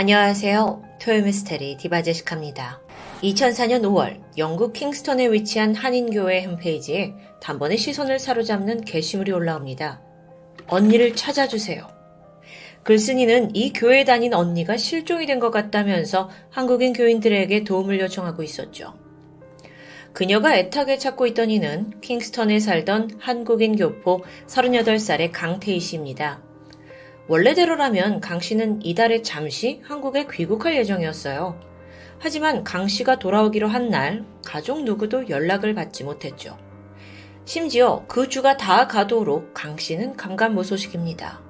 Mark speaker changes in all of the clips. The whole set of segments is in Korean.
Speaker 1: 안녕하세요. 토요미스테리 디바제시카입니다. 2004년 5월 영국 킹스턴에 위치한 한인교회 홈페이지에 단번에 시선을 사로잡는 게시물이 올라옵니다. 언니를 찾아주세요. 글쓴이는 이 교회에 다닌 언니가 실종이 된 것 같다면서 한국인 교인들에게 도움을 요청하고 있었죠. 그녀가 애타게 찾고 있던 이는 킹스턴에 살던 한국인 교포 38살의 강태희 씨입니다. 원래대로라면 강 씨는 이달에 잠시 한국에 귀국할 예정이었어요. 하지만 강 씨가 돌아오기로 한 날 가족 누구도 연락을 받지 못했죠. 심지어 그 주가 다 가도록 강 씨는 감감무소식입니다.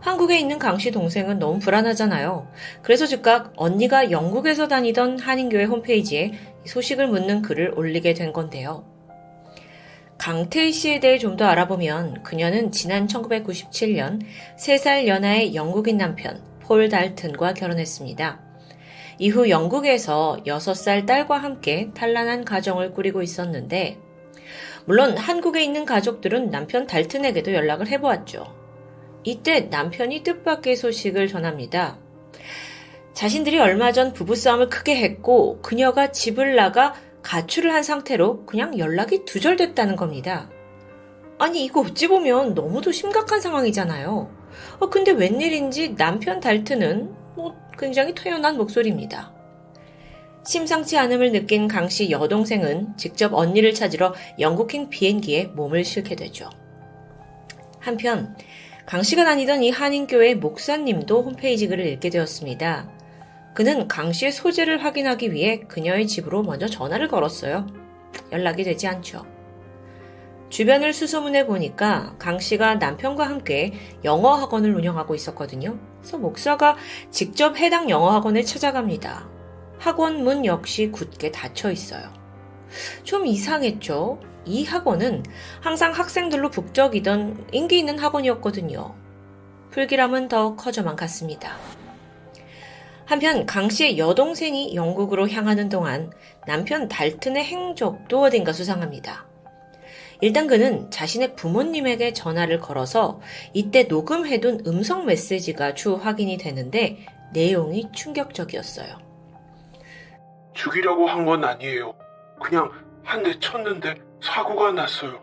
Speaker 1: 한국에 있는 강 씨 동생은 너무 불안하잖아요. 그래서 즉각 언니가 영국에서 다니던 한인교회 홈페이지에 소식을 묻는 글을 올리게 된 건데요. 강태희 씨에 대해 좀 더 알아보면 그녀는 지난 1997년 3살 연하의 영국인 남편 폴 달튼과 결혼했습니다. 이후 영국에서 6살 딸과 함께 탄란한 가정을 꾸리고 있었는데, 물론 한국에 있는 가족들은 남편 달튼에게도 연락을 해보았죠. 이때 남편이 뜻밖의 소식을 전합니다. 자신들이 얼마 전 부부싸움을 크게 했고 그녀가 집을 나가 가출을 한 상태로 그냥 연락이 두절됐다는 겁니다. 아니, 이거 어찌 보면 너무도 심각한 상황이잖아요. 어, 근데 웬일인지 남편 달트는 뭐 굉장히 퇴연한 목소리입니다. 심상치 않음을 느낀 강 씨 여동생은 직접 언니를 찾으러 영국행 비행기에 몸을 실게 되죠. 한편 강 씨가 다니던 이 한인교회 목사님도 홈페이지 글을 읽게 되었습니다. 그는 강 씨의 소재를 확인하기 위해 그녀의 집으로 먼저 전화를 걸었어요. 연락이 되지 않죠. 주변을 수소문해 보니까 강 씨가 남편과 함께 영어 학원을 운영하고 있었거든요. 그래서 목사가 직접 해당 영어 학원에 찾아갑니다. 학원 문 역시 굳게 닫혀 있어요. 좀 이상했죠? 이 학원은 항상 학생들로 북적이던 인기 있는 학원이었거든요. 불길함은 더 커져만 갔습니다. 한편 강 씨의 여동생이 영국으로 향하는 동안 남편 달튼의 행적도 어딘가 수상합니다. 일단 그는 자신의 부모님에게 전화를 걸어서 이때 녹음해둔 음성 메시지가 추후 확인이 되는데 내용이 충격적이었어요.
Speaker 2: 죽이려고 한 건 아니에요. 그냥 한 대 쳤는데 사고가 났어요.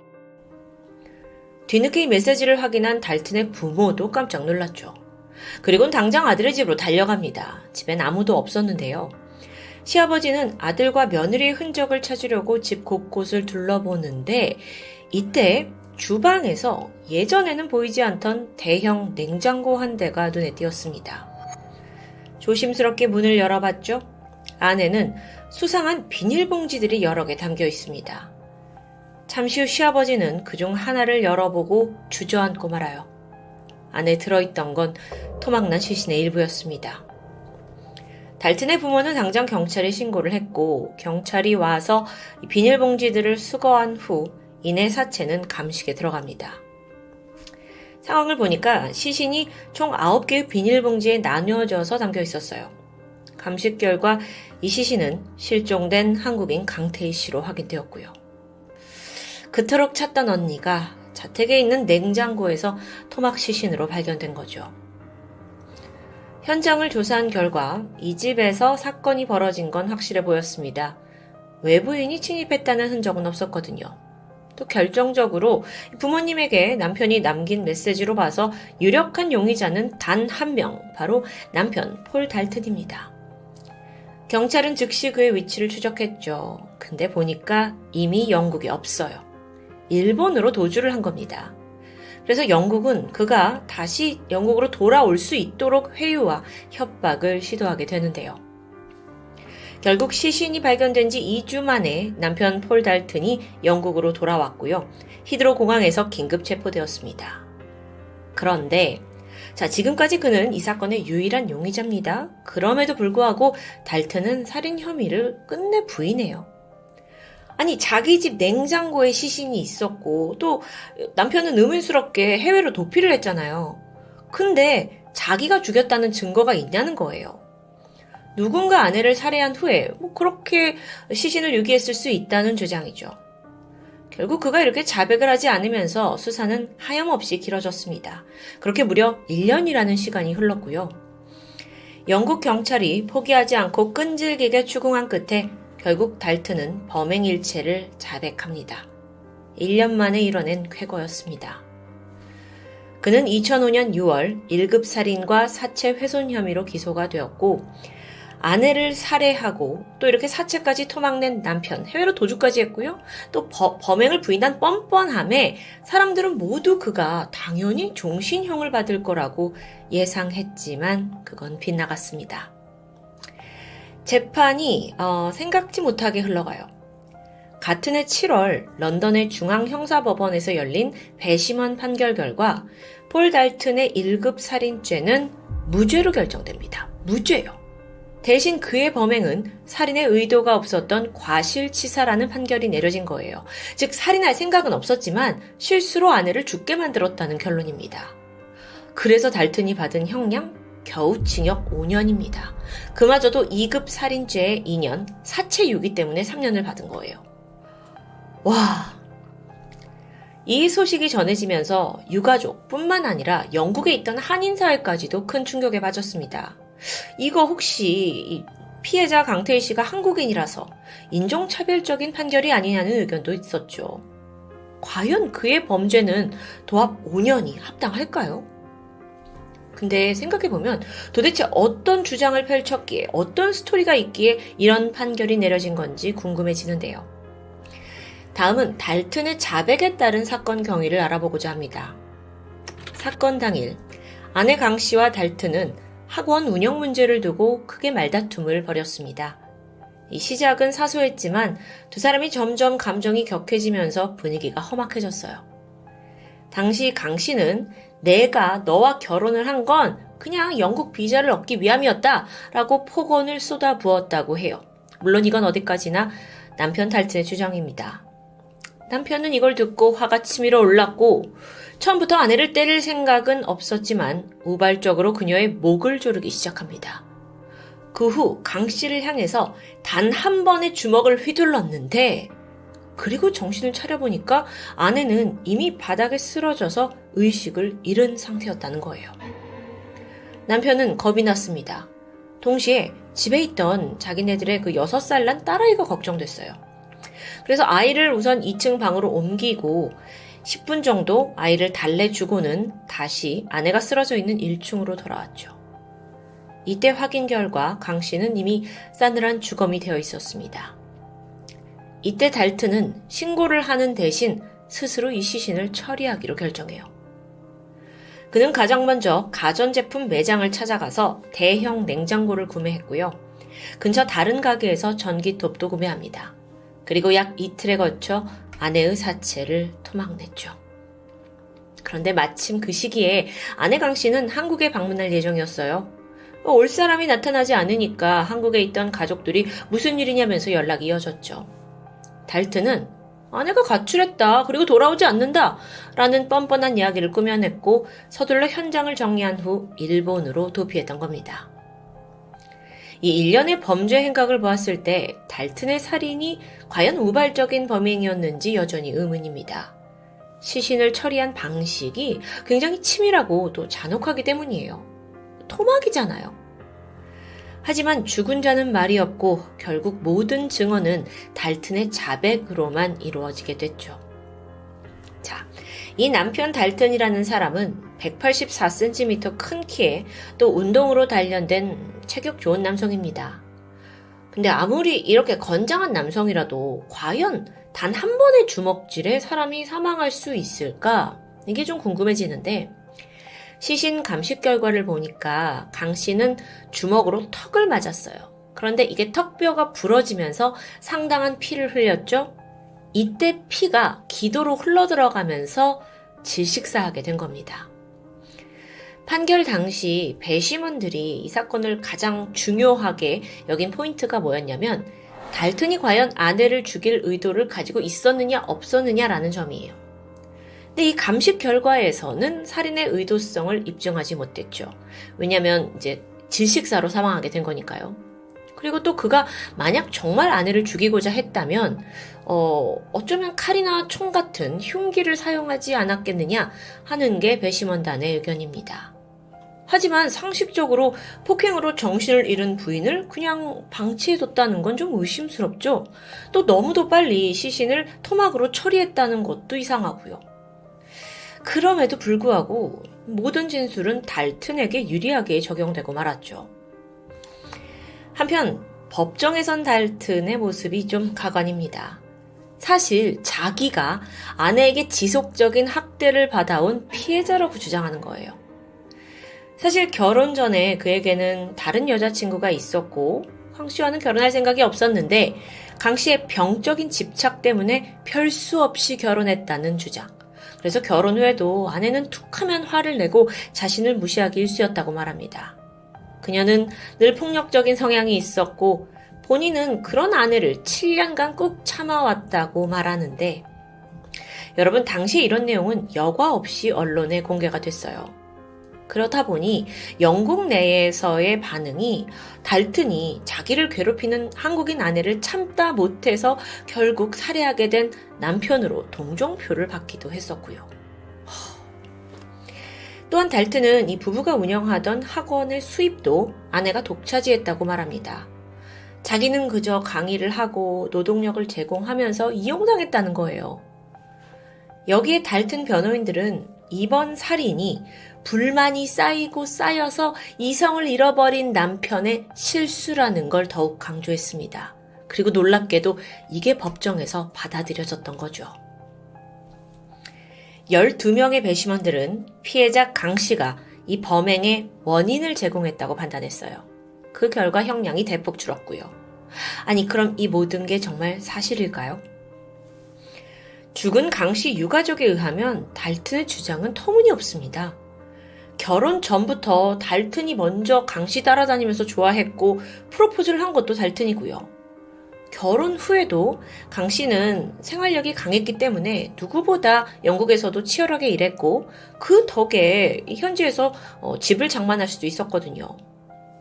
Speaker 1: 뒤늦게 이 메시지를 확인한 달튼의 부모도 깜짝 놀랐죠. 그리곤 당장 아들의 집으로 달려갑니다. 집엔 아무도 없었는데요. 시아버지는 아들과 며느리의 흔적을 찾으려고 집 곳곳을 둘러보는데 이때 주방에서 예전에는 보이지 않던 대형 냉장고 한 대가 눈에 띄었습니다. 조심스럽게 문을 열어봤죠. 안에는 수상한 비닐봉지들이 여러 개 담겨 있습니다. 잠시 후 시아버지는 그중 하나를 열어보고 주저앉고 말아요. 안에 들어있던 건 토막난 시신의 일부였습니다. 달튼의 부모는 당장 경찰에 신고를 했고 경찰이 와서 비닐봉지들을 수거한 후 이내 사체는 감식에 들어갑니다. 상황을 보니까 시신이 총 9개의 비닐봉지에 나누어져서 담겨 있었어요. 감식 결과 이 시신은 실종된 한국인 강태희 씨로 확인되었고요. 그토록 찾던 언니가 자택에 있는 냉장고에서 토막 시신으로 발견된 거죠. 현장을 조사한 결과 이 집에서 사건이 벌어진 건 확실해 보였습니다. 외부인이 침입했다는 흔적은 없었거든요. 또 결정적으로 부모님에게 남편이 남긴 메시지로 봐서 유력한 용의자는 단 한 명, 바로 남편 폴 달튼입니다. 경찰은 즉시 그의 위치를 추적했죠. 근데 보니까 이미 영국에 없어요. 일본으로 도주를 한 겁니다. 그래서 영국은 그가 다시 영국으로 돌아올 수 있도록 회유와 협박을 시도하게 되는데요. 결국 시신이 발견된 지 2주 만에 남편 폴 달튼이 영국으로 돌아왔고요. 히드로 공항에서 긴급 체포되었습니다. 그런데 자, 지금까지 그는 이 사건의 유일한 용의자입니다. 그럼에도 불구하고 달튼은 살인 혐의를 끝내 부인해요. 아니, 자기 집 냉장고에 시신이 있었고, 또 남편은 의문스럽게 해외로 도피를 했잖아요. 근데 자기가 죽였다는 증거가 있냐는 거예요. 누군가 아내를 살해한 후에 뭐 그렇게 시신을 유기했을 수 있다는 주장이죠. 결국 그가 이렇게 자백을 하지 않으면서 수사는 하염없이 길어졌습니다. 그렇게 무려 1년이라는 시간이 흘렀고요. 영국 경찰이 포기하지 않고 끈질기게 추궁한 끝에 결국 달트는 범행 일체를 자백합니다. 1년 만에 이뤄낸 쾌거였습니다. 그는 2005년 6월 1급 살인과 사체 훼손 혐의로 기소가 되었고 아내를 살해하고 또 이렇게 사체까지 토막낸 남편, 해외로 도주까지 했고요. 또 버, 범행을 부인한 뻔뻔함에 사람들은 모두 그가 당연히 종신형을 받을 거라고 예상했지만 그건 빗나갔습니다. 재판이 어, 생각지 못하게 흘러가요. 같은 해 7월 런던의 중앙형사법원에서 열린 배심원 판결 결과 폴 달튼의 1급 살인죄는 무죄로 결정됩니다. 무죄요. 대신 그의 범행은 살인의 의도가 없었던 과실치사라는 판결이 내려진 거예요. 즉, 살인할 생각은 없었지만 실수로 아내를 죽게 만들었다는 결론입니다. 그래서 달튼이 받은 형량? 겨우 징역 5년입니다. 그마저도 2급 살인죄에 2년, 사체 유기 때문에 3년을 받은 거예요. 와. 이 소식이 전해지면서 유가족 뿐만 아니라 영국에 있던 한인사회까지도 큰 충격에 빠졌습니다. 이거 혹시 피해자 강태희 씨가 한국인이라서 인종차별적인 판결이 아니냐는 의견도 있었죠. 과연 그의 범죄는 도합 5년이 합당할까요? 근데 생각해보면 도대체 어떤 주장을 펼쳤기에 어떤 스토리가 있기에 이런 판결이 내려진 건지 궁금해지는데요. 다음은 달튼의 자백에 따른 사건 경위를 알아보고자 합니다. 사건 당일 아내 강 씨와 달튼은 학원 운영 문제를 두고 크게 말다툼을 벌였습니다. 이 시작은 사소했지만 두 사람이 점점 감정이 격해지면서 분위기가 험악해졌어요. 당시 강 씨는 내가 너와 결혼을 한 건 그냥 영국 비자를 얻기 위함이었다 라고 폭언을 쏟아 부었다고 해요. 물론 이건 어디까지나 남편 달튼의 주장입니다. 남편은 이걸 듣고 화가 치밀어 올랐고 처음부터 아내를 때릴 생각은 없었지만 우발적으로 그녀의 목을 조르기 시작합니다. 그 후 강 씨를 향해서 단 한 번의 주먹을 휘둘렀는데 그리고 정신을 차려보니까 아내는 이미 바닥에 쓰러져서 의식을 잃은 상태였다는 거예요. 남편은 겁이 났습니다. 동시에 집에 있던 자기네들의 그 6살 난 딸아이가 걱정됐어요. 그래서 아이를 우선 2층 방으로 옮기고 10분 정도 아이를 달래주고는 다시 아내가 쓰러져 있는 1층으로 돌아왔죠. 이때 확인 결과 강 씨는 이미 싸늘한 주검이 되어 있었습니다. 이때 달트는 신고를 하는 대신 스스로 이 시신을 처리하기로 결정해요. 그는 가장 먼저 가전제품 매장을 찾아가서 대형 냉장고를 구매했고요. 근처 다른 가게에서 전기톱도 구매합니다. 그리고 약 이틀에 걸쳐 아내의 사체를 토막냈죠. 그런데 마침 그 시기에 아내 강 씨는 한국에 방문할 예정이었어요. 올 사람이 나타나지 않으니까 한국에 있던 가족들이 무슨 일이냐면서 연락이 이어졌죠. 달트는 아내가 가출했다. 그리고 돌아오지 않는다. 라는 뻔뻔한 이야기를 꾸며냈고 서둘러 현장을 정리한 후 일본으로 도피했던 겁니다. 이 일련의 범죄 행각을 보았을 때 달튼의 살인이 과연 우발적인 범행이었는지 여전히 의문입니다. 시신을 처리한 방식이 굉장히 치밀하고 또 잔혹하기 때문이에요. 토막이잖아요. 하지만 죽은 자는 말이 없고 결국 모든 증언은 달튼의 자백으로만 이루어지게 됐죠. 자, 이 남편 달튼이라는 사람은 184cm 큰 키에 또 운동으로 단련된 체격 좋은 남성입니다. 근데 아무리 이렇게 건장한 남성이라도 과연 단 한 번의 주먹질에 사람이 사망할 수 있을까? 이게 좀 궁금해지는데 시신 감식 결과를 보니까 강 씨는 주먹으로 턱을 맞았어요. 그런데 이게 턱뼈가 부러지면서 상당한 피를 흘렸죠? 이때 피가 기도로 흘러들어가면서 질식사하게 된 겁니다. 판결 당시 배심원들이 이 사건을 가장 중요하게 여긴 포인트가 뭐였냐면 달튼이 과연 아내를 죽일 의도를 가지고 있었느냐 없었느냐라는 점이에요. 근데 이 감식 결과에서는 살인의 의도성을 입증하지 못했죠. 왜냐하면 이제 질식사로 사망하게 된 거니까요. 그리고 또 그가 만약 정말 아내를 죽이고자 했다면 어, 어쩌면 칼이나 총 같은 흉기를 사용하지 않았겠느냐 하는 게 배심원단의 의견입니다. 하지만 상식적으로 폭행으로 정신을 잃은 부인을 그냥 방치해뒀다는 건 좀 의심스럽죠. 또 너무도 빨리 시신을 토막으로 처리했다는 것도 이상하고요. 그럼에도 불구하고 모든 진술은 달튼에게 유리하게 적용되고 말았죠. 한편 법정에선 달튼의 모습이 좀 가관입니다. 사실 자기가 아내에게 지속적인 학대를 받아온 피해자라고 주장하는 거예요. 사실 결혼 전에 그에게는 다른 여자친구가 있었고 황 씨와는 결혼할 생각이 없었는데 강 씨의 병적인 집착 때문에 별 수 없이 결혼했다는 주장. 그래서 결혼 후에도 아내는 툭 하면 화를 내고 자신을 무시하기 일쑤였다고 말합니다. 그녀는 늘 폭력적인 성향이 있었고 본인은 그런 아내를 7년간 꾹 참아왔다고 말하는데 여러분 당시 이런 내용은 여과 없이 언론에 공개가 됐어요. 그렇다 보니 영국 내에서의 반응이 달튼이 자기를 괴롭히는 한국인 아내를 참다 못해서 결국 살해하게 된 남편으로 동정표를 받기도 했었고요. 또한 달튼은 이 부부가 운영하던 학원의 수입도 아내가 독차지했다고 말합니다. 자기는 그저 강의를 하고 노동력을 제공하면서 이용당했다는 거예요. 여기에 달튼 변호인들은 이번 살인이 불만이 쌓이고 쌓여서 이성을 잃어버린 남편의 실수라는 걸 더욱 강조했습니다. 그리고 놀랍게도 이게 법정에서 받아들여졌던 거죠. 12명의 배심원들은 피해자 강 씨가 이 범행의 원인을 제공했다고 판단했어요. 그 결과 형량이 대폭 줄었고요. 아니, 그럼 이 모든 게 정말 사실일까요? 죽은 강 씨 유가족에 의하면 달튼의 주장은 터무니없습니다. 결혼 전부터 달튼이 먼저 강씨 따라다니면서 좋아했고 프로포즈를 한 것도 달튼이고요. 결혼 후에도 강 씨는 생활력이 강했기 때문에 누구보다 영국에서도 치열하게 일했고 그 덕에 현지에서 어, 집을 장만할 수도 있었거든요.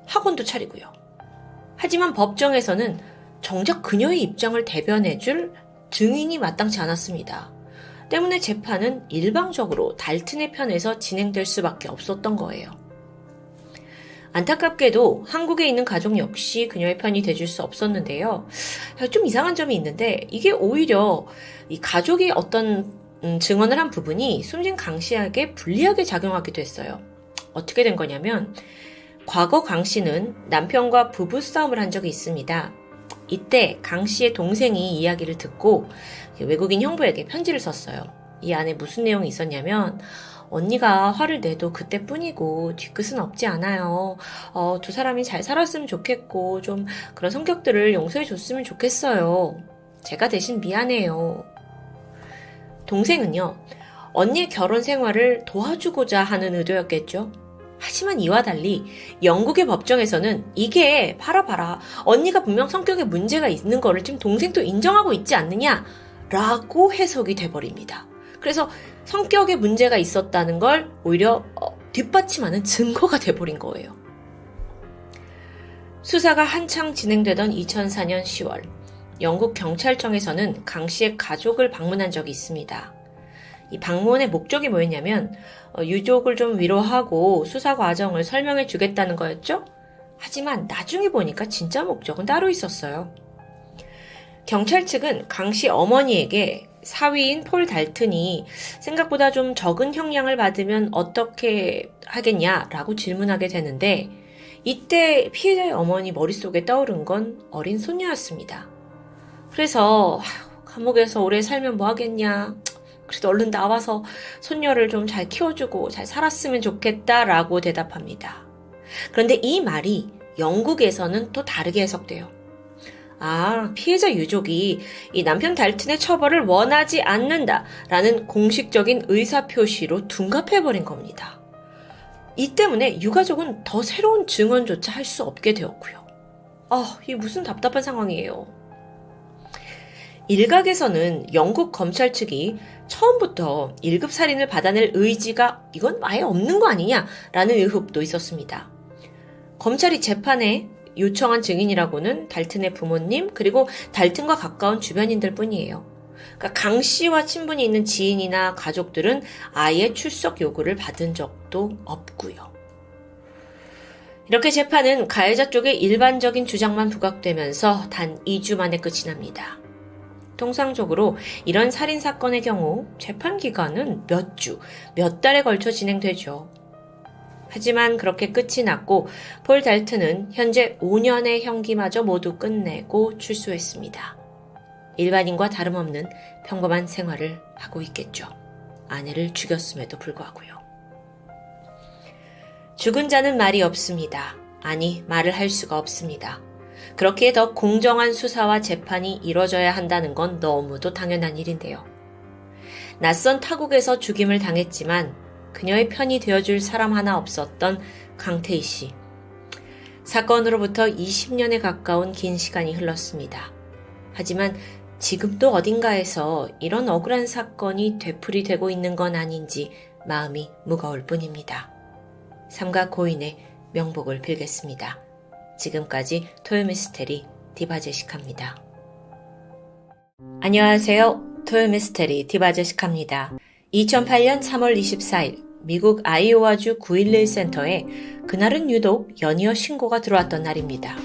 Speaker 1: 학원도 차리고요. 하지만 법정에서는 정작 그녀의 입장을 대변해줄 증인이 마땅치 않았습니다. 때문에 재판은 일방적으로 달튼의 편에서 진행될 수밖에 없었던 거예요. 안타깝게도 한국에 있는 가족 역시 그녀의 편이 돼줄 수 없었는데요. 좀 이상한 점이 있는데 이게 오히려 이 가족이 어떤 음, 증언을 한 부분이 숨진 강 씨에게 불리하게 작용하기도 했어요. 어떻게 된 거냐면 과거 강 씨는 남편과 부부 싸움을 한 적이 있습니다. 이때 강 씨의 동생이 이야기를 듣고 외국인 형부에게 편지를 썼어요. 이 안에 무슨 내용이 있었냐면 언니가 화를 내도 그때뿐이고 뒤끝은 없지 않아요. 어, 두 사람이 잘 살았으면 좋겠고 좀 그런 성격들을 용서해 줬으면 좋겠어요. 제가 대신 미안해요. 동생은요. 언니의 결혼 생활을 도와주고자 하는 의도였겠죠. 하지만 이와 달리 영국의 법정에서는 이게 봐라 봐라 언니가 분명 성격에 문제가 있는 거를 지금 동생도 인정하고 있지 않느냐 라고 해석이 돼버립니다. 그래서 성격에 문제가 있었다는 걸 오히려 어, 뒷받침하는 증거가 돼버린 거예요. 수사가 한창 진행되던 2004년 10월 영국 경찰청에서는 강 씨의 가족을 방문한 적이 있습니다. 이 방문의 목적이 뭐였냐면 어, 유족을 좀 위로하고 수사 과정을 설명해 주겠다는 거였죠. 하지만 나중에 보니까 진짜 목적은 따로 있었어요. 경찰 측은 강 씨 어머니에게 사위인 폴 달튼이 생각보다 좀 적은 형량을 받으면 어떻게 하겠냐라고 질문하게 되는데 이때 피해자의 어머니 머릿속에 떠오른 건 어린 손녀였습니다. 그래서 감옥에서 오래 살면 뭐 하겠냐. 그래도 얼른 나와서 손녀를 좀 잘 키워주고 잘 살았으면 좋겠다라고 대답합니다. 그런데 이 말이 영국에서는 또 다르게 해석돼요. 아, 피해자 유족이 이 남편 달튼의 처벌을 원하지 않는다라는 공식적인 의사표시로 둔갑해버린 겁니다. 이 때문에 유가족은 더 새로운 증언조차 할 수 없게 되었고요. 아, 이 무슨 답답한 상황이에요. 일각에서는 영국 검찰 측이 처음부터 1급 살인을 받아낼 의지가 이건 아예 없는 거 아니냐라는 의혹도 있었습니다. 검찰이 재판에 요청한 증인이라고는 달튼의 부모님 그리고 달튼과 가까운 주변인들 뿐이에요. 그러니까 강 씨와 친분이 있는 지인이나 가족들은 아예 출석 요구를 받은 적도 없고요. 이렇게 재판은 가해자 쪽의 일반적인 주장만 부각되면서 단 2주 만에 끝이 납니다. 통상적으로 이런 살인 사건의 경우 재판 기간은 몇 주, 몇 달에 걸쳐 진행되죠. 하지만 그렇게 끝이 났고 폴 달튼은 현재 5년의 형기마저 모두 끝내고 출소했습니다. 일반인과 다름없는 평범한 생활을 하고 있겠죠. 아내를 죽였음에도 불구하고요. 죽은 자는 말이 없습니다. 아니, 말을 할 수가 없습니다. 그렇게 더 공정한 수사와 재판이 이뤄져야 한다는 건 너무도 당연한 일인데요. 낯선 타국에서 죽임을 당했지만 그녀의 편이 되어줄 사람 하나 없었던 강태희 씨. 사건으로부터 20년에 가까운 긴 시간이 흘렀습니다. 하지만 지금도 어딘가에서 이런 억울한 사건이 되풀이되고 있는 건 아닌지 마음이 무거울 뿐입니다. 삼가 고인의 명복을 빌겠습니다. 지금까지 토요미스테리 디바제시카입니다. 안녕하세요. 토요미스테리 디바제시카입니다. 2008년 3월 24일 미국 아이오와주 911 센터에 그날은 유독 연이어 신고가 들어왔던 날입니다.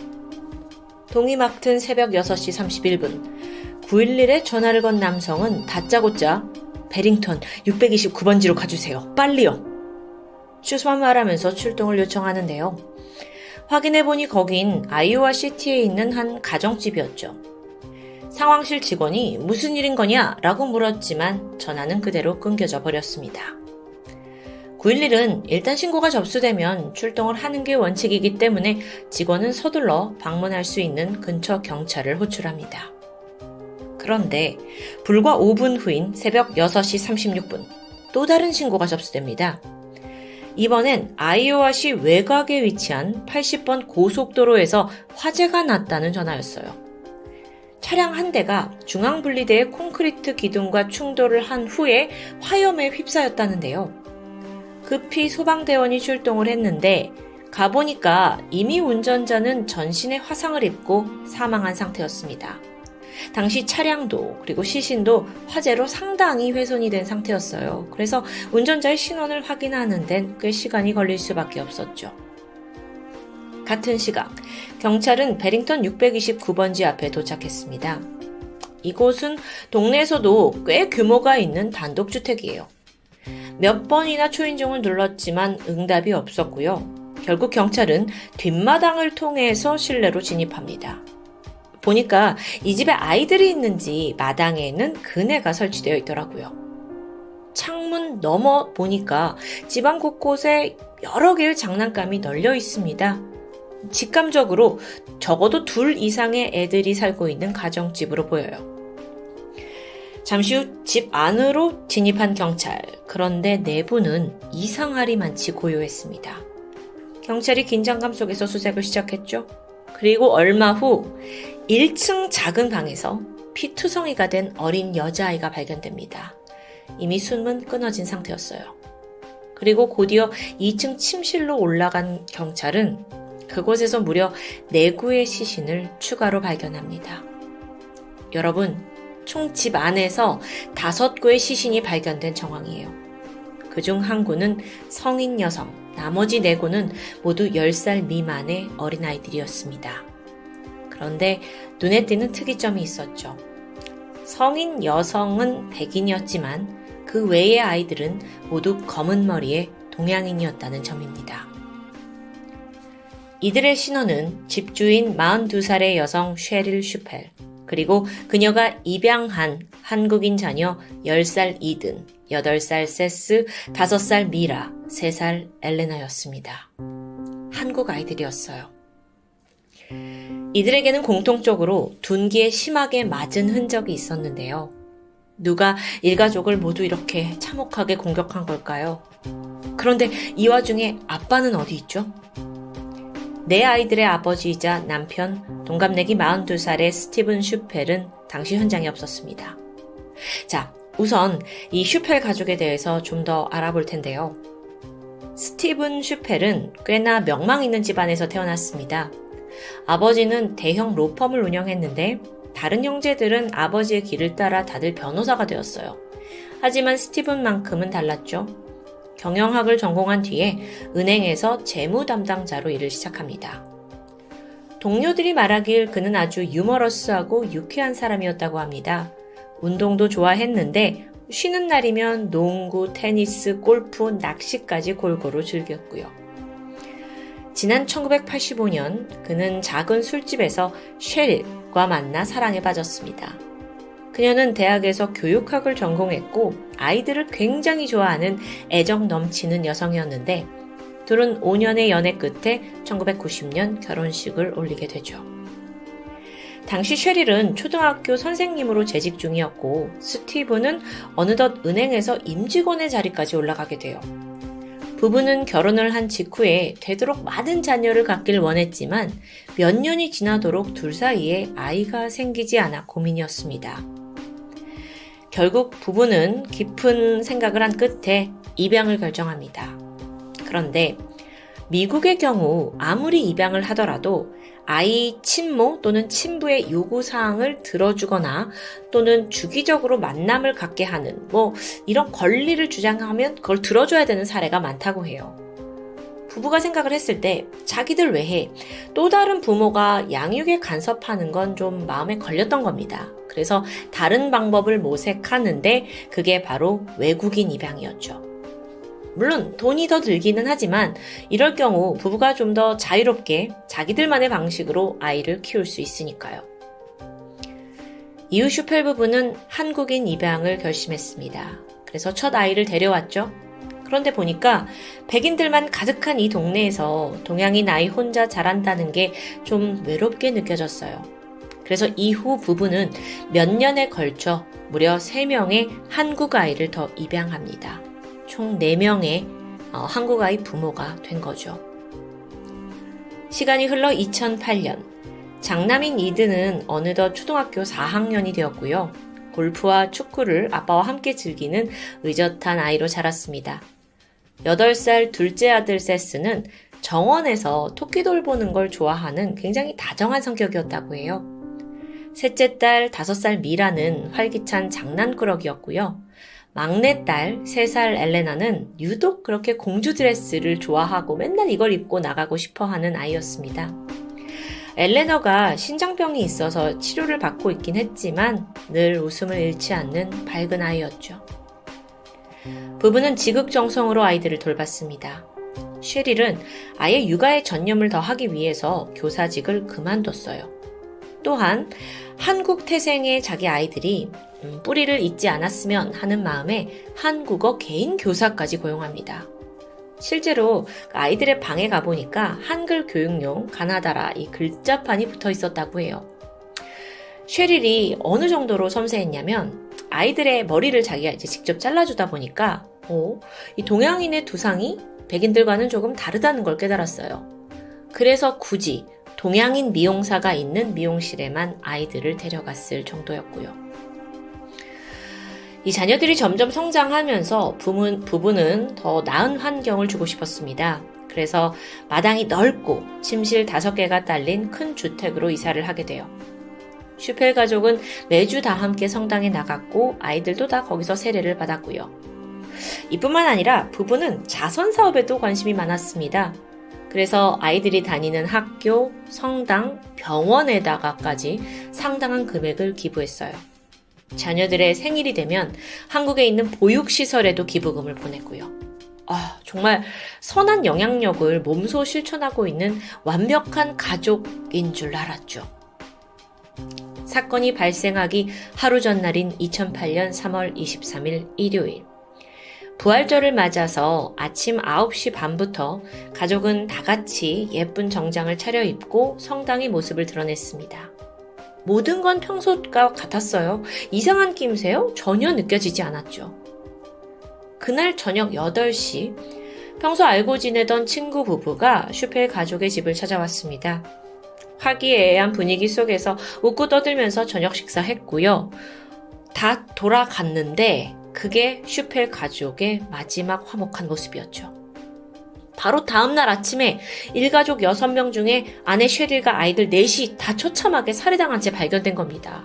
Speaker 1: 동이 막튼 새벽 6시 31분 911에 전화를 건 남성은 다짜고짜 베링턴 629번지로 가주세요. 빨리요. 추수만 말하면서 출동을 요청하는데요. 확인해보니 거긴 아이오와 시티에 있는 한 가정집이었죠. 상황실 직원이 무슨 일인 거냐? 라고 물었지만 전화는 그대로 끊겨져 버렸습니다. 911은 일단 신고가 접수되면 출동을 하는 게 원칙이기 때문에 직원은 서둘러 방문할 수 있는 근처 경찰을 호출합니다. 그런데 불과 5분 후인 새벽 6시 36분 또 다른 신고가 접수됩니다. 이번엔 아이오와시 외곽에 위치한 80번 고속도로에서 화재가 났다는 전화였어요. 차량 한 대가 중앙분리대의 콘크리트 기둥과 충돌을 한 후에 화염에 휩싸였다는데요. 급히 소방대원이 출동을 했는데 가보니까 이미 운전자는 전신에 화상을 입고 사망한 상태였습니다. 당시 차량도 그리고 시신도 화재로 상당히 훼손이 된 상태였어요. 그래서 운전자의 신원을 확인하는 데는 꽤 시간이 걸릴 수밖에 없었죠. 같은 시각, 경찰은 베링턴 629번지 앞에 도착했습니다. 이곳은 동네에서도 꽤 규모가 있는 단독주택이에요. 몇 번이나 초인종을 눌렀지만 응답이 없었고요. 결국 경찰은 뒷마당을 통해서 실내로 진입합니다. 보니까 이 집에 아이들이 있는지 마당에는 그네가 설치되어 있더라고요. 창문 넘어 보니까 집안 곳곳에 여러 개의 장난감이 널려 있습니다. 직감적으로 적어도 둘 이상의 애들이 살고 있는 가정집으로 보여요. 잠시 후 집 안으로 진입한 경찰. 그런데 내부는 이상하리만치 고요했습니다. 경찰이 긴장감 속에서 수색을 시작했죠. 그리고 얼마 후 1층 작은 방에서 피투성이가 된 어린 여자아이가 발견됩니다. 이미 숨은 끊어진 상태였어요. 그리고 곧이어 2층 침실로 올라간 경찰은 그곳에서 무려 4구의 시신을 추가로 발견합니다. 여러분, 총 집 안에서 5구의 시신이 발견된 정황이에요. 그중 한 구는 성인 여성, 나머지 4구는 모두 10살 미만의 어린아이들이었습니다. 그런데 눈에 띄는 특이점이 있었죠. 성인 여성은 백인이었지만 그 외의 아이들은 모두 검은 머리의 동양인이었다는 점입니다. 이들의 신원은 집주인 42살의 여성 쉐릴 슈펠, 그리고 그녀가 입양한 한국인 자녀 10살 이든, 8살 세스, 5살 미라, 3살 엘레나였습니다. 한국 아이들이었어요. 이들에게는 공통적으로 둔기에 심하게 맞은 흔적이 있었는데요. 누가 일가족을 모두 이렇게 참혹하게 공격한 걸까요? 그런데 이 와중에 아빠는 어디 있죠? 내 아이들의 아버지이자 남편, 동갑내기 42살의 스티븐 슈펠은 당시 현장에 없었습니다. 자, 우선 이 슈펠 가족에 대해서 좀 더 알아볼 텐데요. 스티븐 슈펠은 꽤나 명망 있는 집안에서 태어났습니다. 아버지는 대형 로펌을 운영했는데 다른 형제들은 아버지의 길을 따라 다들 변호사가 되었어요. 하지만 스티븐만큼은 달랐죠. 경영학을 전공한 뒤에 은행에서 재무 담당자로 일을 시작합니다. 동료들이 말하길 그는 아주 유머러스하고 유쾌한 사람이었다고 합니다. 운동도 좋아했는데 쉬는 날이면 농구, 테니스, 골프, 낚시까지 골고루 즐겼고요. 지난 1985년 그는 작은 술집에서 쉐릴과 만나 사랑에 빠졌습니다. 그녀는 대학에서 교육학을 전공했고 아이들을 굉장히 좋아하는 애정 넘치는 여성이었는데 둘은 5년의 연애 끝에 1990년 결혼식을 올리게 되죠. 당시 쉐릴은 초등학교 선생님으로 재직 중이었고 스티브는 어느덧 은행에서 임직원의 자리까지 올라가게 돼요. 부부는 결혼을 한 직후에 되도록 많은 자녀를 갖길 원했지만 몇 년이 지나도록 둘 사이에 아이가 생기지 않아 고민이었습니다. 결국 부부는 깊은 생각을 한 끝에 입양을 결정합니다. 그런데 미국의 경우 아무리 입양을 하더라도 아이 친모 또는 친부의 요구사항을 들어주거나 또는 주기적으로 만남을 갖게 하는 뭐 이런 권리를 주장하면 그걸 들어줘야 되는 사례가 많다고 해요. 부부가 생각을 했을 때 자기들 외에 또 다른 부모가 양육에 간섭하는 건 좀 마음에 걸렸던 겁니다. 그래서 다른 방법을 모색하는데 그게 바로 외국인 입양이었죠. 물론 돈이 더 들기는 하지만 이럴 경우 부부가 좀 더 자유롭게 자기들만의 방식으로 아이를 키울 수 있으니까요. 이후 슈펠 부부는 한국인 입양을 결심했습니다. 그래서 첫 아이를 데려왔죠. 그런데 보니까 백인들만 가득한 이 동네에서 동양인 아이 혼자 자란다는 게 좀 외롭게 느껴졌어요. 그래서 이후 부부는 몇 년에 걸쳐 무려 3명의 한국 아이를 더 입양합니다. 총 4명의 어, 한국 아이 부모가 된 거죠. 시간이 흘러 2008년, 장남인 이드는 어느덧 초등학교 4학년이 되었고요. 골프와 축구를 아빠와 함께 즐기는 의젓한 아이로 자랐습니다. 8살 둘째 아들 세스는 정원에서 토끼 돌 보는 걸 좋아하는 굉장히 다정한 성격이었다고 해요. 셋째 딸 5살 미라는 활기찬 장난꾸러기였고요. 막내딸 3살 엘레나는 유독 그렇게 공주 드레스를 좋아하고 맨날 이걸 입고 나가고 싶어 하는 아이였습니다. 엘레너가 신장병이 있어서 치료를 받고 있긴 했지만 늘 웃음을 잃지 않는 밝은 아이였죠. 부부는 지극정성으로 아이들을 돌봤습니다. 쉐릴은 아예 육아에 전념을 더 하기 위해서 교사직을 그만뒀어요. 또한 한국 태생의 자기 아이들이 음, 뿌리를 잊지 않았으면 하는 마음에 한국어 개인 교사까지 고용합니다. 실제로 아이들의 방에 가보니까 한글 교육용 가나다라 이 글자판이 붙어 있었다고 해요. 쉐릴이 어느 정도로 섬세했냐면 아이들의 머리를 자기가 이제 직접 잘라주다 보니까 어, 이 동양인의 두상이 백인들과는 조금 다르다는 걸 깨달았어요. 그래서 굳이 동양인 미용사가 있는 미용실에만 아이들을 데려갔을 정도였고요. 이 자녀들이 점점 성장하면서 부부, 부부는 더 나은 환경을 주고 싶었습니다. 그래서 마당이 넓고 침실 다섯 개가 딸린 큰 주택으로 이사를 하게 돼요. 슈펠 가족은 매주 다 함께 성당에 나갔고 아이들도 다 거기서 세례를 받았고요. 이뿐만 아니라 부부는 자선 사업에도 관심이 많았습니다. 그래서 아이들이 다니는 학교, 성당, 병원에다가까지 상당한 금액을 기부했어요. 자녀들의 생일이 되면 한국에 있는 보육시설에도 기부금을 보냈고요. 아, 정말 선한 영향력을 몸소 실천하고 있는 완벽한 가족인 줄 알았죠. 사건이 발생하기 하루 전날인 2008년 3월 23일 일요일. 부활절을 맞아서 아침 9시 반부터 가족은 다 같이 예쁜 정장을 차려입고 성당의 모습을 드러냈습니다. 모든 건 평소과 같았어요. 이상한 낌새요? 전혀 느껴지지 않았죠. 그날 저녁 8시, 평소 알고 지내던 친구 부부가 슈펠 가족의 집을 찾아왔습니다. 화기애애한 분위기 속에서 웃고 떠들면서 저녁 식사했고요. 다 돌아갔는데 그게 슈펠 가족의 마지막 화목한 모습이었죠. 바로 다음날 아침에 일가족 6명 중에 아내 쉐릴과 아이들 넷이 다 처참하게 살해당한 채 발견된 겁니다.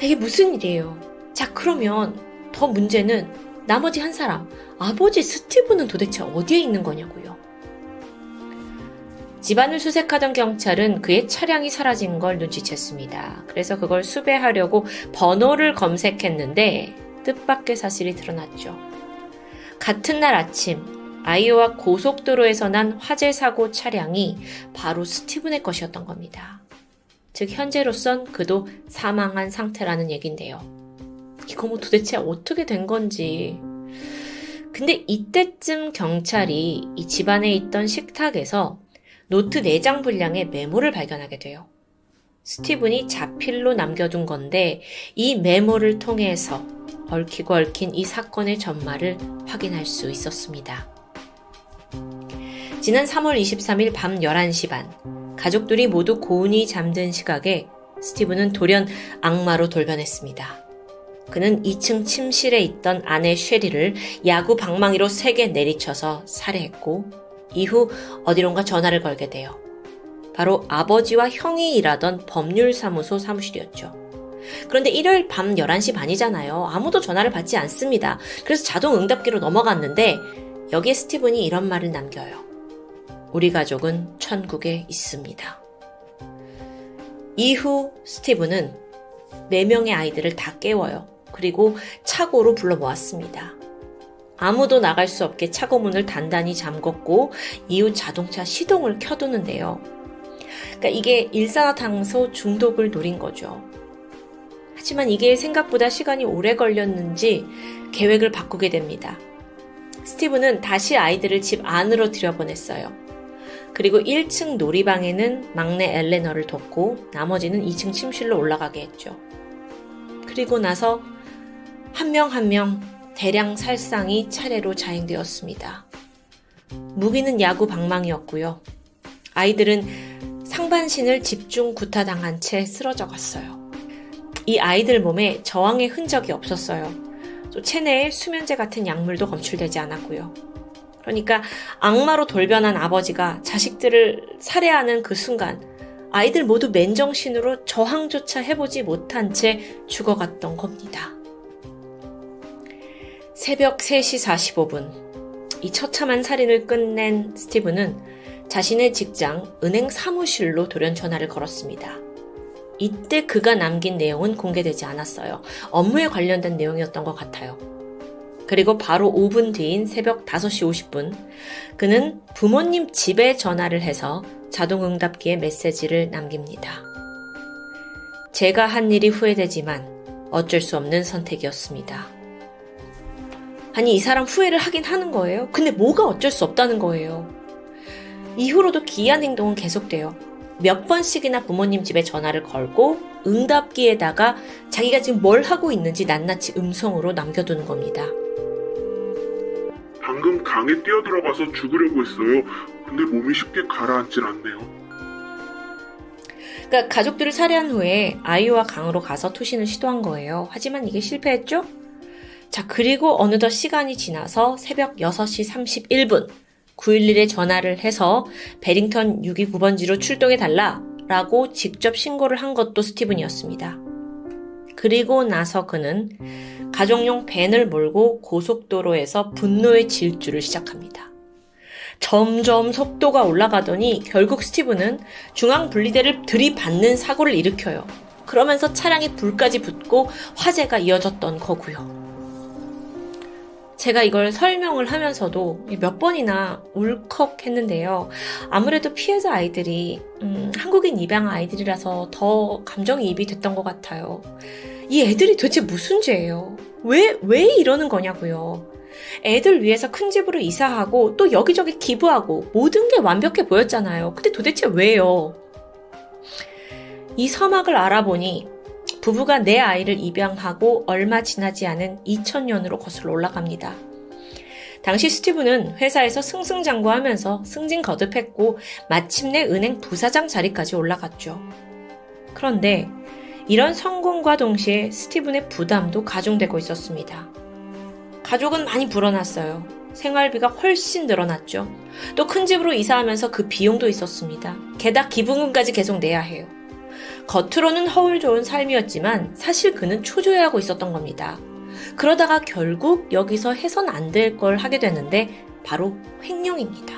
Speaker 1: 이게 무슨 일이에요? 자, 그러면 더 문제는 나머지 한 사람, 아버지 스티브는 도대체 어디에 있는 거냐고요. 집안을 수색하던 경찰은 그의 차량이 사라진 걸 눈치챘습니다. 그래서 그걸 수배하려고 번호를 검색했는데 뜻밖의 사실이 드러났죠. 같은 날 아침 아이오와 고속도로에서 난 화재 사고 차량이 바로 스티븐의 것이었던 겁니다. 즉 현재로선 그도 사망한 상태라는 얘긴데요. 이거 뭐 도대체 어떻게 된 건지. 근데 이때쯤 경찰이 이 집안에 있던 식탁에서 노트 4장 분량의 메모를 발견하게 돼요. 스티븐이 자필로 남겨둔 건데 이 메모를 통해서 얽히고 얽힌 이 사건의 전말을 확인할 수 있었습니다. 지난 3월 23일 밤 11시 반, 가족들이 모두 고운히 잠든 시각에 스티븐은 돌연 악마로 돌변했습니다. 그는 2층 침실에 있던 아내 쉐리를 야구 방망이로 세게 내리쳐서 살해했고, 이후 어디론가 전화를 걸게 돼요. 바로 아버지와 형이 일하던 법률사무소 사무실이었죠. 그런데 일요일 밤 11시 반이잖아요. 아무도 전화를 받지 않습니다. 그래서 자동 응답기로 넘어갔는데 여기에 스티븐이 이런 말을 남겨요. 우리 가족은 천국에 있습니다. 이후 스티븐은 4명의 아이들을 다 깨워요. 그리고 차고로 불러 모았습니다. 아무도 나갈 수 없게 차고 문을 단단히 잠궜고 이후 자동차 시동을 켜두는데요. 그러니까 이게 일산화탄소 중독을 노린 거죠. 하지만 이게 생각보다 시간이 오래 걸렸는지 계획을 바꾸게 됩니다. 스티브는 다시 아이들을 집 안으로 들여보냈어요. 그리고 1층 놀이방에는 막내 엘레너를 뒀고 나머지는 2층 침실로 올라가게 했죠. 그리고 나서 한 명 한 명 대량 살상이 차례로 자행되었습니다. 무기는 야구 방망이였고요. 아이들은 상반신을 집중 구타당한 채 쓰러져 갔어요. 이 아이들 몸에 저항의 흔적이 없었어요. 또 체내에 수면제 같은 약물도 검출되지 않았고요. 그러니까 악마로 돌변한 아버지가 자식들을 살해하는 그 순간 아이들 모두 맨정신으로 저항조차 해보지 못한 채 죽어갔던 겁니다. 새벽 3시 45분, 이 처참한 살인을 끝낸 스티브는 자신의 직장 은행 사무실로 돌연 전화를 걸었습니다. 이때 그가 남긴 내용은 공개되지 않았어요. 업무에 관련된 내용이었던 것 같아요. 그리고 바로 5분 뒤인 새벽 5시 50분, 그는 부모님 집에 전화를 해서 자동응답기에 메시지를 남깁니다. 제가 한 일이 후회되지만 어쩔 수 없는 선택이었습니다. 아니, 이 사람 후회를 하긴 하는 거예요. 근데 뭐가 어쩔 수 없다는 거예요. 이후로도 기이한 행동은 계속돼요. 몇 번씩이나 부모님 집에 전화를 걸고 응답기에다가 자기가 지금 뭘 하고 있는지 낱낱이 음성으로 남겨두는 겁니다.
Speaker 2: 방금 강에 뛰어들어가서 죽으려고 했어요. 근데 몸이 쉽게 가라앉질 않네요.
Speaker 1: 그러니까 가족들을 살해한 후에 아이와 강으로 가서 투신을 시도한 거예요. 하지만 이게 실패했죠? 자, 그리고 어느덧 시간이 지나서 새벽 6시 31분 911에 전화를 해서 베링턴 629번지로 출동해 달라 라고 직접 신고를 한 것도 스티븐이었습니다. 그리고 나서 그는 가족용 밴을 몰고 고속도로에서 분노의 질주를 시작합니다. 점점 속도가 올라가더니 결국 스티븐은 중앙 분리대를 들이받는 사고를 일으켜요. 그러면서 차량에 불까지 붙고 화재가 이어졌던 거고요. 제가 이걸 설명을 하면서도 몇 번이나 울컥 했는데요. 아무래도 피해자 아이들이 음, 한국인 입양 아이들이라서 더 감정이입이 됐던 것 같아요. 이 애들이 도대체 무슨 죄예요? 왜, 왜 이러는 거냐고요. 애들 위해서 큰 집으로 이사하고 또 여기저기 기부하고 모든 게 완벽해 보였잖아요. 근데 도대체 왜요? 이 서막을 알아보니 부부가 내 아이를 입양하고 얼마 지나지 않은 2000년으로 거슬러 올라갑니다. 당시 스티브는 회사에서 승승장구하면서 승진 거듭했고 마침내 은행 부사장 자리까지 올라갔죠. 그런데 이런 성공과 동시에 스티븐의 부담도 가중되고 있었습니다. 가족은 많이 불어났어요. 생활비가 훨씬 늘어났죠. 또 큰 집으로 이사하면서 그 비용도 있었습니다. 게다가 기부금까지 계속 내야 해요. 겉으로는 허울 좋은 삶이었지만 사실 그는 초조해하고 있었던 겁니다. 그러다가 결국 여기서 해선 안 될 걸 하게 되는데 바로 횡령입니다.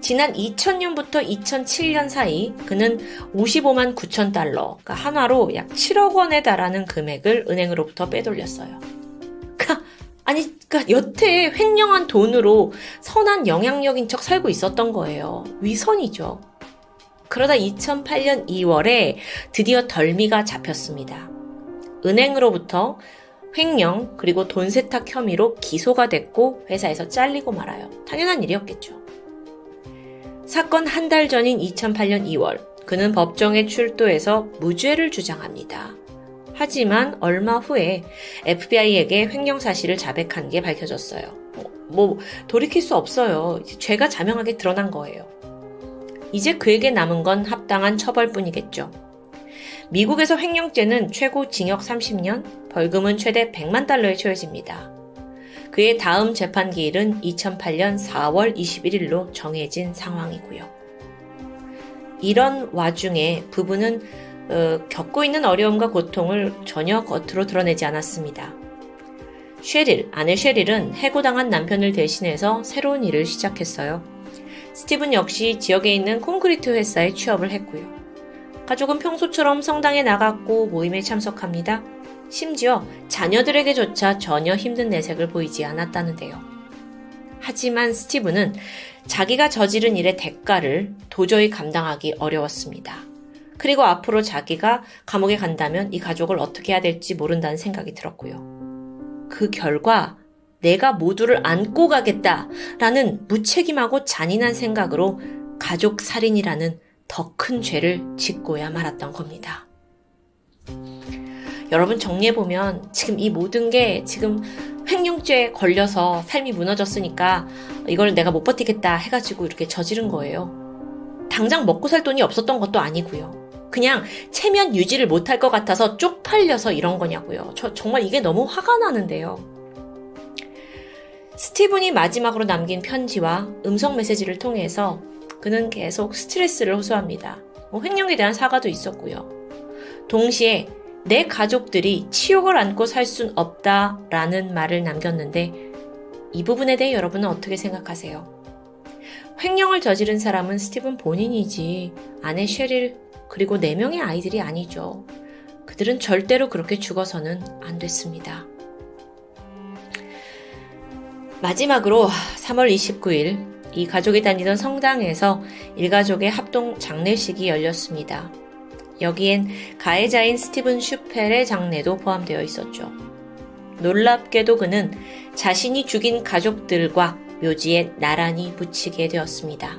Speaker 1: 지난 2000년부터 2007년 사이 그는 55만 9천 달러, 그러니까 한화로 약 7억 원에 달하는 금액을 은행으로부터 빼돌렸어요. 그, 아니, 그러니까 여태 횡령한 돈으로 선한 영향력인 척 살고 있었던 거예요. 위선이죠. 그러다 2008년 2월에 드디어 덜미가 잡혔습니다. 은행으로부터 횡령 그리고 돈 세탁 혐의로 기소가 됐고 회사에서 잘리고 말아요. 당연한 일이었겠죠. 사건 한 달 전인 2008년 2월 그는 법정에 출두해서 무죄를 주장합니다. 하지만 얼마 후에 FBI에게 횡령 사실을 자백한 게 밝혀졌어요. 뭐, 뭐 돌이킬 수 없어요. 죄가 자명하게 드러난 거예요. 이제 그에게 남은 건 합당한 처벌뿐이겠죠. 미국에서 횡령죄는 최고 징역 30년, 벌금은 최대 100만 달러에 처해집니다. 그의 다음 재판 기일은 2008년 4월 21일로 정해진 상황이고요. 이런 와중에 부부는 어, 겪고 있는 어려움과 고통을 전혀 겉으로 드러내지 않았습니다. 쉐릴, 아내 쉐릴은 해고당한 남편을 대신해서 새로운 일을 시작했어요. 스티븐 역시 지역에 있는 콘크리트 회사에 취업을 했고요. 가족은 평소처럼 성당에 나갔고 모임에 참석합니다. 심지어 자녀들에게조차 전혀 힘든 내색을 보이지 않았다는데요. 하지만 스티븐은 자기가 저지른 일의 대가를 도저히 감당하기 어려웠습니다. 그리고 앞으로 자기가 감옥에 간다면 이 가족을 어떻게 해야 될지 모른다는 생각이 들었고요. 그 결과 내가 모두를 안고 가겠다라는 무책임하고 잔인한 생각으로 가족 살인이라는 더 큰 죄를 짓고야 말았던 겁니다. 여러분 정리해보면 지금 이 모든 게 지금 횡령죄에 걸려서 삶이 무너졌으니까 이걸 내가 못 버티겠다 해가지고 이렇게 저지른 거예요. 당장 먹고 살 돈이 없었던 것도 아니고요. 그냥 체면 유지를 못할 것 같아서 쪽팔려서 이런 거냐고요. 저 정말 이게 너무 화가 나는데요. 스티븐이 마지막으로 남긴 편지와 음성 메시지를 통해서 그는 계속 스트레스를 호소합니다. 뭐 횡령에 대한 사과도 있었고요. 동시에 내 가족들이 치욕을 안고 살 순 없다라는 말을 남겼는데 이 부분에 대해 여러분은 어떻게 생각하세요? 횡령을 저지른 사람은 스티븐 본인이지 아내 쉐릴 그리고 4명의 아이들이 아니죠. 그들은 절대로 그렇게 죽어서는 안 됐습니다. 마지막으로 3월 29일 이 가족이 다니던 성당에서 일가족의 합동 장례식이 열렸습니다. 여기엔 가해자인 스티븐 슈펠의 장례도 포함되어 있었죠. 놀랍게도 그는 자신이 죽인 가족들과 묘지에 나란히 붙이게 되었습니다.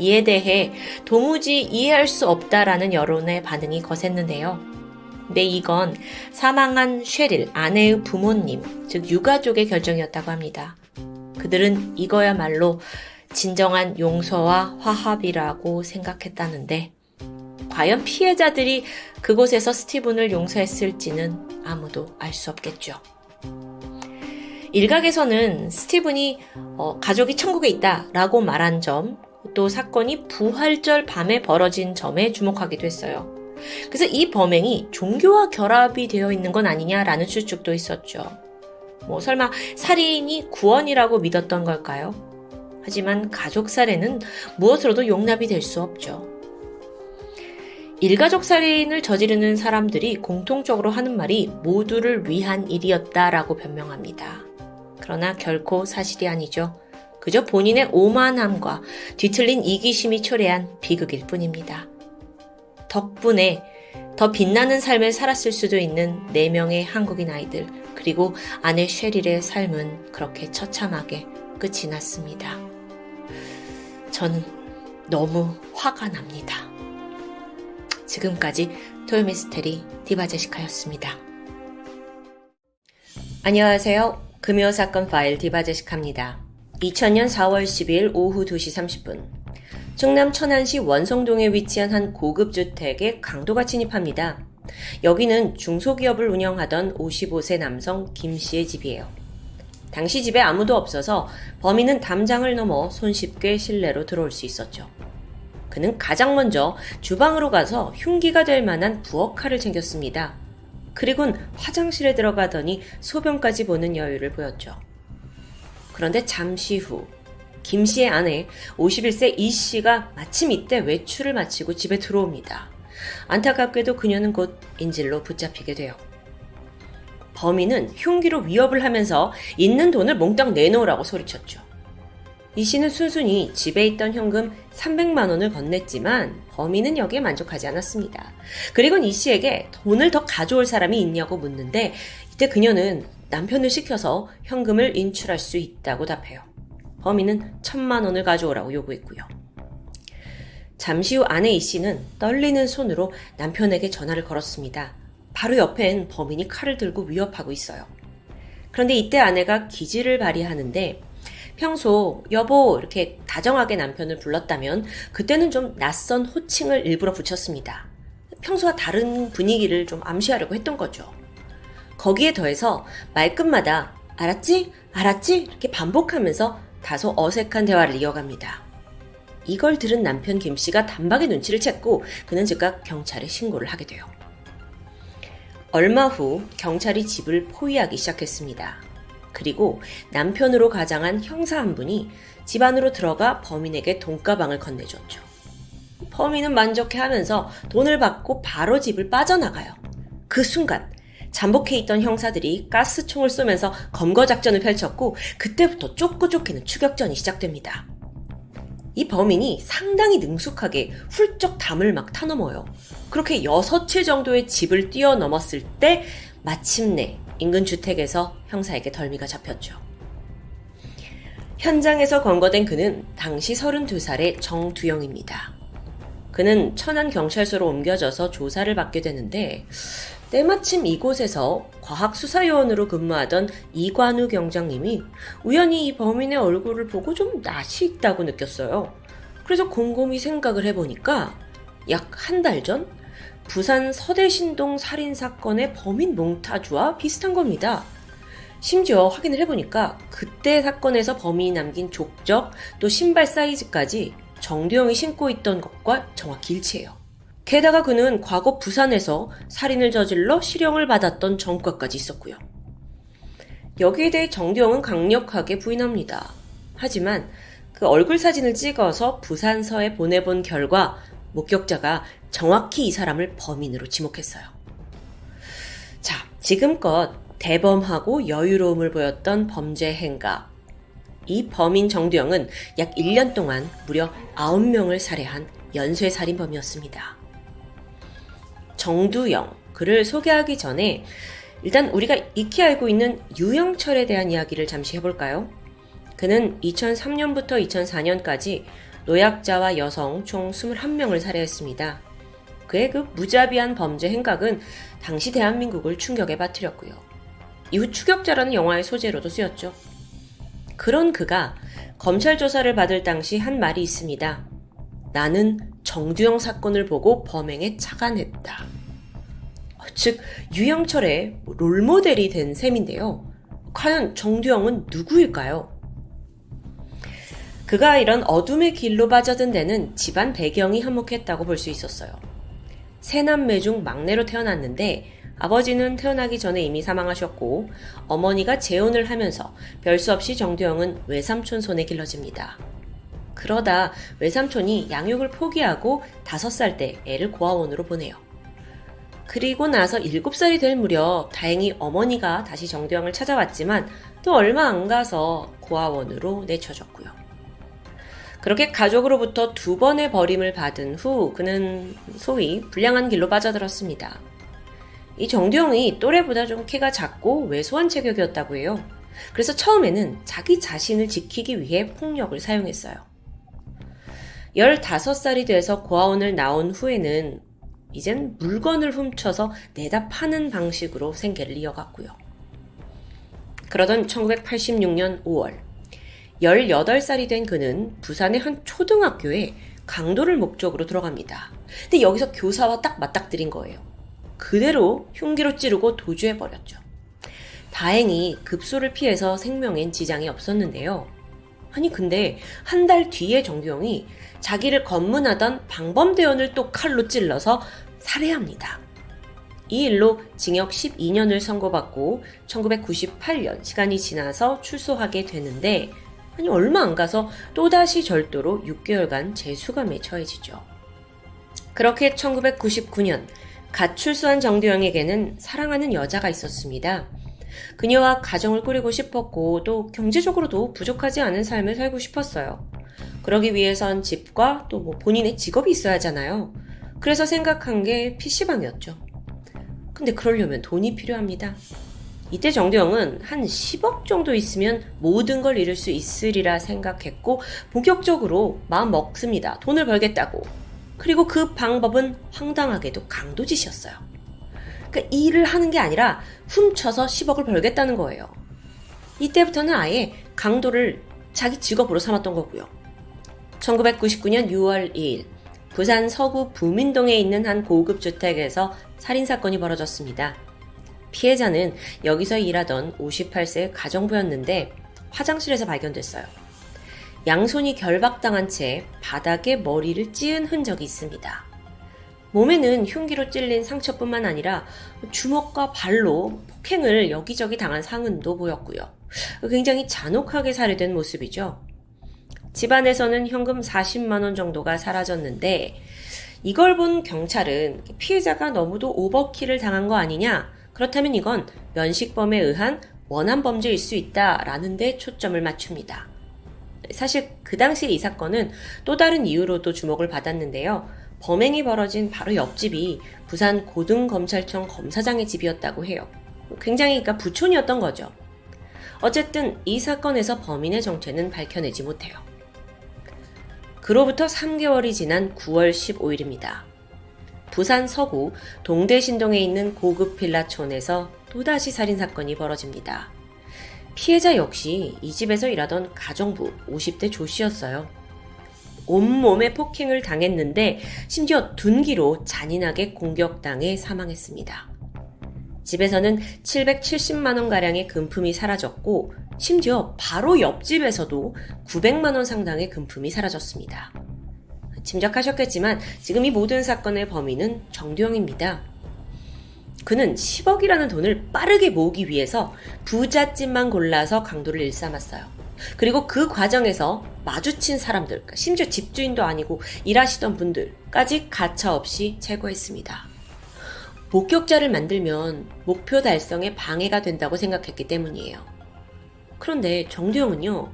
Speaker 1: 이에 대해 도무지 이해할 수 없다라는 여론의 반응이 거셌는데요. 근데 이건 사망한 쉐릴 아내의 부모님, 즉 유가족의 결정이었다고 합니다. 그들은 이거야말로 진정한 용서와 화합이라고 생각했다는데 과연 피해자들이 그곳에서 스티븐을 용서했을지는 아무도 알 수 없겠죠. 일각에서는 스티븐이 어, 가족이 천국에 있다라고 말한 점, 또 사건이 부활절 밤에 벌어진 점에 주목하기도 했어요. 그래서 이 범행이 종교와 결합이 되어 있는 건 아니냐라는 추측도 있었죠. 뭐 설마 살인이 구원이라고 믿었던 걸까요? 하지만 가족 살해는 무엇으로도 용납이 될 수 없죠. 일가족 살인을 저지르는 사람들이 공통적으로 하는 말이 모두를 위한 일이었다라고 변명합니다. 그러나 결코 사실이 아니죠. 그저 본인의 오만함과 뒤틀린 이기심이 초래한 비극일 뿐입니다. 덕분에 더 빛나는 삶을 살았을 수도 있는 4명의 한국인 아이들, 그리고 아내 쉐릴의 삶은 그렇게 처참하게 끝이 났습니다. 저는 너무 화가 납니다. 지금까지 토요미스테리 디바제시카였습니다. 안녕하세요. 금요 사건 파일 디바제시카입니다. 2000년 4월 10일 오후 2시 30분 충남 천안시 원성동에 위치한 한 고급 주택에 강도가 침입합니다. 여기는 중소기업을 운영하던 55세 남성 김 씨의 집이에요. 당시 집에 아무도 없어서 범인은 담장을 넘어 손쉽게 실내로 들어올 수 있었죠. 그는 가장 먼저 주방으로 가서 흉기가 될 만한 부엌칼을 챙겼습니다. 그리곤 화장실에 들어가더니 소변까지 보는 여유를 보였죠. 그런데 잠시 후, 김 씨의 아내 51세 이 씨가 마침 이때 외출을 마치고 집에 들어옵니다. 안타깝게도 그녀는 곧 인질로 붙잡히게 돼요. 범인은 흉기로 위협을 하면서 있는 돈을 몽땅 내놓으라고 소리쳤죠. 이 씨는 순순히 집에 있던 현금 300만 원을 건넸지만 범인은 여기에 만족하지 않았습니다. 그리고 이 씨에게 돈을 더 가져올 사람이 있냐고 묻는데 이때 그녀는 남편을 시켜서 현금을 인출할 수 있다고 답해요. 범인은 천만 원을 가져오라고 요구했고요. 잠시 후 아내 이 씨는 떨리는 손으로 남편에게 전화를 걸었습니다. 바로 옆엔 범인이 칼을 들고 위협하고 있어요. 그런데 이때 아내가 기지를 발휘하는데 평소 여보 이렇게 다정하게 남편을 불렀다면 그때는 좀 낯선 호칭을 일부러 붙였습니다. 평소와 다른 분위기를 좀 암시하려고 했던 거죠. 거기에 더해서 말끝마다 알았지? 알았지? 이렇게 반복하면서 다소 어색한 대화를 이어갑니다. 이걸 들은 남편 김 씨가 단박에 눈치를 챘고 그는 즉각 경찰에 신고를 하게 돼요. 얼마 후 경찰이 집을 포위하기 시작했습니다. 그리고 남편으로 가장한 형사 한 분이 집 안으로 들어가 범인에게 돈가방을 건네줬죠. 범인은 만족해 하면서 돈을 받고 바로 집을 빠져나가요. 그 순간 잠복해 있던 형사들이 가스총을 쏘면서 검거 작전을 펼쳤고 그때부터 쫓고 쫓기는 추격전이 시작됩니다. 이 범인이 상당히 능숙하게 훌쩍 담을 막 타넘어요. 그렇게 6, 7 정도의 집을 뛰어넘었을 때 마침내 인근 주택에서 형사에게 덜미가 잡혔죠. 현장에서 검거된 그는 당시 32살의 정두영입니다. 그는 천안 경찰서로 옮겨져서 조사를 받게 되는데 때마침 이곳에서 과학수사요원으로 근무하던 이관우 경장님이 우연히 이 범인의 얼굴을 보고 좀 낯이 있다고 느꼈어요. 그래서 곰곰이 생각을 해보니까 약 한 달 전 부산 서대신동 살인사건의 범인 몽타주와 비슷한 겁니다. 심지어 확인을 해보니까 그때 사건에서 범인이 남긴 족적 또 신발 사이즈까지 정두영이 신고 있던 것과 정확히 일치해요. 게다가 그는 과거 부산에서 살인을 저질러 실형을 받았던 전과까지 있었고요. 여기에 대해 정두영은 강력하게 부인합니다. 하지만 그 얼굴 사진을 찍어서 부산서에 보내본 결과 목격자가 정확히 이 사람을 범인으로 지목했어요. 자, 지금껏 대범하고 여유로움을 보였던 범죄 행각. 이 범인 정두영은 약 1년 동안 무려 9명을 살해한 연쇄 살인범이었습니다. 정두영, 그를 소개하기 전에 일단 우리가 익히 알고 있는 유영철에 대한 이야기를 잠시 해볼까요? 그는 2003년부터 2004년까지 노약자와 여성 총 21명을 살해했습니다. 그의 그 무자비한 범죄 행각은 당시 대한민국을 충격에 빠뜨렸고요. 이후 추격자라는 영화의 소재로도 쓰였죠. 그런 그가 검찰 조사를 받을 당시 한 말이 있습니다. 나는 정두영 사건을 보고 범행에 착안했다. 즉, 유영철의 롤모델이 된 셈인데요. 과연 정두영은 누구일까요? 그가 이런 어둠의 길로 빠져든 데는 집안 배경이 한몫했다고 볼 수 있었어요. 세남매 중 막내로 태어났는데 아버지는 태어나기 전에 이미 사망하셨고 어머니가 재혼을 하면서 별 수 없이 정두영은 외삼촌 손에 길러집니다. 그러다 외삼촌이 양육을 포기하고 5살 때 애를 고아원으로 보내요. 그리고 나서 7살이 될 무렵 다행히 어머니가 다시 정두영을 찾아왔지만 또 얼마 안 가서 고아원으로 내쳐졌고요. 그렇게 가족으로부터 두 번의 버림을 받은 후 그는 소위 불량한 길로 빠져들었습니다. 이 정두영이 또래보다 좀 키가 작고 왜소한 체격이었다고 해요. 그래서 처음에는 자기 자신을 지키기 위해 폭력을 사용했어요. 15살이 돼서 고아원을 나온 후에는 이젠 물건을 훔쳐서 내다 파는 방식으로 생계를 이어갔고요. 그러던 1986년 5월, 18살이 된 그는 부산의 한 초등학교에 강도를 목적으로 들어갑니다. 근데 여기서 교사와 딱 맞닥뜨린 거예요. 그대로 흉기로 찌르고 도주해버렸죠. 다행히 급소를 피해서 생명엔 지장이 없었는데요. 아니, 근데 한 달 뒤에 정규영이 자기를 검문하던 방범대원을 또 칼로 찔러서 살해합니다. 이 일로 징역 12년을 선고받고 1998년 시간이 지나서 출소하게 되는데 아니 얼마 안 가서 또다시 절도로 6개월간 재수감에 처해지죠. 그렇게 1999년 갓 출소한 정두영에게는 사랑하는 여자가 있었습니다. 그녀와 가정을 꾸리고 싶었고 또 경제적으로도 부족하지 않은 삶을 살고 싶었어요. 그러기 위해선 집과 또 뭐 본인의 직업이 있어야 하잖아요. 그래서 생각한 게 PC방이었죠. 근데 그러려면 돈이 필요합니다. 이때 정대영은 한 10억 정도 있으면 모든 걸 이룰 수 있으리라 생각했고 본격적으로 마음 먹습니다. 돈을 벌겠다고. 그리고 그 방법은 황당하게도 강도짓이었어요. 그러니까 일을 하는 게 아니라 훔쳐서 10억을 벌겠다는 거예요. 이때부터는 아예 강도를 자기 직업으로 삼았던 거고요. 1999년 6월 2일 부산 서구 부민동에 있는 한 고급 주택에서 살인사건이 벌어졌습니다. 피해자는 여기서 일하던 58세 가정부였는데 화장실에서 발견됐어요. 양손이 결박당한 채 바닥에 머리를 찌은 흔적이 있습니다. 몸에는 흉기로 찔린 상처뿐만 아니라 주먹과 발로 폭행을 여기저기 당한 상흔도 보였고요. 굉장히 잔혹하게 살해된 모습이죠. 집안에서는 현금 40만원 정도가 사라졌는데 이걸 본 경찰은 피해자가 너무도 오버킬을 당한 거 아니냐? 그렇다면 이건 면식범에 의한 원한 범죄일 수 있다라는 데 초점을 맞춥니다. 사실 그 당시에 이 사건은 또 다른 이유로도 주목을 받았는데요. 범행이 벌어진 바로 옆집이 부산 고등검찰청 검사장의 집이었다고 해요. 굉장히 그러니까 부촌이었던 거죠. 어쨌든 이 사건에서 범인의 정체는 밝혀내지 못해요. 그로부터 3개월이 지난 9월 15일입니다. 부산 서구 동대신동에 있는 고급 빌라촌에서 또다시 살인사건이 벌어집니다. 피해자 역시 이 집에서 일하던 가정부 50대 조 씨였어요. 온몸에 폭행을 당했는데 심지어 둔기로 잔인하게 공격당해 사망했습니다. 집에서는 770만원 가량의 금품이 사라졌고 심지어 바로 옆집에서도 900만 원 상당의 금품이 사라졌습니다. 짐작하셨겠지만 지금 이 모든 사건의 범인은 정두영입니다. 그는 10억이라는 돈을 빠르게 모으기 위해서 부잣집만 골라서 강도를 일삼았어요. 그리고 그 과정에서 마주친 사람들, 심지어 집주인도 아니고 일하시던 분들까지 가차없이 제거했습니다. 목격자를 만들면 목표 달성에 방해가 된다고 생각했기 때문이에요. 그런데 정두영은요,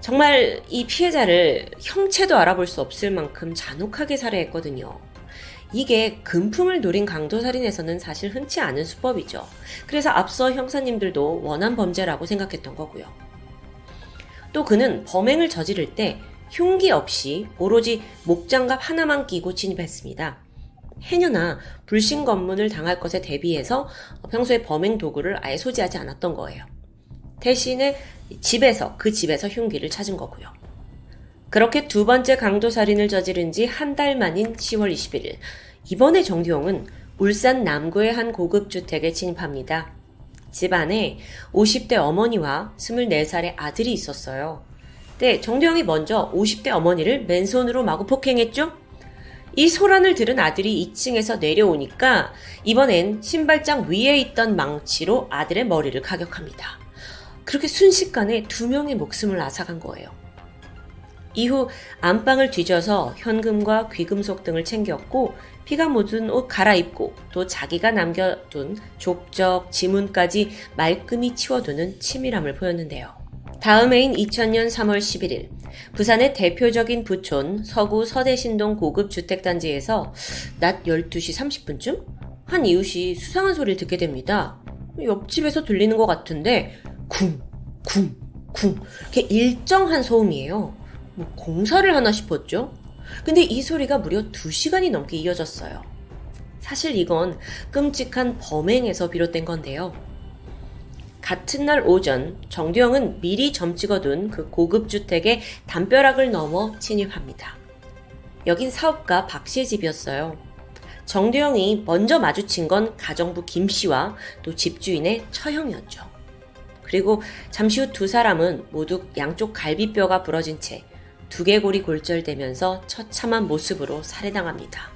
Speaker 1: 정말 이 피해자를 형체도 알아볼 수 없을 만큼 잔혹하게 살해했거든요. 이게 금품을 노린 강도 살인에서는 사실 흔치 않은 수법이죠. 그래서 앞서 형사님들도 원한 범죄라고 생각했던 거고요. 또 그는 범행을 저지를 때 흉기 없이 오로지 목장갑 하나만 끼고 진입했습니다. 해녀나 불신 검문을 당할 것에 대비해서 평소에 범행 도구를 아예 소지하지 않았던 거예요. 대신에 집에서 그 집에서 흉기를 찾은 거고요. 그렇게 두 번째 강도 살인을 저지른 지 한 달 만인 10월 21일 이번에 정두영은 울산 남구의 한 고급 주택에 진입합니다. 집 안에 50대 어머니와 24살의 아들이 있었어요. 네, 정두영이 먼저 50대 어머니를 맨손으로 마구 폭행했죠? 이 소란을 들은 아들이 2층에서 내려오니까 이번엔 신발장 위에 있던 망치로 아들의 머리를 가격합니다. 그렇게 순식간에 두 명의 목숨을 앗아간 거예요. 이후 안방을 뒤져서 현금과 귀금속 등을 챙겼고 피가 묻은 옷 갈아입고 또 자기가 남겨둔 족적, 지문까지 말끔히 치워두는 치밀함을 보였는데요. 다음 해인 2000년 3월 11일 부산의 대표적인 부촌 서구 서대신동 고급 주택단지에서 낮 12시 30분쯤 한 이웃이 수상한 소리를 듣게 됩니다. 옆집에서 들리는 것 같은데 쿵, 쿵, 쿵. 이렇게 일정한 소음이에요. 뭐 공사를 하나 싶었죠? 근데 이 소리가 무려 2시간이 넘게 이어졌어요. 사실 이건 끔찍한 범행에서 비롯된 건데요. 같은 날 오전 정두영은 미리 점 찍어둔 그 고급 주택의 담벼락을 넘어 침입합니다. 여긴 사업가 박 씨의 집이었어요. 정두영이 먼저 마주친 건 가정부 김 씨와 또 집주인의 처형이었죠. 그리고 잠시 후 두 사람은 모두 양쪽 갈비뼈가 부러진 채 두개골이 골절되면서 처참한 모습으로 살해당합니다.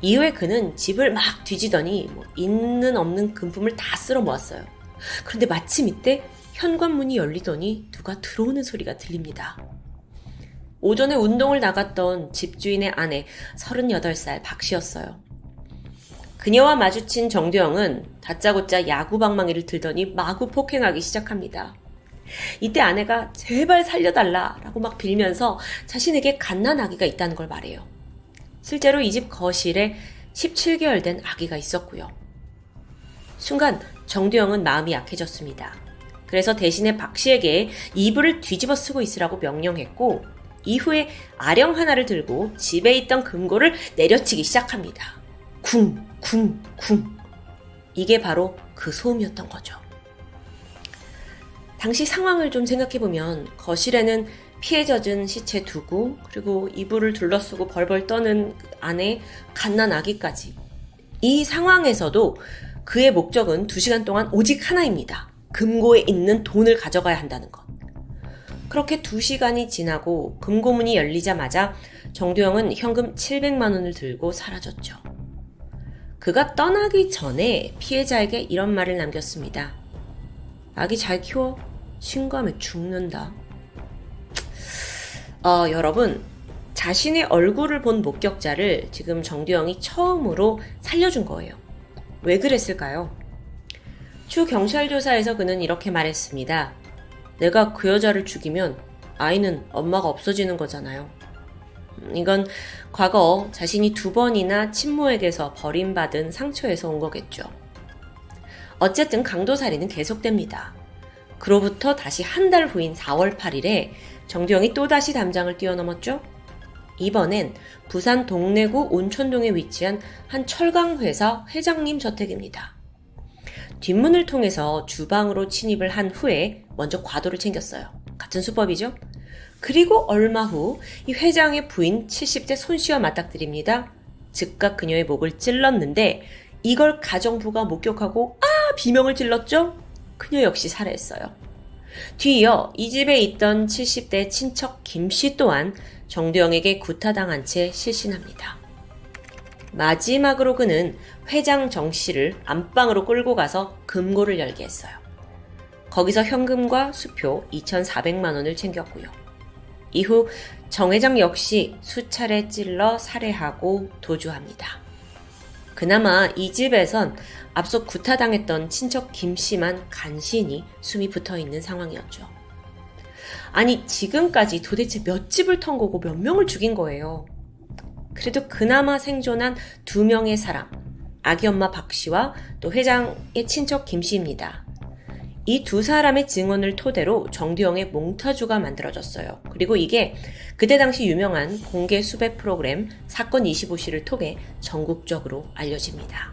Speaker 1: 이후에 그는 집을 막 뒤지더니 뭐 있는 없는 금품을 다 쓸어 모았어요. 그런데 마침 이때 현관문이 열리더니 누가 들어오는 소리가 들립니다. 오전에 운동을 나갔던 집주인의 아내 38살 박 씨였어요. 그녀와 마주친 정두영은 다짜고짜 야구 방망이를 들더니 마구 폭행하기 시작합니다. 이때 아내가 제발 살려달라 라고 막 빌면서 자신에게 갓난 아기가 있다는 걸 말해요. 실제로 이 집 거실에 17개월 된 아기가 있었고요. 순간 정두영은 마음이 약해졌습니다. 그래서 대신에 박 씨에게 이불을 뒤집어 쓰고 있으라고 명령했고 이후에 아령 하나를 들고 집에 있던 금고를 내려치기 시작합니다. 쿵, 쿵, 쿵. 이게 바로 그 소음이었던 거죠. 당시 상황을 좀 생각해보면 거실에는 피해 젖은 시체 두고 그리고 이불을 둘러쓰고 벌벌 떠는 아내 갓난 아기까지 이 상황에서도 그의 목적은 두 시간 동안 오직 하나입니다. 금고에 있는 돈을 가져가야 한다는 것. 그렇게 두 시간이 지나고 금고문이 열리자마자 정두영은 현금 700만 원을 들고 사라졌죠. 그가 떠나기 전에 피해자에게 이런 말을 남겼습니다. 아기 잘 키워. 신고하면 죽는다. 어, 여러분, 자신의 얼굴을 본 목격자를 지금 정두영이 처음으로 살려준 거예요. 왜 그랬을까요? 추 경찰 조사에서 그는 이렇게 말했습니다. 내가 그 여자를 죽이면 아이는 엄마가 없어지는 거잖아요. 이건 과거 자신이 두 번이나 친모에게서 버림받은 상처에서 온 거겠죠. 어쨌든 강도살이는 계속됩니다. 그로부터 다시 한 달 후인 4월 8일에 정두영이 또다시 담장을 뛰어넘었죠. 이번엔 부산 동래구 온천동에 위치한 한 철강회사 회장님 저택입니다. 뒷문을 통해서 주방으로 침입을 한 후에 먼저 과도를 챙겼어요. 같은 수법이죠? 그리고 얼마 후 이 회장의 부인 70대 손씨와 맞닥뜨립니다. 즉각 그녀의 목을 찔렀는데 이걸 가정부가 목격하고 아 비명을 질렀죠? 그녀 역시 살해했어요. 뒤이어 이 집에 있던 70대 친척 김 씨 또한 정두영에게 구타당한 채 실신합니다. 마지막으로 그는 회장 정 씨를 안방으로 끌고 가서 금고를 열게 했어요. 거기서 현금과 수표 2,400만 원을 챙겼고요. 이후 정 회장 역시 수차례 찔러 살해하고 도주합니다. 그나마 이 집에선 앞서 구타당했던 친척 김 씨만 간신히 숨이 붙어 있는 상황이었죠. 아니, 지금까지 도대체 몇 집을 턴 거고 몇 명을 죽인 거예요. 그래도 그나마 생존한 두 명의 사람, 아기 엄마 박 씨와 또 회장의 친척 김 씨입니다. 이 두 사람의 증언을 토대로 정두영의 몽타주가 만들어졌어요. 그리고 이게 그때 당시 유명한 공개 수배 프로그램 사건 25시를 통해 전국적으로 알려집니다.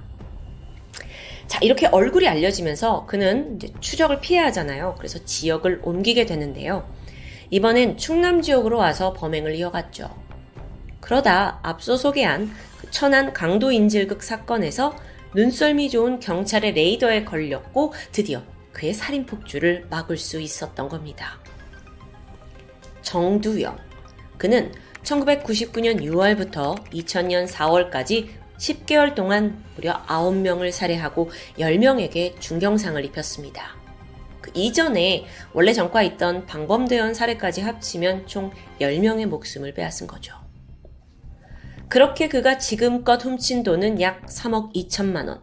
Speaker 1: 자, 이렇게 얼굴이 알려지면서 그는 추적을 피해야 하잖아요. 그래서 지역을 옮기게 되는데요. 이번엔 충남 지역으로 와서 범행을 이어갔죠. 그러다 앞서 소개한 그 천안 강도 인질극 사건에서 눈썰미 좋은 경찰의 레이더에 걸렸고 드디어 그의 살인 폭주를 막을 수 있었던 겁니다. 정두영. 그는 1999년 6월부터 2000년 4월까지 10개월 동안 무려 9명을 살해하고 10명에게 중경상을 입혔습니다. 그 이전에 원래 전과 있던 방범대원 살해까지 합치면 총 10명의 목숨을 빼앗은 거죠. 그렇게 그가 지금껏 훔친 돈은 약 3억 2천만 원.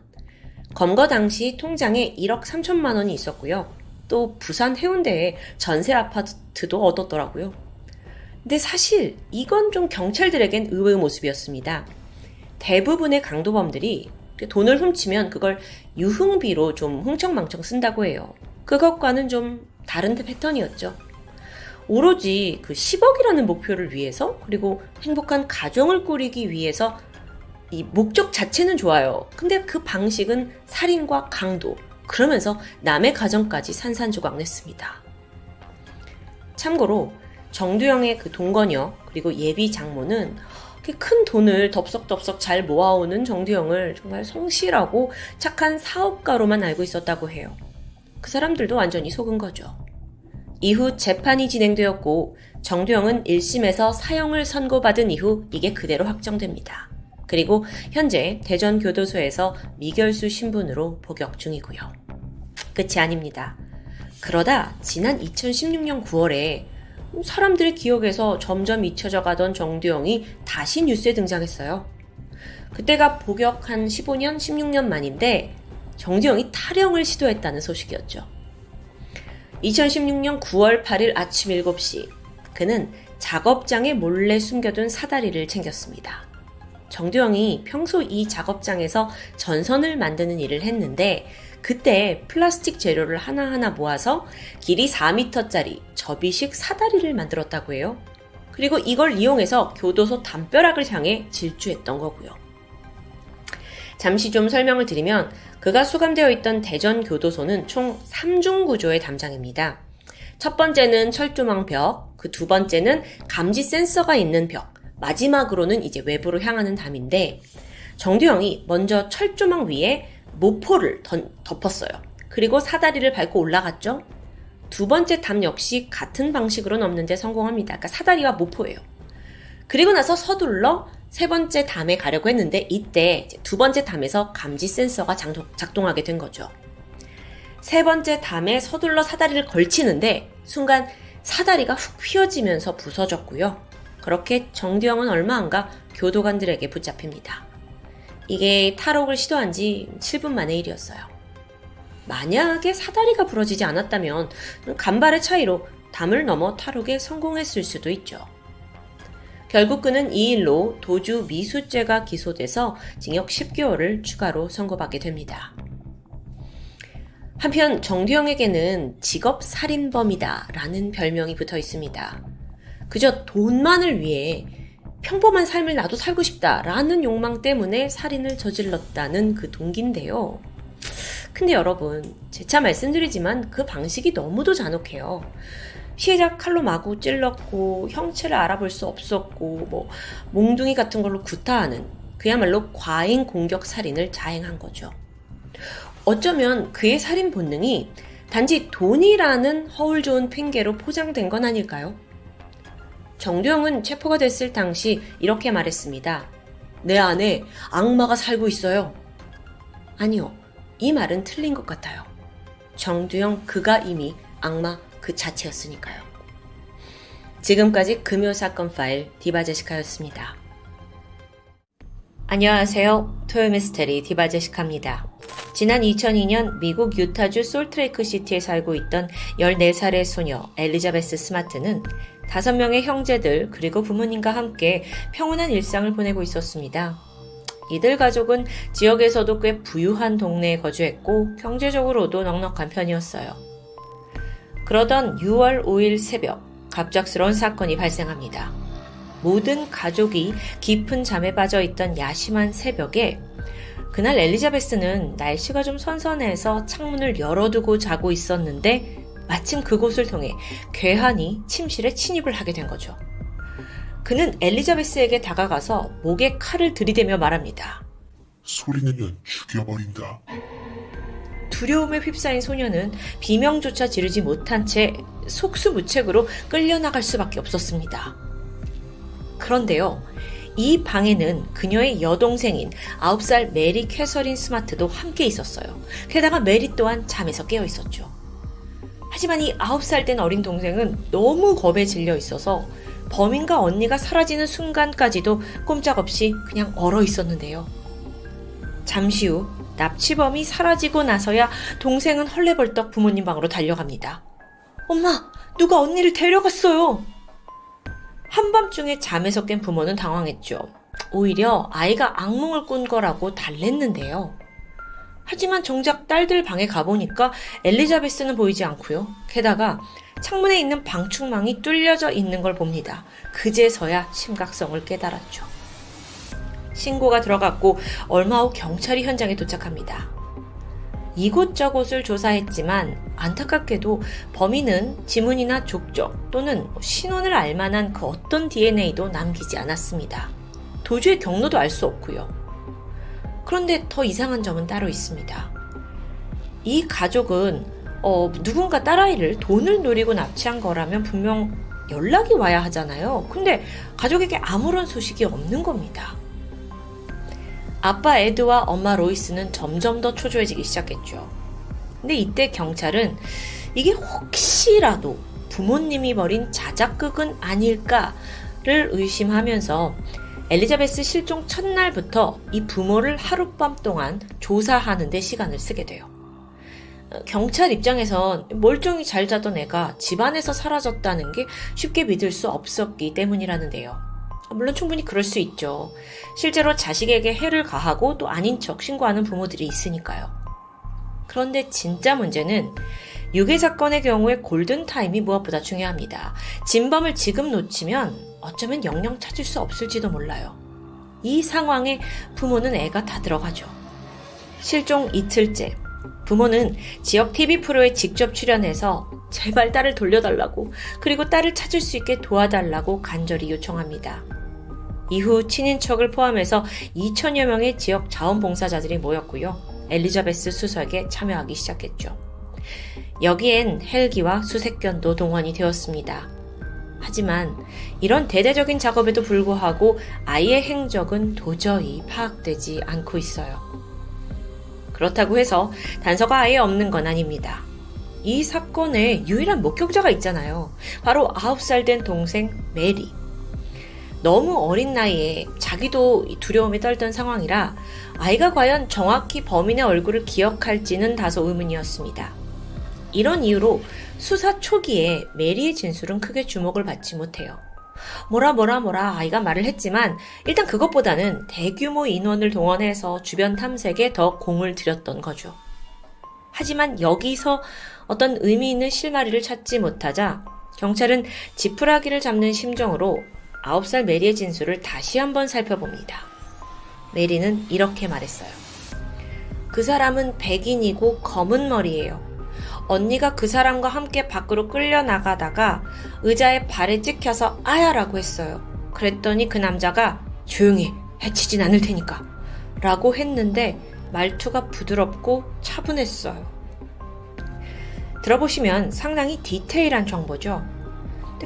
Speaker 1: 검거 당시 통장에 1억 3천만 원이 있었고요. 또 부산 해운대에 전세 아파트도 얻었더라고요. 근데 사실 이건 좀 경찰들에겐 의외의 모습이었습니다. 대부분의 강도범들이 돈을 훔치면 그걸 유흥비로 좀 흥청망청 쓴다고 해요. 그것과는 좀 다른 패턴이었죠. 오로지 그 10억이라는 목표를 위해서 그리고 행복한 가정을 꾸리기 위해서 이 목적 자체는 좋아요. 근데 그 방식은 살인과 강도, 그러면서 남의 가정까지 산산조각 냈습니다. 참고로 정두영의 그 동거녀 그리고 예비 장모는 큰 돈을 덥석덥석 잘 모아오는 정두영을 정말 성실하고 착한 사업가로만 알고 있었다고 해요. 그 사람들도 완전히 속은 거죠. 이후 재판이 진행되었고 정두영은 1심에서 사형을 선고받은 이후 이게 그대로 확정됩니다. 그리고 현재 대전교도소에서 미결수 신분으로 복역 중이고요. 끝이 아닙니다. 그러다 지난 2016년 9월에 사람들의 기억에서 점점 잊혀져 가던 정두영이 다시 뉴스에 등장했어요. 그때가 복역 한 15년, 16년 만인데 정두영이 탈영을 시도했다는 소식이었죠. 2016년 9월 8일 아침 7시 그는 작업장에 몰래 숨겨둔 사다리를 챙겼습니다. 정두영이 평소 이 작업장에서 전선을 만드는 일을 했는데 그때 플라스틱 재료를 하나하나 모아서 길이 4m짜리 접이식 사다리를 만들었다고 해요. 그리고 이걸 이용해서 교도소 담벼락을 향해 질주했던 거고요. 잠시 좀 설명을 드리면 그가 수감되어 있던 대전 교도소는 총 3중 구조의 담장입니다. 첫 번째는 철조망 벽, 그 두 번째는 감지 센서가 있는 벽, 마지막으로는 이제 외부로 향하는 담인데 정두영이 먼저 철조망 위에 모포를 덮었어요. 그리고 사다리를 밟고 올라갔죠. 두 번째 담 역시 같은 방식으로 넘는데 성공합니다. 그러니까 사다리와 모포예요. 그리고 나서 서둘러 세 번째 담에 가려고 했는데 이때 두 번째 담에서 감지 센서가 작동하게 된 거죠. 세 번째 담에 서둘러 사다리를 걸치는데 순간 사다리가 훅 휘어지면서 부서졌고요. 그렇게 정두영은 얼마 안가 교도관들에게 붙잡힙니다. 이게 탈옥을 시도한 지 7분 만의 일이었어요. 만약에 사다리가 부러지지 않았다면 간발의 차이로 담을 넘어 탈옥에 성공했을 수도 있죠. 결국 그는 이 일로 도주 미수죄가 기소돼서 징역 10개월을 추가로 선고받게 됩니다. 한편 정두영에게는 직업 살인범이다 라는 별명이 붙어 있습니다. 그저 돈만을 위해 평범한 삶을 나도 살고 싶다 라는 욕망 때문에 살인을 저질렀다는 그 동기인데요. 근데 여러분, 재차 말씀드리지만 그 방식이 너무도 잔혹해요. 피해자 칼로 마구 찔렀고 형체를 알아볼 수 없었고 뭐 몽둥이 같은 걸로 구타하는 그야말로 과잉 공격 살인을 자행한 거죠. 어쩌면 그의 살인 본능이 단지 돈이라는 허울 좋은 핑계로 포장된 건 아닐까요? 정두영은 체포가 됐을 당시 이렇게 말했습니다. 내 안에 악마가 살고 있어요. 아니요. 이 말은 틀린 것 같아요. 정두영 그가 이미 악마 그 자체였으니까요. 지금까지 금요 사건 파일 디바제시카였습니다. 안녕하세요. 토요미스테리 디바제시카입니다. 지난 2002년 미국 유타주 솔트레이크 시티에 살고 있던 14살의 소녀 엘리자베스 스마트는 5명의 형제들 그리고 부모님과 함께 평온한 일상을 보내고 있었습니다. 이들 가족은 지역에서도 꽤 부유한 동네에 거주했고 경제적으로도 넉넉한 편이었어요. 그러던 6월 5일 새벽 갑작스러운 사건이 발생합니다. 모든 가족이 깊은 잠에 빠져 있던 야심한 새벽에 그날 엘리자베스는 날씨가 좀 선선해서 창문을 열어두고 자고 있었는데 마침 그곳을 통해 괴한이 침실에 침입을 하게 된 거죠. 그는 엘리자베스에게 다가가서 목에 칼을 들이대며 말합니다.
Speaker 2: 소리 내면 죽여버린다.
Speaker 1: 두려움에 휩싸인 소녀는 비명조차 지르지 못한 채 속수무책으로 끌려나갈 수밖에 없었습니다. 그런데요, 이 방에는 그녀의 여동생인 9살 메리 캐서린 스마트도 함께 있었어요. 게다가 메리 또한 잠에서 깨어 있었죠. 하지만 이 9살 된 어린 동생은 너무 겁에 질려 있어서 범인과 언니가 사라지는 순간까지도 꼼짝없이 그냥 얼어 있었는데요. 잠시 후 납치범이 사라지고 나서야 동생은 헐레벌떡 부모님 방으로 달려갑니다. 엄마, 누가 언니를 데려갔어요. 한밤중에 잠에서 깬 부모는 당황했죠. 오히려 아이가 악몽을 꾼 거라고 달랬는데요. 하지만 정작 딸들 방에 가보니까 엘리자베스는 보이지 않고요. 게다가 창문에 있는 방충망이 뚫려져 있는 걸 봅니다. 그제서야 심각성을 깨달았죠. 신고가 들어갔고 얼마 후 경찰이 현장에 도착합니다. 이곳저곳을 조사했지만 안타깝게도 범인은 지문이나 족적 또는 신원을 알 만한 그 어떤 DNA도 남기지 않았습니다. 도주의 경로도 알 수 없고요. 그런데 더 이상한 점은 따로 있습니다. 이 가족은 어, 누군가 딸아이를 돈을 노리고 납치한 거라면 분명 연락이 와야 하잖아요. 근데 가족에게 아무런 소식이 없는 겁니다. 아빠 에드와 엄마 로이스는 점점 더 초조해지기 시작했죠. 근데 이때 경찰은 이게 혹시라도 부모님이 벌인 자작극은 아닐까를 의심하면서 엘리자베스 실종 첫날부터 이 부모를 하룻밤 동안 조사하는 데 시간을 쓰게 돼요. 경찰 입장에선 멀쩡히 잘 자던 애가 집안에서 사라졌다는 게 쉽게 믿을 수 없었기 때문이라는데요. 물론 충분히 그럴 수 있죠. 실제로 자식에게 해를 가하고 또 아닌 척 신고하는 부모들이 있으니까요. 그런데 진짜 문제는 유괴 사건의 경우에 골든타임이 무엇보다 중요합니다. 진범을 지금 놓치면 어쩌면 영영 찾을 수 없을지도 몰라요. 이 상황에 부모는 애가 다 들어가죠. 실종 이틀째. 부모는 지역 TV 프로에 직접 출연해서 제발 딸을 돌려달라고 그리고 딸을 찾을 수 있게 도와달라고 간절히 요청합니다. 이후 친인척을 포함해서 2천여 명의 지역 자원봉사자들이 모였고요. 엘리자베스 수색에 참여하기 시작했죠. 여기엔 헬기와 수색견도 동원이 되었습니다. 하지만 이런 대대적인 작업에도 불구하고 아이의 행적은 도저히 파악되지 않고 있어요. 그렇다고 해서 단서가 아예 없는 건 아닙니다. 이 사건의 유일한 목격자가 있잖아요. 바로 9살 된 동생 메리. 너무 어린 나이에 자기도 두려움에 떨던 상황이라 아이가 과연 정확히 범인의 얼굴을 기억할지는 다소 의문이었습니다. 이런 이유로 수사 초기에 메리의 진술은 크게 주목을 받지 못해요. 뭐라 뭐라 뭐라 아이가 말을 했지만 일단 그것보다는 대규모 인원을 동원해서 주변 탐색에 더 공을 들였던 거죠. 하지만 여기서 어떤 의미 있는 실마리를 찾지 못하자 경찰은 지푸라기를 잡는 심정으로 9살 메리의 진술을 다시 한번 살펴봅니다. 메리는 이렇게 말했어요. 그 사람은 백인이고 검은 머리예요. 언니가 그 사람과 함께 밖으로 끌려 나가다가 의자에 발에 찍혀서 아야라고 했어요. 그랬더니 그 남자가 조용히 해치진 않을 테니까 라고 했는데 말투가 부드럽고 차분했어요. 들어보시면 상당히 디테일한 정보죠.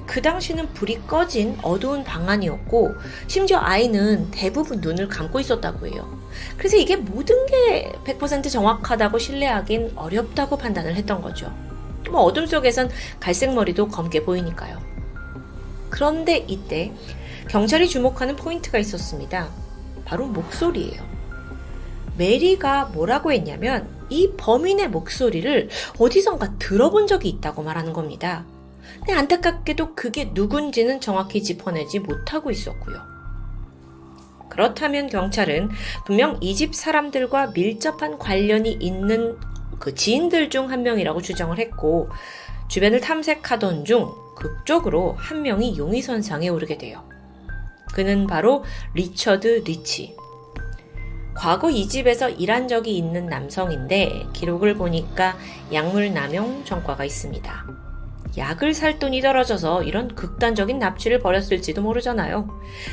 Speaker 1: 그 당시는 불이 꺼진 어두운 방 안이었고 심지어 아이는 대부분 눈을 감고 있었다고 해요. 그래서 이게 모든 게 100% 정확하다고 신뢰하긴 어렵다고 판단을 했던 거죠. 뭐 어둠 속에선 갈색 머리도 검게 보이니까요. 그런데 이때 경찰이 주목하는 포인트가 있었습니다. 바로 목소리예요. 메리가 뭐라고 했냐면 이 범인의 목소리를 어디선가 들어본 적이 있다고 말하는 겁니다. 근데 안타깝게도 그게 누군지는 정확히 짚어내지 못하고 있었고요. 그렇다면 경찰은 분명 이 집 사람들과 밀접한 관련이 있는 그 지인들 중 한 명이라고 추정을 했고 주변을 탐색하던 중 극적으로 한 명이 용의선상에 오르게 돼요. 그는 바로 리처드 리치. 과거 이 집에서 일한 적이 있는 남성인데 기록을 보니까 약물 남용 전과가 있습니다. 약을 살 돈이 떨어져서 이런 극단적인 납치를 벌였을지도 모르잖아요.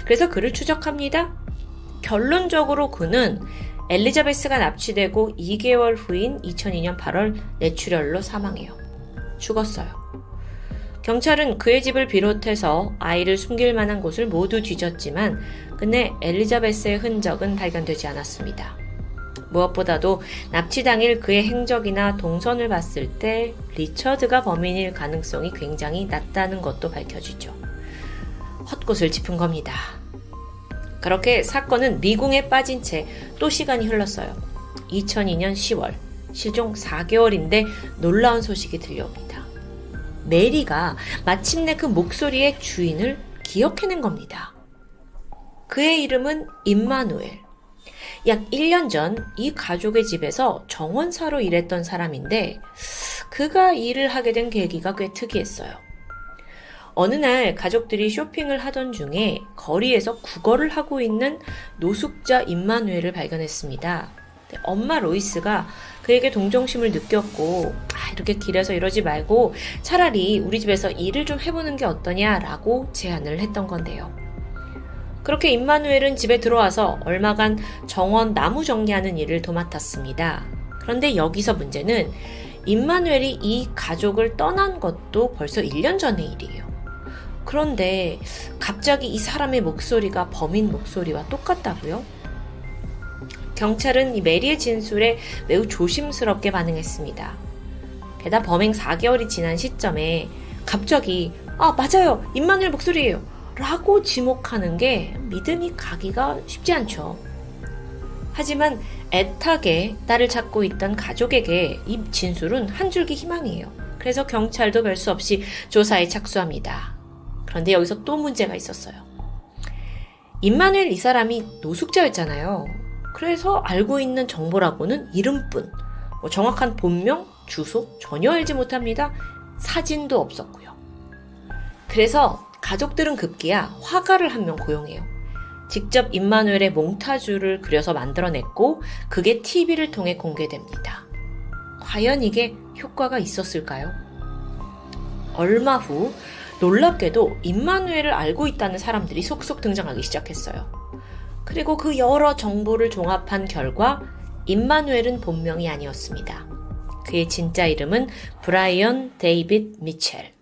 Speaker 1: 그래서 그를 추적합니다. 결론적으로 그는 엘리자베스가 납치되고 2개월 후인 2002년 8월 뇌출혈로 사망해요. 죽었어요. 경찰은 그의 집을 비롯해서 아이를 숨길 만한 곳을 모두 뒤졌지만 끝내 엘리자베스의 흔적은 발견되지 않았습니다. 무엇보다도 납치 당일 그의 행적이나 동선을 봤을 때 리처드가 범인일 가능성이 굉장히 낮다는 것도 밝혀지죠. 헛것을 짚은 겁니다. 그렇게 사건은 미궁에 빠진 채 또 시간이 흘렀어요. 2002년 10월, 실종 4개월인데 놀라운 소식이 들려옵니다. 메리가 마침내 그 목소리의 주인을 기억해낸 겁니다. 그의 이름은 임마누엘. 약 1년 전 이 가족의 집에서 정원사로 일했던 사람인데 그가 일을 하게 된 계기가 꽤 특이했어요. 어느 날 가족들이 쇼핑을 하던 중에 거리에서 구걸을 하고 있는 노숙자 임마누엘을 발견했습니다. 엄마 로이스가 그에게 동정심을 느꼈고 아, 이렇게 길에서 이러지 말고 차라리 우리 집에서 일을 좀 해보는 게 어떠냐라고 제안을 했던 건데요. 그렇게 임마누엘은 집에 들어와서 얼마간 정원 나무 정리하는 일을 도맡았습니다. 그런데 여기서 문제는 임마누엘이 이 가족을 떠난 것도 벌써 1년 전의 일이에요. 그런데 갑자기 이 사람의 목소리가 범인 목소리와 똑같다고요? 경찰은 이 메리의 진술에 매우 조심스럽게 반응했습니다. 게다가 범행 4개월이 지난 시점에 갑자기 아 맞아요 임마누엘 목소리예요 라고 지목하는 게 믿음이 가기가 쉽지 않죠. 하지만 애타게 딸을 찾고 있던 가족에게 이 진술은 한 줄기 희망이에요. 그래서 경찰도 별 수 없이 조사에 착수합니다. 그런데 여기서 또 문제가 있었어요. 임마누엘 이 사람이 노숙자였잖아요. 그래서 알고 있는 정보라고는 이름뿐, 뭐 정확한 본명, 주소 전혀 알지 못합니다. 사진도 없었고요. 그래서 가족들은 급기야 화가를 한 명 고용해요. 직접 임마누엘의 몽타주를 그려서 만들어냈고 그게 TV를 통해 공개됩니다. 과연 이게 효과가 있었을까요? 얼마 후 놀랍게도 임마누엘을 알고 있다는 사람들이 속속 등장하기 시작했어요. 그리고 그 여러 정보를 종합한 결과 임마누엘은 본명이 아니었습니다. 그의 진짜 이름은 브라이언 데이빗 미첼.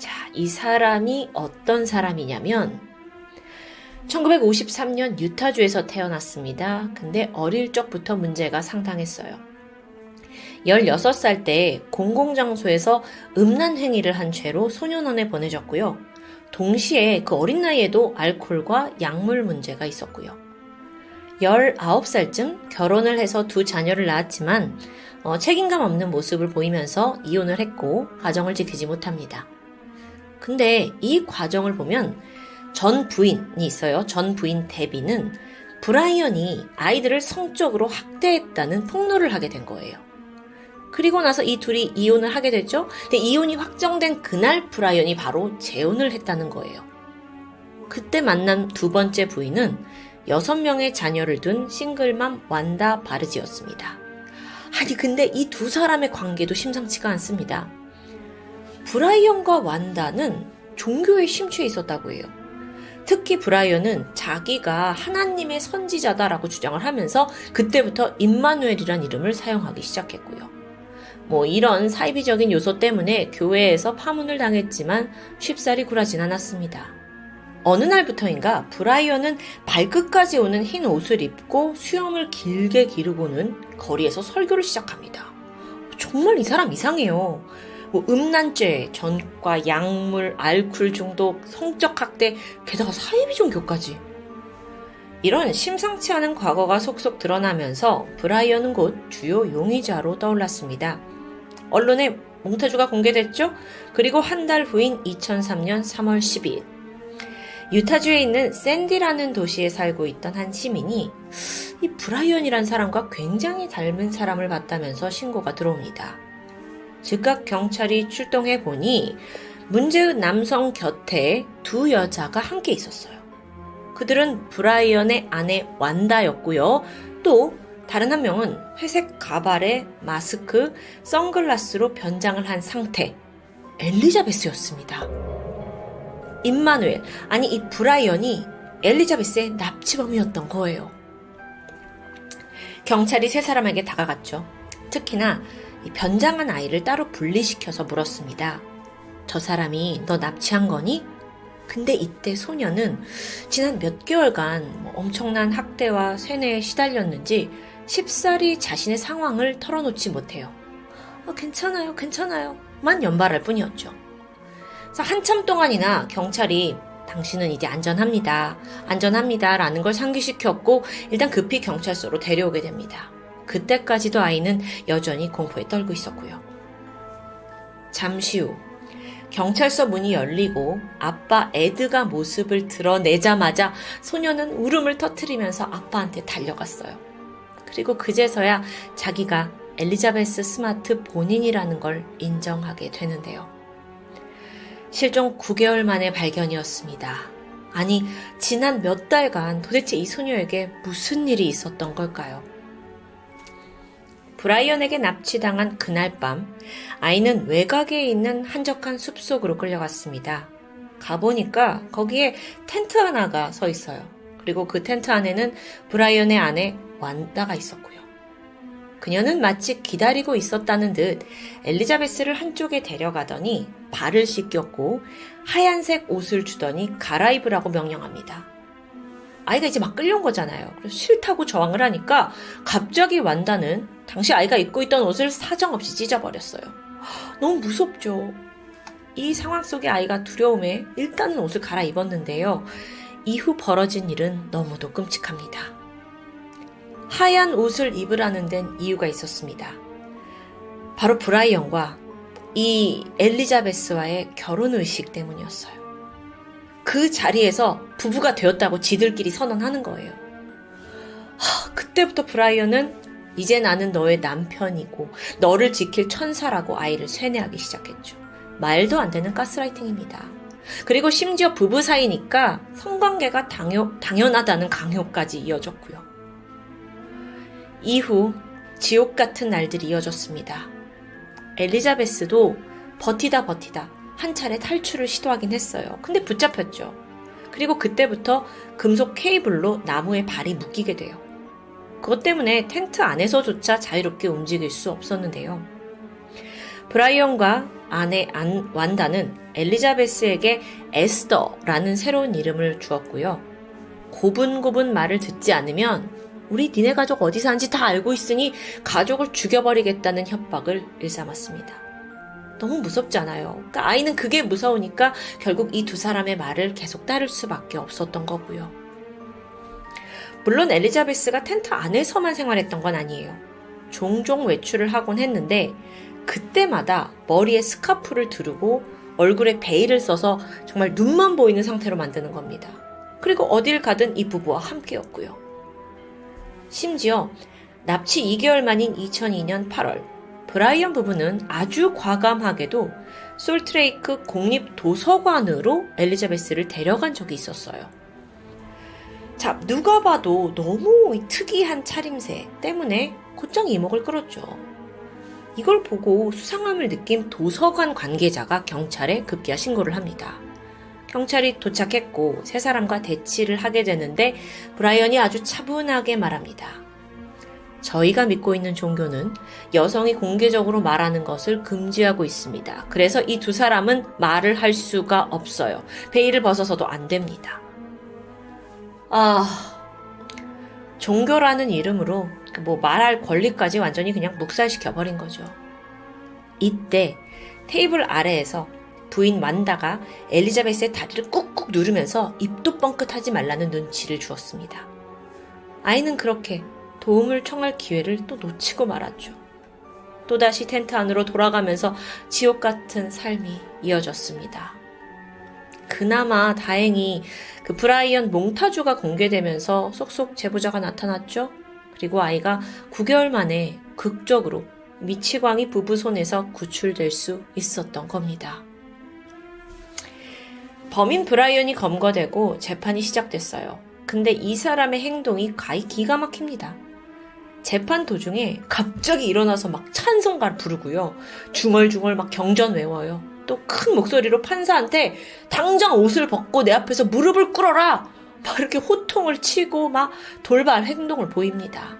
Speaker 1: 자, 이 사람이 어떤 사람이냐면 1953년 유타주에서 태어났습니다. 근데 어릴 적부터 문제가 상당했어요. 16살 때 공공장소에서 음란 행위를 한 죄로 소년원에 보내졌고요. 동시에 그 어린 나이에도 알코올과 약물 문제가 있었고요. 19살쯤 결혼을 해서 두 자녀를 낳았지만 어, 책임감 없는 모습을 보이면서 이혼을 했고 가정을 지키지 못합니다. 근데 이 과정을 보면 전 부인이 있어요. 전 부인 데비는 브라이언이 아이들을 성적으로 학대했다는 폭로를 하게 된 거예요. 그리고 나서 이 둘이 이혼을 하게 됐죠. 근데 이혼이 확정된 그날 브라이언이 바로 재혼을 했다는 거예요. 그때 만난 두 번째 부인은 여섯 명의 자녀를 둔 싱글맘 완다 바르지였습니다. 아니 근데 이 두 사람의 관계도 심상치가 않습니다. 브라이언과 완다는 종교에 심취해 있었다고 해요. 특히 브라이언은 자기가 하나님의 선지자다라고 주장을 하면서 그때부터 임마누엘이란 이름을 사용하기 시작했고요. 뭐 이런 사이비적인 요소 때문에 교회에서 파문을 당했지만 쉽사리 굴하진 않았습니다. 어느 날부터인가 브라이언은 발끝까지 오는 흰 옷을 입고 수염을 길게 기르고는 거리에서 설교를 시작합니다. 정말 이 사람 이상해요. 뭐 음란죄, 전과, 약물, 알코올 중독, 성적 학대, 게다가 사이비 종교까지. 이런 심상치 않은 과거가 속속 드러나면서 브라이언은 곧 주요 용의자로 떠올랐습니다. 언론에 몽타주가 공개됐죠? 그리고 한 달 후인 2003년 3월 12일. 유타주에 있는 샌디라는 도시에 살고 있던 한 시민이 이 브라이언이란 사람과 굉장히 닮은 사람을 봤다면서 신고가 들어옵니다. 즉각 경찰이 출동해 보니 문제의 남성 곁에 두 여자가 함께 있었어요. 그들은 브라이언의 아내 완다였고요. 또 다른 한 명은 회색 가발에 마스크, 선글라스로 변장을 한 상태 엘리자베스였습니다. 임마누엘, 아니 이 브라이언이 엘리자베스의 납치범이었던 거예요. 경찰이 세 사람에게 다가갔죠. 특히나 변장한 아이를 따로 분리시켜서 물었습니다. 저 사람이 너 납치한 거니? 근데 이때 소녀는 지난 몇 개월간 뭐 엄청난 학대와 세뇌에 시달렸는지 쉽사리 자신의 상황을 털어놓지 못해요. 어, 괜찮아요, 괜찮아요. 만 연발할 뿐이었죠. 그래서 한참 동안이나 경찰이 당신은 이제 안전합니다. 안전합니다. 라는 걸 상기시켰고 일단 급히 경찰서로 데려오게 됩니다. 그때까지도 아이는 여전히 공포에 떨고 있었고요. 잠시 후 경찰서 문이 열리고 아빠 에드가 모습을 드러내자마자 소녀는 울음을 터트리면서 아빠한테 달려갔어요. 그리고 그제서야 자기가 엘리자베스 스마트 본인이라는 걸 인정하게 되는데요. 실종 9개월 만의 발견이었습니다. 아니, 지난 몇 달간 도대체 이 소녀에게 무슨 일이 있었던 걸까요? 브라이언에게 납치당한 그날 밤, 아이는 외곽에 있는 한적한 숲속으로 끌려갔습니다. 가보니까 거기에 텐트 하나가 서 있어요. 그리고 그 텐트 안에는 브라이언의 아내 완다가 있었고요. 그녀는 마치 기다리고 있었다는 듯 엘리자베스를 한쪽에 데려가더니 발을 씻겼고 하얀색 옷을 주더니 갈아입으라고 명령합니다. 아이가 이제 막 끌려온 거잖아요. 그래서 싫다고 저항을 하니까 갑자기 완다는 당시 아이가 입고 있던 옷을 사정없이 찢어버렸어요. 너무 무섭죠. 이 상황 속에 아이가 두려움에 일단은 옷을 갈아입었는데요. 이후 벌어진 일은 너무도 끔찍합니다. 하얀 옷을 입으라는 데는 이유가 있었습니다. 바로 브라이언과 이 엘리자베스와의 결혼 의식 때문이었어요. 그 자리에서 부부가 되었다고 지들끼리 선언하는 거예요. 하, 그때부터 브라이언은 이제 나는 너의 남편이고 너를 지킬 천사라고 아이를 세뇌하기 시작했죠. 말도 안 되는 가스라이팅입니다. 그리고 심지어 부부 사이니까 성관계가 당연, 당연하다는 강요까지 이어졌고요. 이후 지옥 같은 날들이 이어졌습니다. 엘리자베스도 버티다 버티다 한 차례 탈출을 시도하긴 했어요. 근데 붙잡혔죠. 그리고 그때부터 금속 케이블로 나무에 발이 묶이게 돼요. 그것 때문에 텐트 안에서조차 자유롭게 움직일 수 없었는데요. 브라이언과 아내 안, 완다는 엘리자베스에게 에스더라는 새로운 이름을 주었고요. 고분고분 말을 듣지 않으면 우리 니네 가족 어디 사는지 다 알고 있으니 가족을 죽여버리겠다는 협박을 일삼았습니다. 너무 무섭잖아요. 그러니까 아이는 그게 무서우니까 결국 이 두 사람의 말을 계속 따를 수밖에 없었던 거고요. 물론 엘리자베스가 텐트 안에서만 생활했던 건 아니에요. 종종 외출을 하곤 했는데 그때마다 머리에 스카프를 두르고 얼굴에 베일을 써서 정말 눈만 보이는 상태로 만드는 겁니다. 그리고 어딜 가든 이 부부와 함께였고요. 심지어 납치 2개월 만인 2002년 8월 브라이언 부부는 아주 과감하게도 솔트레이크 공립 도서관으로 엘리자베스를 데려간 적이 있었어요. 자, 누가 봐도 너무 특이한 차림새 때문에 곧장 이목을 끌었죠. 이걸 보고 수상함을 느낀 도서관 관계자가 경찰에 급기야 신고를 합니다. 경찰이 도착했고 세 사람과 대치를 하게 되는데 브라이언이 아주 차분하게 말합니다. 저희가 믿고 있는 종교는 여성이 공개적으로 말하는 것을 금지하고 있습니다. 그래서 이 두 사람은 말을 할 수가 없어요. 베일을 벗어서도 안 됩니다. 아, 종교라는 이름으로 뭐 말할 권리까지 완전히 그냥 묵살시켜버린 거죠. 이때 테이블 아래에서 부인 완다가 엘리자베스의 다리를 꾹꾹 누르면서 입도 뻥끗하지 말라는 눈치를 주었습니다. 아이는 그렇게 도움을 청할 기회를 또 놓치고 말았죠. 또다시 텐트 안으로 돌아가면서 지옥 같은 삶이 이어졌습니다. 그나마 다행히 그 브라이언 몽타주가 공개되면서 속속 제보자가 나타났죠. 그리고 아이가 9개월 만에 극적으로 미치광이 부부 손에서 구출될 수 있었던 겁니다. 범인 브라이언이 검거되고 재판이 시작됐어요. 근데 이 사람의 행동이 가히 기가 막힙니다. 재판 도중에 갑자기 일어나서 막 찬송가를 부르고요. 중얼중얼 막 경전 외워요. 또 큰 목소리로 판사한테 당장 옷을 벗고 내 앞에서 무릎을 꿇어라! 막 이렇게 호통을 치고 막 돌발 행동을 보입니다.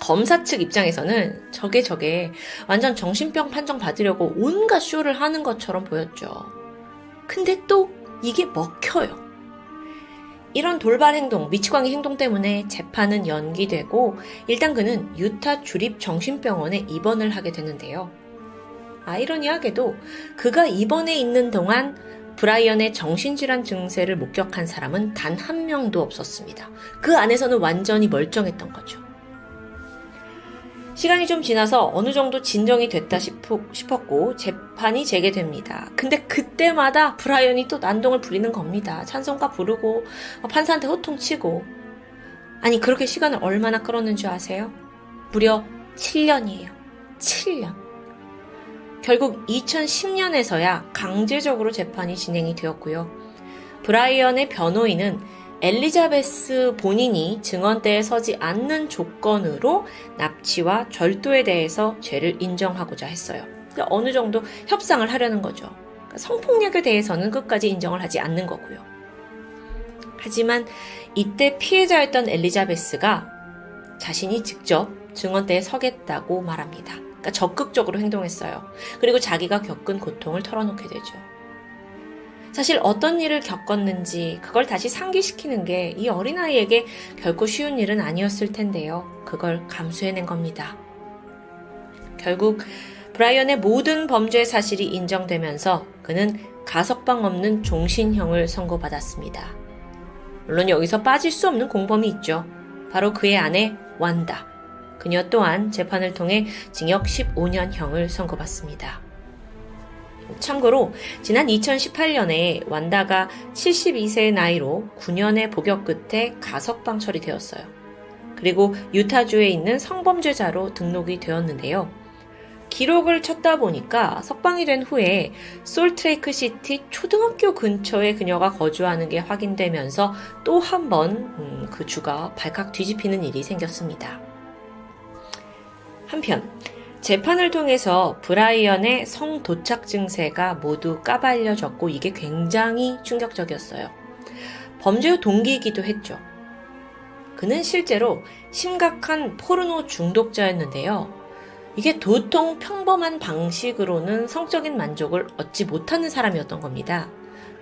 Speaker 1: 검사 측 입장에서는 저게 저게 완전 정신병 판정 받으려고 온갖 쇼를 하는 것처럼 보였죠. 근데 또 이게 먹혀요. 이런 돌발 행동, 미치광이 행동 때문에 재판은 연기되고 일단 그는 유타 주립 정신병원에 입원을 하게 되는데요. 아이러니하게도 그가 입원해 있는 동안 브라이언의 정신질환 증세를 목격한 사람은 단 한 명도 없었습니다. 그 안에서는 완전히 멀쩡했던 거죠. 시간이 좀 지나서 어느 정도 진정이 됐다 싶었고 재판이 재개됩니다. 근데 그때마다 브라이언이 또 난동을 부리는 겁니다. 찬송가 부르고 판사한테 호통치고 아니 그렇게 시간을 얼마나 끌었는지 아세요? 무려 7년이에요. 7년. 결국 2010년에서야 강제적으로 재판이 진행이 되었고요. 브라이언의 변호인은 엘리자베스 본인이 증언대에 서지 않는 조건으로 납치와 절도에 대해서 죄를 인정하고자 했어요. 그러니까 어느 정도 협상을 하려는 거죠. 그러니까 성폭력에 대해서는 끝까지 인정을 하지 않는 거고요. 하지만 이때 피해자였던 엘리자베스가 자신이 직접 증언대에 서겠다고 말합니다. 그러니까 적극적으로 행동했어요. 그리고 자기가 겪은 고통을 털어놓게 되죠. 사실 어떤 일을 겪었는지 그걸 다시 상기시키는 게 이 어린아이에게 결코 쉬운 일은 아니었을 텐데요. 그걸 감수해낸 겁니다. 결국 브라이언의 모든 범죄 사실이 인정되면서 그는 가석방 없는 종신형을 선고받았습니다. 물론 여기서 빠질 수 없는 공범이 있죠. 바로 그의 아내 완다. 그녀 또한 재판을 통해 징역 15년형을 선고받습니다. 참고로 지난 2018년에 완다가 72세의 나이로 9년의 복역 끝에 가석방 처리되었어요. 그리고 유타주에 있는 성범죄자로 등록이 되었는데요. 기록을 찾다 보니까 석방이 된 후에 솔트레이크 시티 초등학교 근처에 그녀가 거주하는 게 확인되면서 또 한 번그 음, 주가 발칵 뒤집히는 일이 생겼습니다. 한편 재판을 통해서 브라이언의 성도착 증세가 모두 까발려졌고 이게 굉장히 충격적이었어요. 범죄의 동기이기도 했죠. 그는 실제로 심각한 포르노 중독자였는데요. 이게 도통 평범한 방식으로는 성적인 만족을 얻지 못하는 사람이었던 겁니다.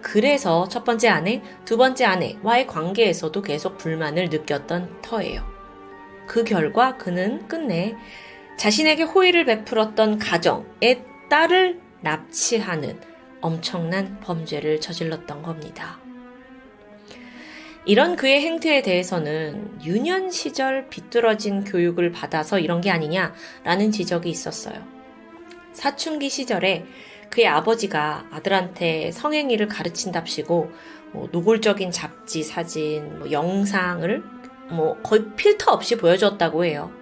Speaker 1: 그래서 첫 번째 아내, 두 번째 아내와의 관계에서도 계속 불만을 느꼈던 터예요. 그 결과 그는 끝내 자신에게 호의를 베풀었던 가정의 딸을 납치하는 엄청난 범죄를 저질렀던 겁니다. 이런 그의 행태에 대해서는 유년 시절 비뚤어진 교육을 받아서 이런 게 아니냐라는 지적이 있었어요. 사춘기 시절에 그의 아버지가 아들한테 성행위를 가르친답시고 뭐 노골적인 잡지, 사진, 뭐 영상을 뭐 거의 필터 없이 보여줬다고 해요.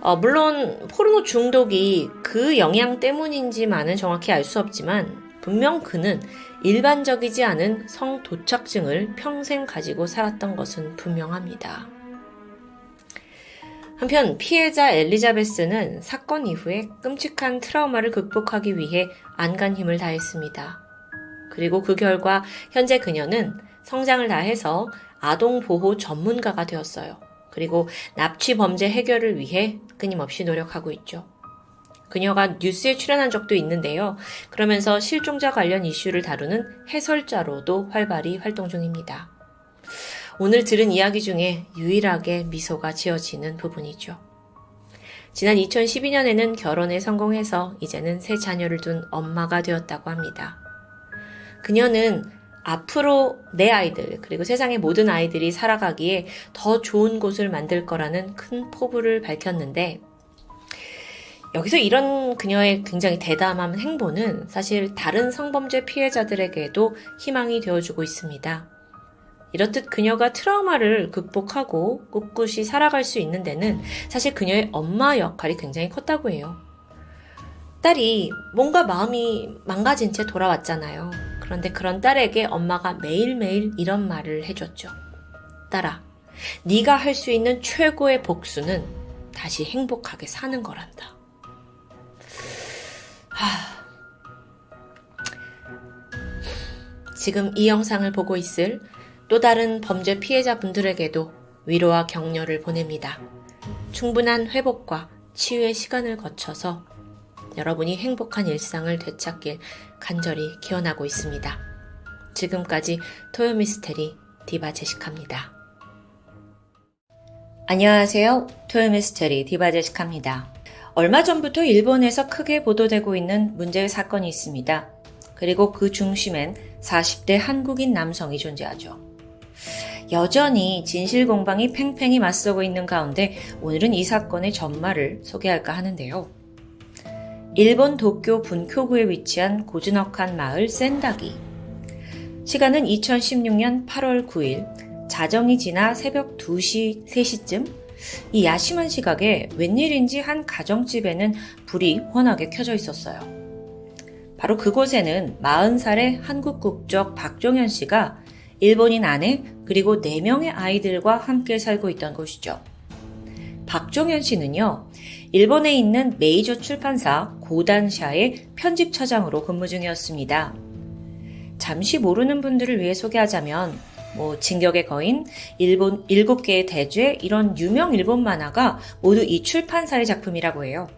Speaker 1: 어, 물론 포르노 중독이 그 영향 때문인지만은 정확히 알 수 없지만 분명 그는 일반적이지 않은 성 도착증을 평생 가지고 살았던 것은 분명합니다. 한편 피해자 엘리자베스는 사건 이후에 끔찍한 트라우마를 극복하기 위해 안간 힘을 다했습니다. 그리고 그 결과 현재 그녀는 성장을 다해서 아동 보호 전문가가 되었어요. 그리고 납치 범죄 해결을 위해 끊임없이 노력하고 있죠. 그녀가 뉴스에 출연한 적도 있는데요. 그러면서 실종자 관련 이슈를 다루는 해설자로도 활발히 활동 중입니다. 오늘 들은 이야기 중에 유일하게 미소가 지어지는 부분이죠. 지난 2012년에는 결혼에 성공해서 이제는 새 자녀를 둔 엄마가 되었다고 합니다. 그녀는 앞으로 내 아이들, 그리고 세상의 모든 아이들이 살아가기에 더 좋은 곳을 만들 거라는 큰 포부를 밝혔는데, 여기서 이런 그녀의 굉장히 대담한 행보는 사실 다른 성범죄 피해자들에게도 희망이 되어주고 있습니다. 이렇듯 그녀가 트라우마를 극복하고 꿋꿋이 살아갈 수 있는 데는 사실 그녀의 엄마 역할이 굉장히 컸다고 해요. 딸이 뭔가 마음이 망가진 채 돌아왔잖아요. 그런데 그런 딸에게 엄마가 매일매일 이런 말을 해줬죠. 딸아, 네가 할 수 있는 최고의 복수는 다시 행복하게 사는 거란다. 하... 지금 이 영상을 보고 있을 또 다른 범죄 피해자분들에게도 위로와 격려를 보냅니다. 충분한 회복과 치유의 시간을 거쳐서 여러분이 행복한 일상을 되찾길 간절히 기원하고 있습니다. 지금까지 토요미스테리 디바 제시카입니다. 안녕하세요. 토요미스테리 디바 제시카입니다. 얼마 전부터 일본에서 크게 보도되고 있는 문제의 사건이 있습니다. 그리고 그 중심엔 40대 한국인 남성이 존재하죠. 여전히 진실 공방이 팽팽히 맞서고 있는 가운데 오늘은 이 사건의 전말을 소개할까 하는데요. 일본 도쿄 분쿄구에 위치한 고즈넉한 마을 센다기. 시간은 2016년 8월 9일, 자정이 지나 새벽 2시, 3시쯤, 이 야심한 시각에 웬일인지 한 가정집에는 불이 환하게 켜져 있었어요. 바로 그곳에는 40살의 한국 국적 박종현 씨가 일본인 아내 그리고 4명의 아이들과 함께 살고 있던 곳이죠. 박종현 씨는요, 일본에 있는 메이저 출판사 고단샤의 편집처장으로 근무 중이었습니다. 잠시 모르는 분들을 위해 소개하자면 뭐 진격의 거인, 일본 일곱 개의 대죄 이런 유명 일본 만화가 모두 이 출판사의 작품이라고 해요.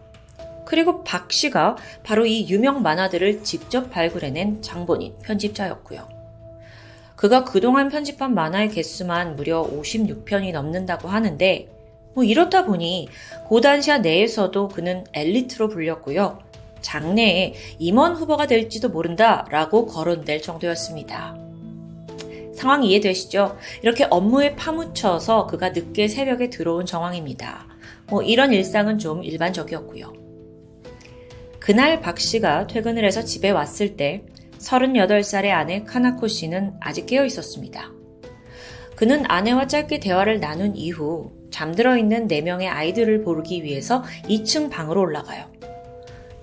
Speaker 1: 그리고 박 씨가 바로 이 유명 만화들을 직접 발굴해낸 장본인 편집자였고요. 그가 그동안 편집한 만화의 개수만 무려 56편이 넘는다고 하는데 뭐 이렇다 보니 고단시아 내에서도 그는 엘리트로 불렸고요. 장래에 임원 후보가 될지도 모른다라고 거론될 정도였습니다. 상황 이해되시죠? 이렇게 업무에 파묻혀서 그가 늦게 새벽에 들어온 정황입니다. 뭐 이런 일상은 좀 일반적이었고요. 그날 박 씨가 퇴근을 해서 집에 왔을 때 38살의 아내 카나코 씨는 아직 깨어 있었습니다. 그는 아내와 짧게 대화를 나눈 이후 잠들어 있는 4명의 아이들을 보기 위해서 2층 방으로 올라가요.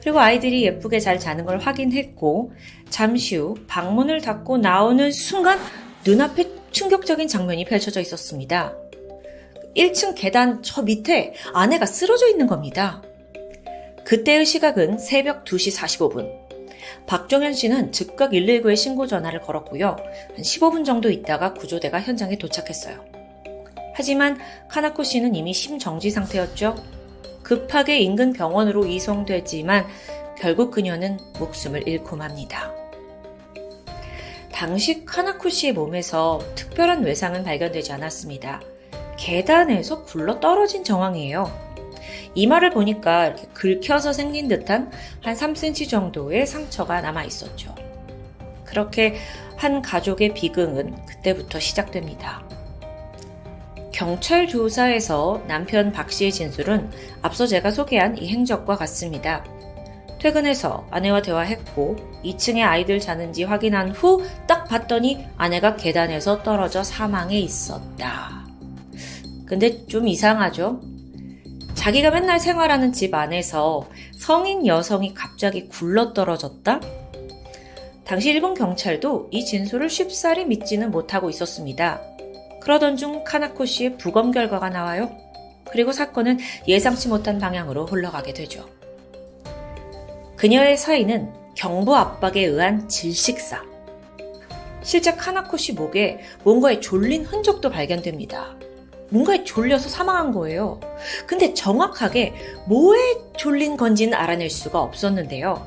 Speaker 1: 그리고 아이들이 예쁘게 잘 자는 걸 확인했고 잠시 후 방문을 닫고 나오는 순간 눈앞에 충격적인 장면이 펼쳐져 있었습니다. 1층 계단 저 밑에 아내가 쓰러져 있는 겁니다. 그때의 시각은 새벽 2시 45분. 박정현 씨는 즉각 119에 신고 전화를 걸었고요. 한 15분 정도 있다가 구조대가 현장에 도착했어요. 하지만 카나코 씨는 이미 심정지 상태였죠. 급하게 인근 병원으로 이송되지만 결국 그녀는 목숨을 잃고 맙니다. 당시 카나코 씨의 몸에서 특별한 외상은 발견되지 않았습니다. 계단에서 굴러 떨어진 정황이에요. 이마를 보니까 이렇게 긁혀서 생긴 듯한 한 3cm 정도의 상처가 남아 있었죠. 그렇게 한 가족의 비극은 그때부터 시작됩니다. 경찰 조사에서 남편 박 씨의 진술은 앞서 제가 소개한 이 행적과 같습니다. 퇴근해서 아내와 대화했고 2층에 아이들 자는지 확인한 후 딱 봤더니 아내가 계단에서 떨어져 사망해 있었다. 근데 좀 이상하죠? 자기가 맨날 생활하는 집 안에서 성인 여성이 갑자기 굴러 떨어졌다? 당시 일본 경찰도 이 진술을 쉽사리 믿지는 못하고 있었습니다. 그러던 중 카나코 씨의 부검 결과가 나와요. 그리고 사건은 예상치 못한 방향으로 흘러가게 되죠. 그녀의 사인은 경부 압박에 의한 질식사. 실제 카나코 씨 목에 뭔가에 졸린 흔적도 발견됩니다. 뭔가에 졸려서 사망한 거예요. 근데 정확하게 뭐에 졸린 건지는 알아낼 수가 없었는데요.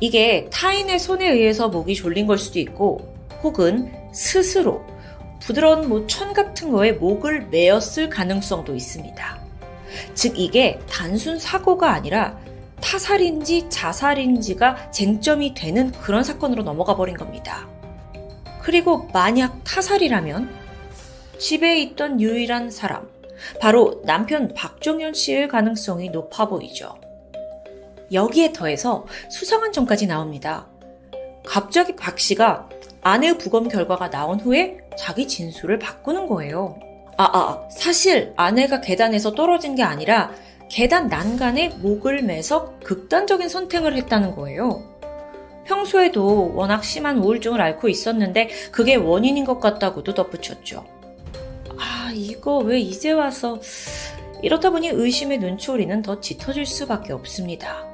Speaker 1: 이게 타인의 손에 의해서 목이 졸린 걸 수도 있고, 혹은 스스로 부드러운 뭐 천 같은 거에 목을 메었을 가능성도 있습니다. 즉, 이게 단순 사고가 아니라 타살인지 자살인지가 쟁점이 되는 그런 사건으로 넘어가 버린 겁니다. 그리고 만약 타살이라면 집에 있던 유일한 사람, 바로 남편 박종현 씨의 가능성이 높아 보이죠. 여기에 더해서 수상한 점까지 나옵니다. 갑자기 박 씨가 아내의 부검 결과가 나온 후에 자기 진술을 바꾸는 거예요. 아, 아, 사실 아내가 계단에서 떨어진 게 아니라 계단 난간에 목을 매서 극단적인 선택을 했다는 거예요. 평소에도 워낙 심한 우울증을 앓고 있었는데 그게 원인인 것 같다고도 덧붙였죠. 아, 이거 왜 이제 와서 이렇다 보니 의심의 눈초리는 더 짙어질 수밖에 없습니다.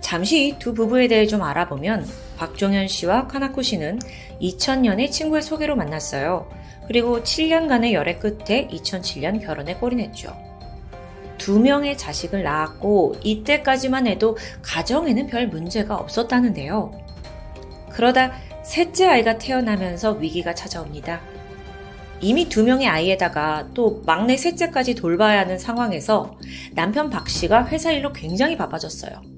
Speaker 1: 잠시 두 부부에 대해 좀 알아보면 박종현 씨와 카나코 씨는 2000년에 친구의 소개로 만났어요. 그리고 7년간의 열애 끝에 2007년 결혼에 골인했죠. 두 명의 자식을 낳았고 이때까지만 해도 가정에는 별 문제가 없었다는데요. 그러다 셋째 아이가 태어나면서 위기가 찾아옵니다. 이미 두 명의 아이에다가 또 막내 셋째까지 돌봐야 하는 상황에서 남편 박 씨가 회사 일로 굉장히 바빠졌어요.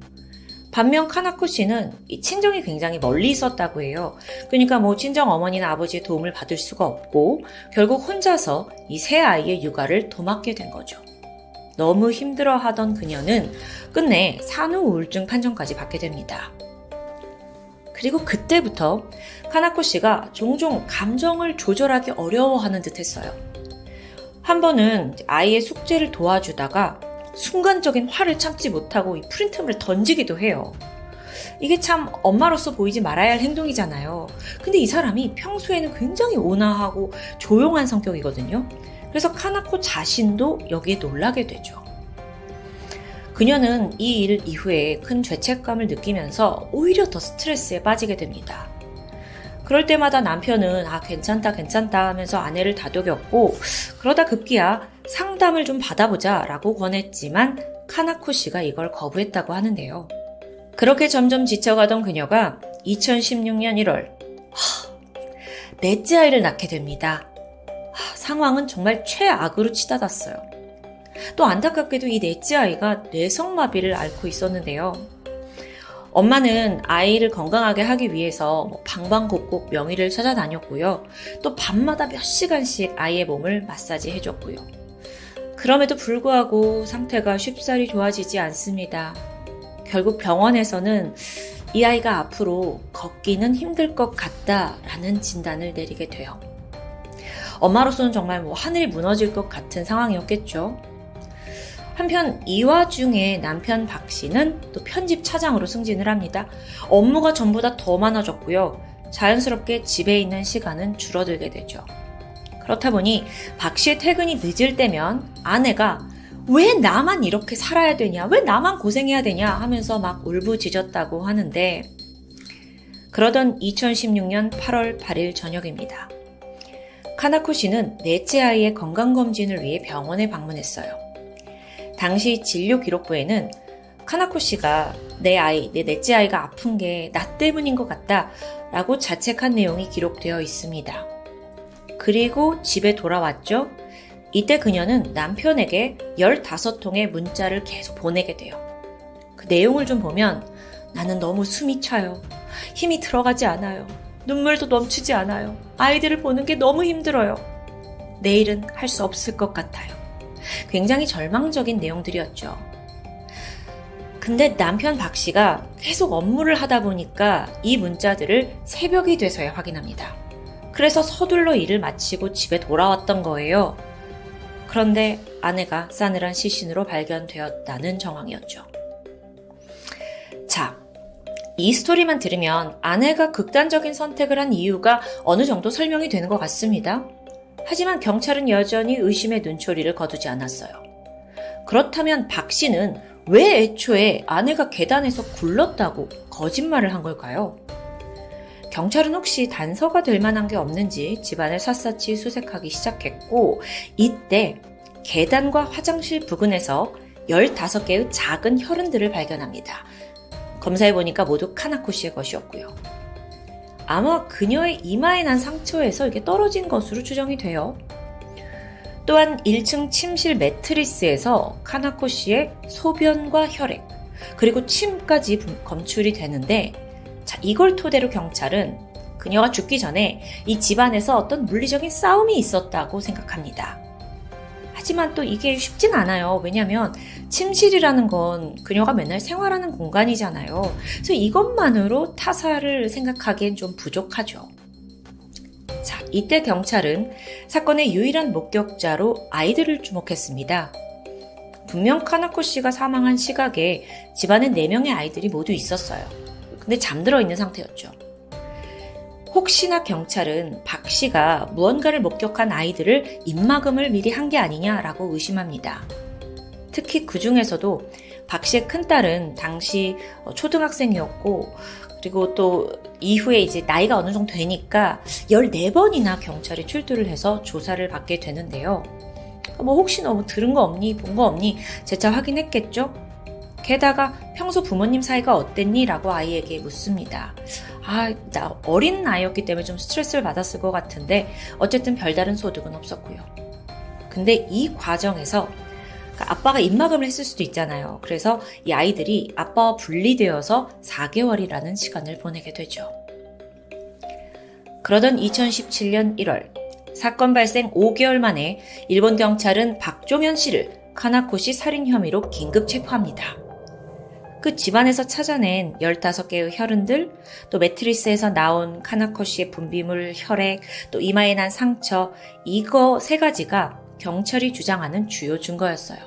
Speaker 1: 반면 카나코 씨는 이 친정이 굉장히 멀리 있었다고 해요. 그러니까 뭐 친정 어머니나 아버지의 도움을 받을 수가 없고 결국 혼자서 이세 아이의 육아를 도맡게 된 거죠. 너무 힘들어 하던 그녀는 끝내 산후 우울증 판정까지 받게 됩니다. 그리고 그때부터 카나코 씨가 종종 감정을 조절하기 어려워하는 듯 했어요. 한 번은 아이의 숙제를 도와주다가 순간적인 화를 참지 못하고 이 프린트물을 던지기도 해요. 이게 참 엄마로서 보이지 말아야 할 행동이잖아요. 근데 이 사람이 평소에는 굉장히 온화하고 조용한 성격이거든요. 그래서 카나코 자신도 여기에 놀라게 되죠. 그녀는 이 일 이후에 큰 죄책감을 느끼면서 오히려 더 스트레스에 빠지게 됩니다. 그럴 때마다 남편은 아 괜찮다 괜찮다 하면서 아내를 다독였고 그러다 급기야 상담을 좀 받아보자 라고 권했지만 카나코 씨가 이걸 거부했다고 하는데요. 그렇게 점점 지쳐가던 그녀가 2016년 1월 하, 넷째 아이를 낳게 됩니다. 하, 상황은 정말 최악으로 치닫았어요. 또 안타깝게도 이 넷째 아이가 뇌성마비를 앓고 있었는데요. 엄마는 아이를 건강하게 하기 위해서 뭐 방방곡곡 명의를 찾아다녔고요. 또 밤마다 몇 시간씩 아이의 몸을 마사지 해줬고요. 그럼에도 불구하고 상태가 쉽사리 좋아지지 않습니다. 결국 병원에서는 이 아이가 앞으로 걷기는 힘들 것 같다라는 진단을 내리게 돼요. 엄마로서는 정말 뭐 하늘이 무너질 것 같은 상황이었겠죠. 한편 이 와중에 남편 박 씨는 또 편집 차장으로 승진을 합니다. 업무가 전보다 더 많아졌고요. 자연스럽게 집에 있는 시간은 줄어들게 되죠. 그렇다 보니 박 씨의 퇴근이 늦을 때면 아내가 왜 나만 이렇게 살아야 되냐? 왜 나만 고생해야 되냐? 하면서 막 울부짖었다고 하는데 그러던 2016년 8월 8일 저녁입니다. 카나코 씨는 넷째 아이의 건강검진을 위해 병원에 방문했어요. 당시 진료 기록부에는 카나코 씨가 내 아이, 내 넷째 아이가 아픈 게 나 때문인 것 같다 라고 자책한 내용이 기록되어 있습니다. 그리고 집에 돌아왔죠. 이때 그녀는 남편에게 15통의 문자를 계속 보내게 돼요. 그 내용을 좀 보면 나는 너무 숨이 차요. 힘이 들어가지 않아요. 눈물도 넘치지 않아요. 아이들을 보는 게 너무 힘들어요. 내일은 할 수 없을 것 같아요. 굉장히 절망적인 내용들이었죠. 근데 남편 박 씨가 계속 업무를 하다 보니까 이 문자들을 새벽이 돼서야 확인합니다. 그래서 서둘러 일을 마치고 집에 돌아왔던 거예요. 그런데 아내가 싸늘한 시신으로 발견되었다는 정황이었죠. 자, 이 스토리만 들으면 아내가 극단적인 선택을 한 이유가 어느 정도 설명이 되는 것 같습니다. 하지만 경찰은 여전히 의심의 눈초리를 거두지 않았어요. 그렇다면 박 씨는 왜 애초에 아내가 계단에서 굴렀다고 거짓말을 한 걸까요? 경찰은 혹시 단서가 될 만한 게 없는지 집안을 샅샅이 수색하기 시작했고, 이때 계단과 화장실 부근에서 15개의 작은 혈흔들을 발견합니다. 검사해보니까 모두 카나코 씨의 것이었고요. 아마 그녀의 이마에 난 상처에서 이게 떨어진 것으로 추정이 돼요. 또한 1층 침실 매트리스에서 카나코 씨의 소변과 혈액, 그리고 침까지 검출이 되는데, 자, 이걸 토대로 경찰은 그녀가 죽기 전에 이 집안에서 어떤 물리적인 싸움이 있었다고 생각합니다. 하지만 또 이게 쉽진 않아요. 왜냐하면 침실이라는 건 그녀가 맨날 생활하는 공간이잖아요. 그래서 이것만으로 타사를 생각하기엔 좀 부족하죠. 자, 이때 경찰은 사건의 유일한 목격자로 아이들을 주목했습니다. 분명 카나코 씨가 사망한 시각에 집안에 4명의 아이들이 모두 있었어요. 근데 잠들어 있는 상태였죠. 혹시나 경찰은 박 씨가 무언가를 목격한 아이들을 입막음을 미리 한 게 아니냐라고 의심합니다. 특히 그 중에서도 박 씨의 큰딸은 당시 초등학생이었고, 그리고 또 이후에 이제 나이가 어느 정도 되니까 14번이나 경찰이 출두를 해서 조사를 받게 되는데요. 뭐 혹시 너무 들은 거 없니? 본 거 없니? 재차 확인했겠죠? 게다가 평소 부모님 사이가 어땠니? 라고 아이에게 묻습니다. 아, 나 어린 나이였기 때문에 좀 스트레스를 받았을 것 같은데 어쨌든 별다른 소득은 없었고요. 근데 이 과정에서 그러니까 아빠가 입막음을 했을 수도 있잖아요. 그래서 이 아이들이 아빠와 분리되어서 4개월이라는 시간을 보내게 되죠. 그러던 2017년 1월 사건 발생 5개월 만에 일본 경찰은 박종현 씨를 카나코시 살인 혐의로 긴급 체포합니다. 그 집안에서 찾아낸 15개의 혈흔들, 또 매트리스에서 나온 카나코 씨의 분비물, 혈액, 또 이마에 난 상처, 이거 세 가지가 경찰이 주장하는 주요 증거였어요.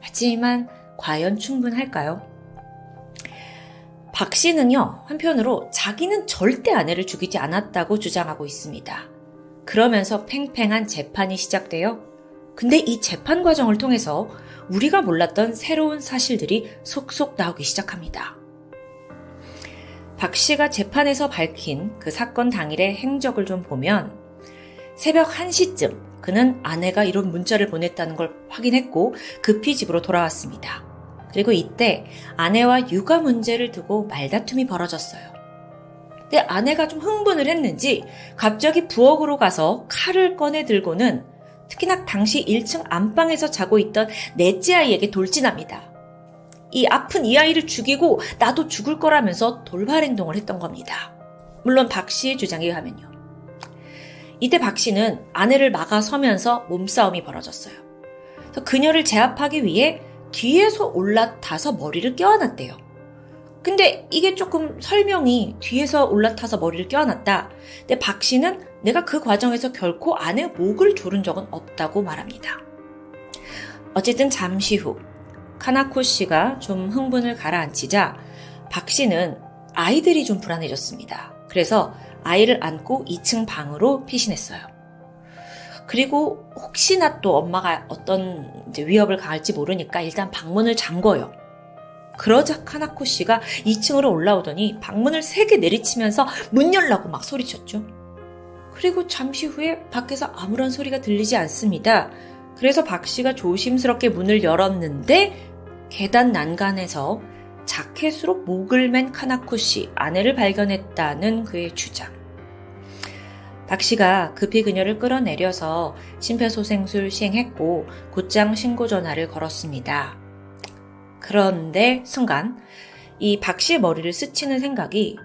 Speaker 1: 하지만 과연 충분할까요? 박 씨는요, 한편으로 자기는 절대 아내를 죽이지 않았다고 주장하고 있습니다. 그러면서 팽팽한 재판이 시작돼요. 근데 이 재판 과정을 통해서 우리가 몰랐던 새로운 사실들이 속속 나오기 시작합니다. 박 씨가 재판에서 밝힌 그 사건 당일의 행적을 좀 보면 새벽 1시쯤 그는 아내가 이런 문자를 보냈다는 걸 확인했고 급히 집으로 돌아왔습니다. 그리고 이때 아내와 육아 문제를 두고 말다툼이 벌어졌어요. 근데 아내가 좀 흥분을 했는지 갑자기 부엌으로 가서 칼을 꺼내 들고는 특히나 당시 1층 안방에서 자고 있던 넷째 아이에게 돌진합니다. 이 아픈 이 아이를 죽이고 나도 죽을 거라면서 돌발 행동을 했던 겁니다. 물론 박 씨의 주장에 의하면요. 이때 박 씨는 아내를 막아서면서 몸싸움이 벌어졌어요. 그녀를 제압하기 위해 뒤에서 올라타서 머리를 껴안았대요. 근데 이게 조금 설명이 뒤에서 올라타서 머리를 껴안았다. 근데 박 씨는 내가 그 과정에서 결코 아내 목을 조른 적은 없다고 말합니다. 어쨌든 잠시 후 카나코 씨가 좀 흥분을 가라앉히자 박 씨는 아이들이 좀 불안해졌습니다. 그래서 아이를 안고 2층 방으로 피신했어요. 그리고 혹시나 또 엄마가 어떤 위협을 가할지 모르니까 일단 방문을 잠궈요. 그러자 카나코 씨가 2층으로 올라오더니 방문을 세게 내리치면서 문 열라고 막 소리쳤죠. 그리고 잠시 후에 밖에서 아무런 소리가 들리지 않습니다. 그래서 박 씨가 조심스럽게 문을 열었는데 계단 난간에서 자켓으로 목을 맨 카나코 씨 아내를 발견했다는 그의 주장. 박 씨가 급히 그녀를 끌어내려서 심폐소생술 시행했고 곧장 신고 전화를 걸었습니다. 그런데 순간 이 박 씨의 머리를 스치는 생각이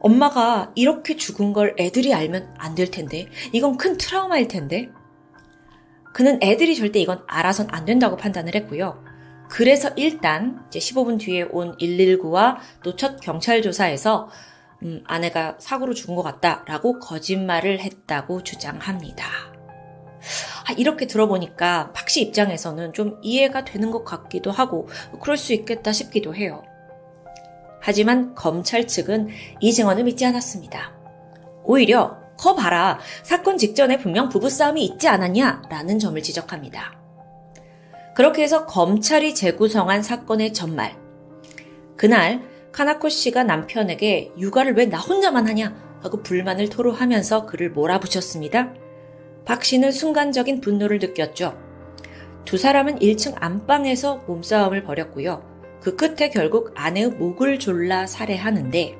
Speaker 1: 엄마가 이렇게 죽은 걸 애들이 알면 안 될 텐데 이건 큰 트라우마일 텐데 그는 애들이 절대 이건 알아선 안 된다고 판단을 했고요. 그래서 일단 이제 15분 뒤에 온 119와 또 첫 경찰 조사에서 음, 아내가 사고로 죽은 것 같다라고 거짓말을 했다고 주장합니다. 아, 이렇게 들어보니까 박 씨 입장에서는 좀 이해가 되는 것 같기도 하고 그럴 수 있겠다 싶기도 해요. 하지만 검찰 측은 이 증언을 믿지 않았습니다. 오히려 거 봐라 사건 직전에 분명 부부싸움이 있지 않았냐 라는 점을 지적합니다. 그렇게 해서 검찰이 재구성한 사건의 전말. 그날 카나코 씨가 남편에게 육아를 왜 나 혼자만 하냐 하고 불만을 토로하면서 그를 몰아붙였습니다. 박 씨는 순간적인 분노를 느꼈죠. 두 사람은 1층 안방에서 몸싸움을 벌였고요. 그 끝에 결국 아내의 목을 졸라 살해하는데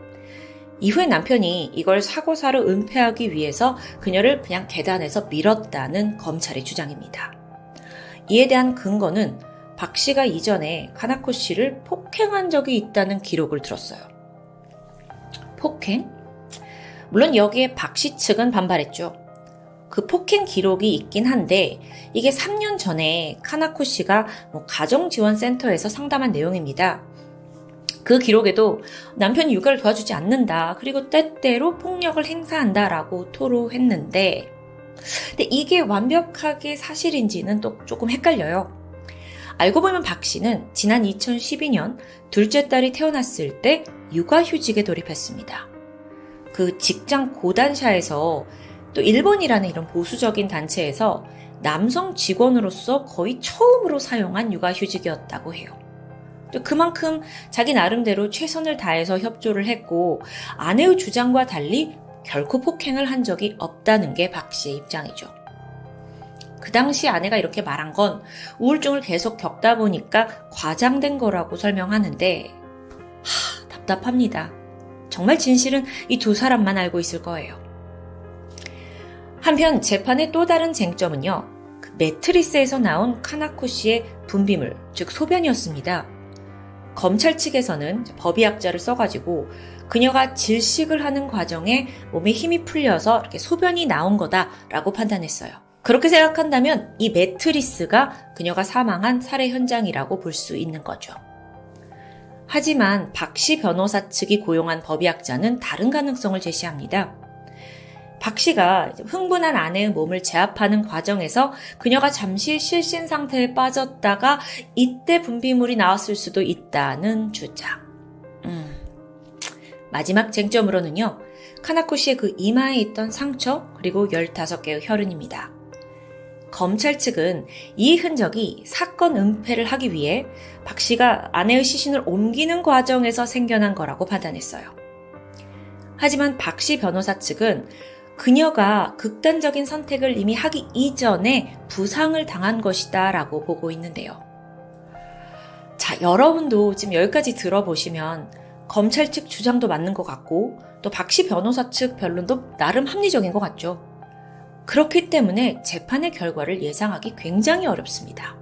Speaker 1: 이후에 남편이 이걸 사고사로 은폐하기 위해서 그녀를 그냥 계단에서 밀었다는 검찰의 주장입니다. 이에 대한 근거는 박 씨가 이전에 카나코 씨를 폭행한 적이 있다는 기록을 들었어요. 폭행? 물론 여기에 박 씨 측은 반발했죠. 그 폭행 기록이 있긴 한데 이게 3년 전에 카나코 씨가 뭐 가정지원센터에서 상담한 내용입니다. 그 기록에도 남편이 육아를 도와주지 않는다. 그리고 때때로 폭력을 행사한다라고 토로했는데 근데 이게 완벽하게 사실인지는 또 조금 헷갈려요. 알고 보면 박 씨는 지난 2012년 둘째 딸이 태어났을 때 육아휴직에 돌입했습니다. 그 직장 고단샤에서 또 일본이라는 이런 보수적인 단체에서 남성 직원으로서 거의 처음으로 사용한 육아휴직이었다고 해요. 또 그만큼 자기 나름대로 최선을 다해서 협조를 했고 아내의 주장과 달리 결코 폭행을 한 적이 없다는 게 박 씨의 입장이죠. 그 당시 아내가 이렇게 말한 건 우울증을 계속 겪다 보니까 과장된 거라고 설명하는데, 하, 답답합니다. 정말 진실은 이 두 사람만 알고 있을 거예요. 한편 재판의 또 다른 쟁점은요, 그 매트리스에서 나온 카나코 씨의 분비물, 즉 소변이었습니다. 검찰 측에서는 법의학자를 써가지고 그녀가 질식을 하는 과정에 몸에 힘이 풀려서 이렇게 소변이 나온 거다라고 판단했어요. 그렇게 생각한다면 이 매트리스가 그녀가 사망한 살해 현장이라고 볼 수 있는 거죠. 하지만 박 씨 변호사 측이 고용한 법의학자는 다른 가능성을 제시합니다. 박 씨가 흥분한 아내의 몸을 제압하는 과정에서 그녀가 잠시 실신 상태에 빠졌다가 이때 분비물이 나왔을 수도 있다는 주장. 음. 마지막 쟁점으로는요, 카나코 씨의 그 이마에 있던 상처, 그리고 15개의 혈흔입니다. 검찰 측은 이 흔적이 사건 은폐를 하기 위해 박 씨가 아내의 시신을 옮기는 과정에서 생겨난 거라고 판단했어요. 하지만 박 씨 변호사 측은 그녀가 극단적인 선택을 이미 하기 이전에 부상을 당한 것이다 라고 보고 있는데요. 자, 여러분도 지금 여기까지 들어보시면 검찰 측 주장도 맞는 것 같고 또 박 씨 변호사 측 변론도 나름 합리적인 것 같죠. 그렇기 때문에 재판의 결과를 예상하기 굉장히 어렵습니다.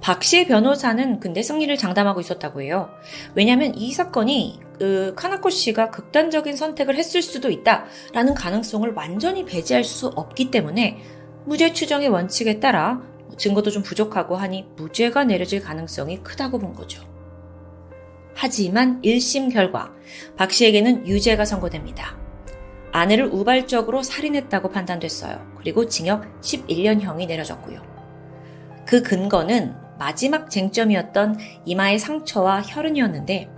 Speaker 1: 박 씨의 변호사는 근데 승리를 장담하고 있었다고 해요. 왜냐하면 이 사건이 그 카나코 씨가 극단적인 선택을 했을 수도 있다라는 가능성을 완전히 배제할 수 없기 때문에 무죄 추정의 원칙에 따라 증거도 좀 부족하고 하니 무죄가 내려질 가능성이 크다고 본 거죠. 하지만 1심 결과 박 씨에게는 유죄가 선고됩니다. 아내를 우발적으로 살인했다고 판단됐어요. 그리고 징역 11년형이 내려졌고요. 그 근거는 마지막 쟁점이었던 이마의 상처와 혈흔이었는데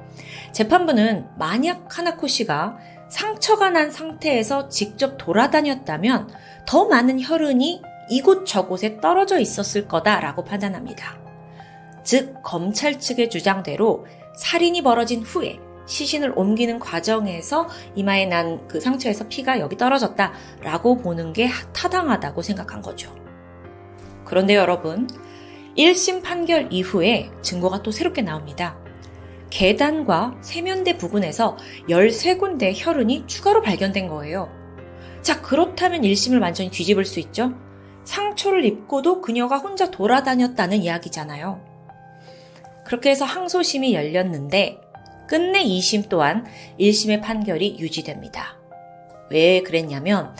Speaker 1: 재판부는 만약 카나코 씨가 상처가 난 상태에서 직접 돌아다녔다면 더 많은 혈흔이 이곳 저곳에 떨어져 있었을 거다라고 판단합니다. 즉, 검찰 측의 주장대로 살인이 벌어진 후에 시신을 옮기는 과정에서 이마에 난 그 상처에서 피가 여기 떨어졌다라고 보는 게 타당하다고 생각한 거죠. 그런데 여러분, 1심 판결 이후에 증거가 또 새롭게 나옵니다. 계단과 세면대 부근에서 13군데 혈흔이 추가로 발견된 거예요. 자, 그렇다면 1심을 완전히 뒤집을 수 있죠? 상처를 입고도 그녀가 혼자 돌아다녔다는 이야기잖아요. 그렇게 해서 항소심이 열렸는데 끝내 2심 또한 1심의 판결이 유지됩니다. 왜 그랬냐면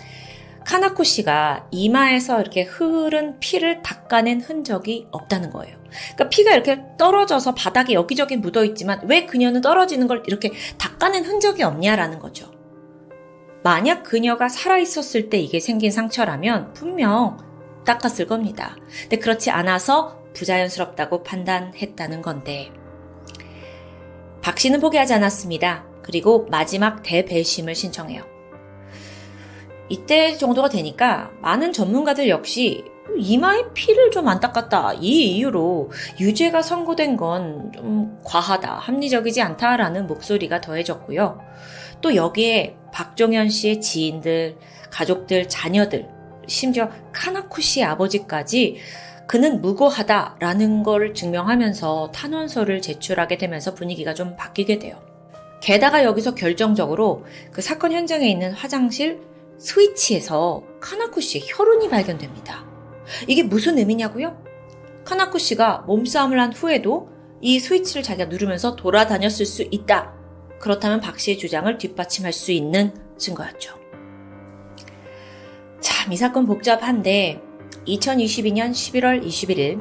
Speaker 1: 카나코 씨가 이마에서 이렇게 흐른 피를 닦아낸 흔적이 없다는 거예요. 그러니까 피가 이렇게 떨어져서 바닥에 여기저기 묻어 있지만 왜 그녀는 떨어지는 걸 이렇게 닦아낸 흔적이 없냐라는 거죠. 만약 그녀가 살아있었을 때 이게 생긴 상처라면 분명 닦았을 겁니다. 근데 그렇지 않아서 부자연스럽다고 판단했다는 건데 박 씨는 포기하지 않았습니다. 그리고 마지막 대배심을 신청해요. 이때 정도가 되니까 많은 전문가들 역시 이마에 피를 좀 안 닦았다. 이 이유로 유죄가 선고된 건 좀 과하다. 합리적이지 않다라는 목소리가 더해졌고요. 또 여기에 박종현 씨의 지인들, 가족들, 자녀들, 심지어 카나쿠 씨의 아버지까지 그는 무고하다라는 걸 증명하면서 탄원서를 제출하게 되면서 분위기가 좀 바뀌게 돼요. 게다가 여기서 결정적으로 그 사건 현장에 있는 화장실 스위치에서 카나쿠 씨의 혈흔이 발견됩니다. 이게 무슨 의미냐고요? 카나쿠 씨가 몸싸움을 한 후에도 이 스위치를 자기가 누르면서 돌아다녔을 수 있다. 그렇다면 박 씨의 주장을 뒷받침할 수 있는 증거였죠. 참, 이 사건 복잡한데 2022년 11월 21일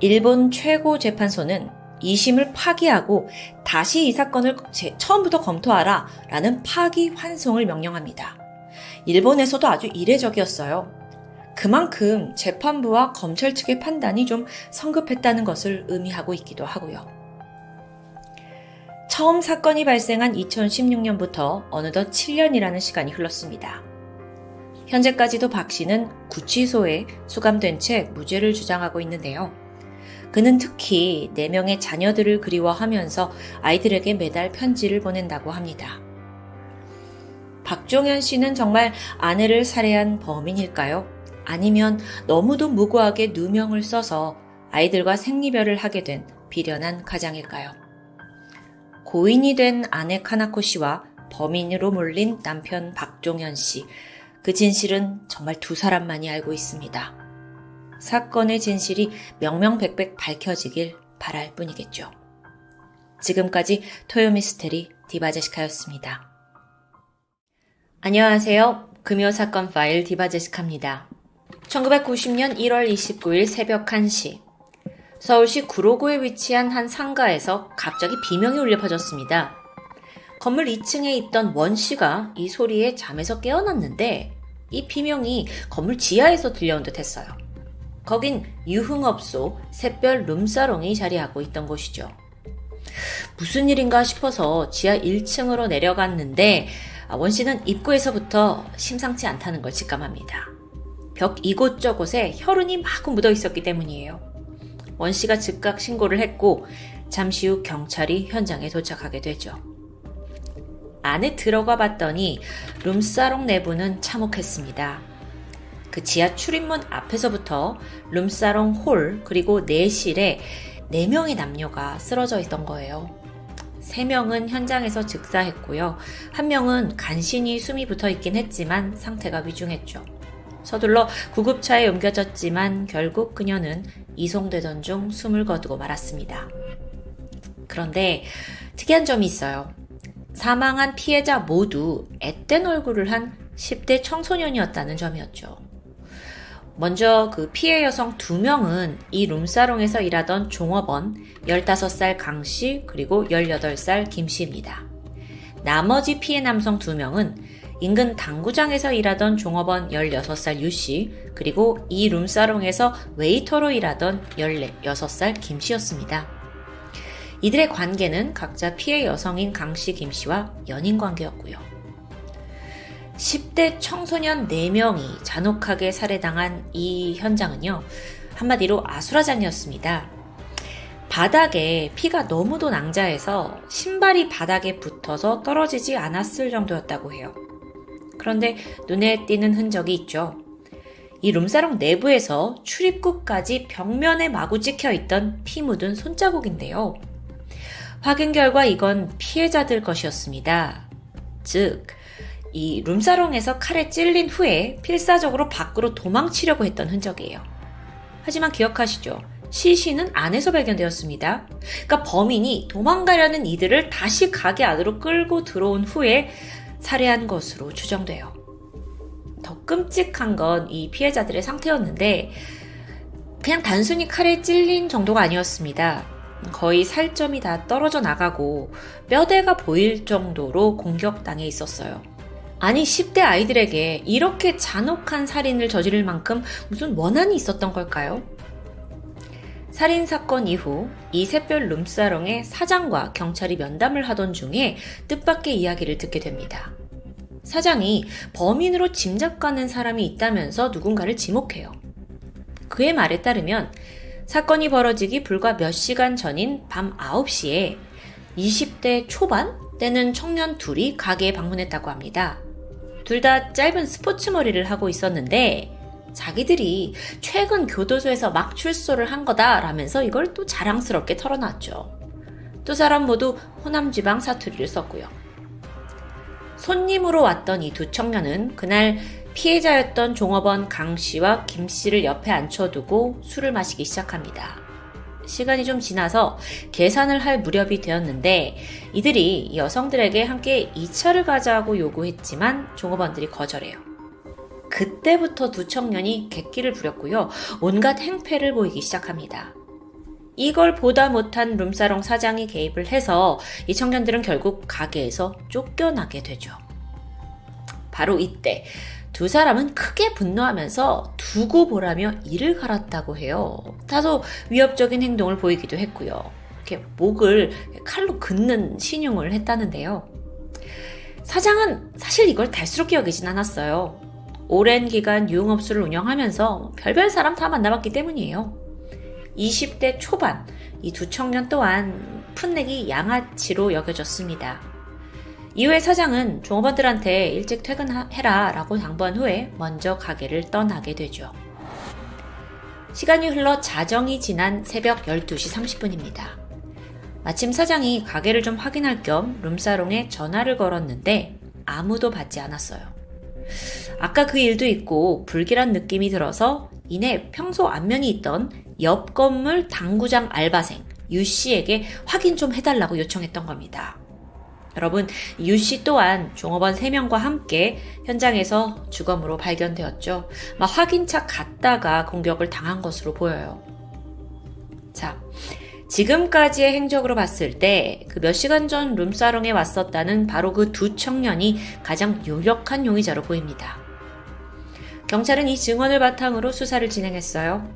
Speaker 1: 일본 최고 재판소는 2심을 파기하고 다시 이 사건을 처음부터 검토하라 라는 파기 환송을 명령합니다. 일본에서도 아주 이례적이었어요. 그만큼 재판부와 검찰 측의 판단이 좀 성급했다는 것을 의미하고 있기도 하고요. 처음 사건이 발생한 2016년부터 어느덧 7년이라는 시간이 흘렀습니다. 현재까지도 박 씨는 구치소에 수감된 채 무죄를 주장하고 있는데요. 그는 특히 4명의 자녀들을 그리워하면서 아이들에게 매달 편지를 보낸다고 합니다. 박종현 씨는 정말 아내를 살해한 범인일까요? 아니면 너무도 무고하게 누명을 써서 아이들과 생리별을 하게 된 비련한 가장일까요? 고인이 된 아내 카나코 씨와 범인으로 몰린 남편 박종현 씨. 그 진실은 정말 두 사람만이 알고 있습니다. 사건의 진실이 명명백백 밝혀지길 바랄 뿐이겠죠. 지금까지 토요미스테리 디바제시카였습니다. 안녕하세요. 금요 사건 파일 디바제시카입니다. 1990년 1월 29일 새벽 1시 서울시 구로구에 위치한 한 상가에서 갑자기 비명이 울려 퍼졌습니다. 건물 2층에 있던 원 씨가 이 소리에 잠에서 깨어났는데 이 비명이 건물 지하에서 들려온 듯 했어요. 거긴 유흥업소 샛별 룸사롱이 자리하고 있던 곳이죠. 무슨 일인가 싶어서 지하 1층으로 내려갔는데 원 씨는 입구에서부터 심상치 않다는 걸 직감합니다. 벽 이곳저곳에 혈흔이 마구 묻어 있었기 때문이에요. 원 씨가 즉각 신고를 했고 잠시 후 경찰이 현장에 도착하게 되죠. 안에 들어가 봤더니 룸사롱 내부는 참혹했습니다. 그 지하 출입문 앞에서부터 룸사롱 홀 그리고 내실에 4명의 남녀가 쓰러져 있던 거예요. 3명은 현장에서 즉사했고요. 1명은 간신히 숨이 붙어 있긴 했지만 상태가 위중했죠. 서둘러 구급차에 옮겨졌지만 결국 그녀는 이송되던 중 숨을 거두고 말았습니다. 그런데 특이한 점이 있어요. 사망한 피해자 모두 앳된 얼굴을 한 10대 청소년이었다는 점이었죠. 먼저 그 피해 여성 두 명은 이 룸사롱에서 일하던 종업원 15살 강 씨, 그리고 18살 김 씨입니다. 나머지 피해 남성 두 명은 인근 당구장에서 일하던 종업원 16살 유 씨, 그리고 이 룸사롱에서 웨이터로 일하던 16살 김 씨였습니다. 이들의 관계는 각자 피해 여성인 강 씨, 김 씨와 연인 관계였고요. 10대 청소년 4명이 잔혹하게 살해당한 이 현장은요, 한마디로 아수라장이었습니다. 바닥에 피가 너무도 낭자해서 신발이 바닥에 붙어서 떨어지지 않았을 정도였다고 해요. 그런데 눈에 띄는 흔적이 있죠. 이 룸사롱 내부에서 출입구까지 벽면에 마구 찍혀 있던 피 묻은 손자국인데요. 확인 결과 이건 피해자들 것이었습니다. 즉, 이 룸사롱에서 칼에 찔린 후에 필사적으로 밖으로 도망치려고 했던 흔적이에요. 하지만 기억하시죠? 시신은 안에서 발견되었습니다. 그러니까 범인이 도망가려는 이들을 다시 가게 안으로 끌고 들어온 후에 살해한 것으로 추정돼요. 더 끔찍한 건 이 피해자들의 상태였는데 그냥 단순히 칼에 찔린 정도가 아니었습니다. 거의 살점이 다 떨어져 나가고 뼈대가 보일 정도로 공격당해 있었어요. 아니 10대 아이들에게 이렇게 잔혹한 살인을 저지를 만큼 무슨 원한이 있었던 걸까요? 살인 사건 이후 이 샛별 룸사롱의 사장과 경찰이 면담을 하던 중에 뜻밖의 이야기를 듣게 됩니다. 사장이 범인으로 짐작가는 사람이 있다면서 누군가를 지목해요. 그의 말에 따르면 사건이 벌어지기 불과 몇 시간 전인 밤 9시에 20대 초반 때는 청년 둘이 가게에 방문했다고 합니다. 둘 다 짧은 스포츠 머리를 하고 있었는데 자기들이 최근 교도소에서 막 출소를 한 거다라면서 이걸 또 자랑스럽게 털어놨죠. 두 사람 모두 호남 지방 사투리를 썼고요. 손님으로 왔던 이 두 청년은 그날 피해자였던 종업원 강 씨와 김 씨를 옆에 앉혀두고 술을 마시기 시작합니다. 시간이 좀 지나서 계산을 할 무렵이 되었는데 이들이 여성들에게 함께 2차를 가자고 요구했지만 종업원들이 거절해요. 그때부터 두 청년이 객기를 부렸고요. 온갖 행패를 보이기 시작합니다. 이걸 보다 못한 룸사롱 사장이 개입을 해서 이 청년들은 결국 가게에서 쫓겨나게 되죠. 바로 이때 두 사람은 크게 분노하면서 두고 보라며 이를 갈았다고 해요. 다소 위협적인 행동을 보이기도 했고요. 이렇게 목을 칼로 긋는 신용을 했다는데요. 사장은 사실 이걸 달스럽게 여기진 않았어요. 오랜 기간 유흥업소를 운영하면서 별별 사람 다 만나봤기 때문이에요. 20대 초반, 이 두 청년 또한 풋내기 양아치로 여겨졌습니다. 이후에 사장은 종업원들한테 일찍 퇴근해라 라고 당부한 후에 먼저 가게를 떠나게 되죠. 시간이 흘러 자정이 지난 새벽 12시 30분입니다. 마침 사장이 가게를 좀 확인할 겸 룸사롱에 전화를 걸었는데 아무도 받지 않았어요. 아까 그 일도 있고 불길한 느낌이 들어서 이내 평소 안면이 있던 옆 건물 당구장 알바생 유 씨에게 확인 좀 해달라고 요청했던 겁니다. 여러분, 유 씨 또한 종업원 3명과 함께 현장에서 주검으로 발견되었죠. 막 확인차 갔다가 공격을 당한 것으로 보여요. 자, 지금까지의 행적으로 봤을 때 그 몇 시간 전 룸사롱에 왔었다는 바로 그 두 청년이 가장 유력한 용의자로 보입니다. 경찰은 이 증언을 바탕으로 수사를 진행했어요.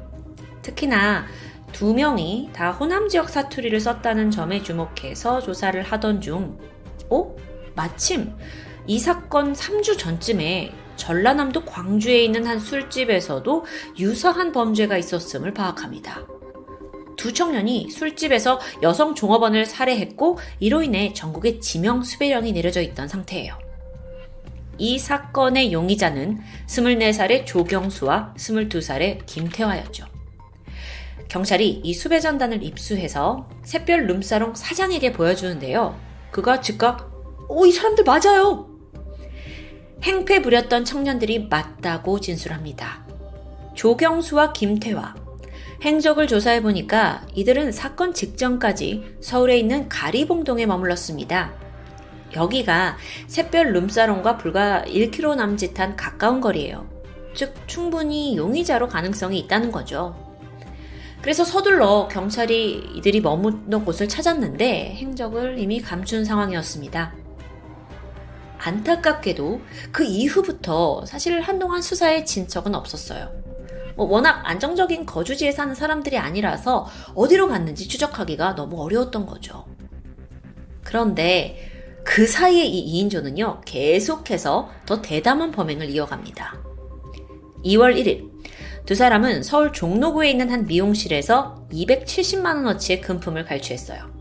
Speaker 1: 특히나 두 명이 다 호남 지역 사투리를 썼다는 점에 주목해서 조사를 하던 중 어? 마침 이 사건 3주 전쯤에 전라남도 광주에 있는 한 술집에서도 유사한 범죄가 있었음을 파악합니다. 두 청년이 술집에서 여성 종업원을 살해했고 이로 인해 전국에 지명 수배령이 내려져 있던 상태예요. 이 사건의 용의자는 24살의 조경수와 22살의 김태화였죠. 경찰이 이 수배 전단을 입수해서 샛별 룸사롱 사장에게 보여주는데요. 그가 즉각 오, 이 사람들 맞아요! 행패 부렸던 청년들이 맞다고 진술합니다. 조경수와 김태화. 행적을 조사해 보니까 이들은 사건 직전까지 서울에 있는 가리봉동에 머물렀습니다. 여기가 샛별 룸사롱과 불과 1km 남짓한 가까운 거리예요. 즉, 충분히 용의자로 가능성이 있다는 거죠. 그래서 서둘러 경찰이 이들이 머무는 곳을 찾았는데 행적을 이미 감춘 상황이었습니다. 안타깝게도 그 이후부터 사실 한동안 수사에 진척은 없었어요. 뭐 워낙 안정적인 거주지에 사는 사람들이 아니라서 어디로 갔는지 추적하기가 너무 어려웠던 거죠. 그런데 그 사이에 이 2인조는요, 계속해서 더 대담한 범행을 이어갑니다. 2월 1일, 두 사람은 서울 종로구에 있는 한 미용실에서 270만원어치의 금품을 갈취했어요.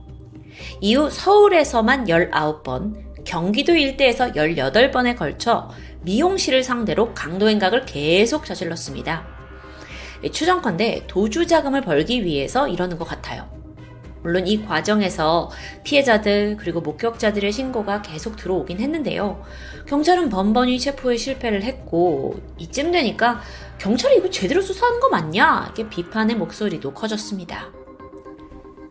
Speaker 1: 이후 서울에서만 19번, 경기도 일대에서 18번에 걸쳐 미용실을 상대로 강도 행각을 계속 저질렀습니다. 추정컨대 도주 자금을 벌기 위해서 이러는 것 같아요. 물론 이 과정에서 피해자들 그리고 목격자들의 신고가 계속 들어오긴 했는데요. 경찰은 번번이 체포에 실패를 했고 이쯤 되니까 경찰이 이거 제대로 수사하는 거 맞냐? 이렇게 비판의 목소리도 커졌습니다.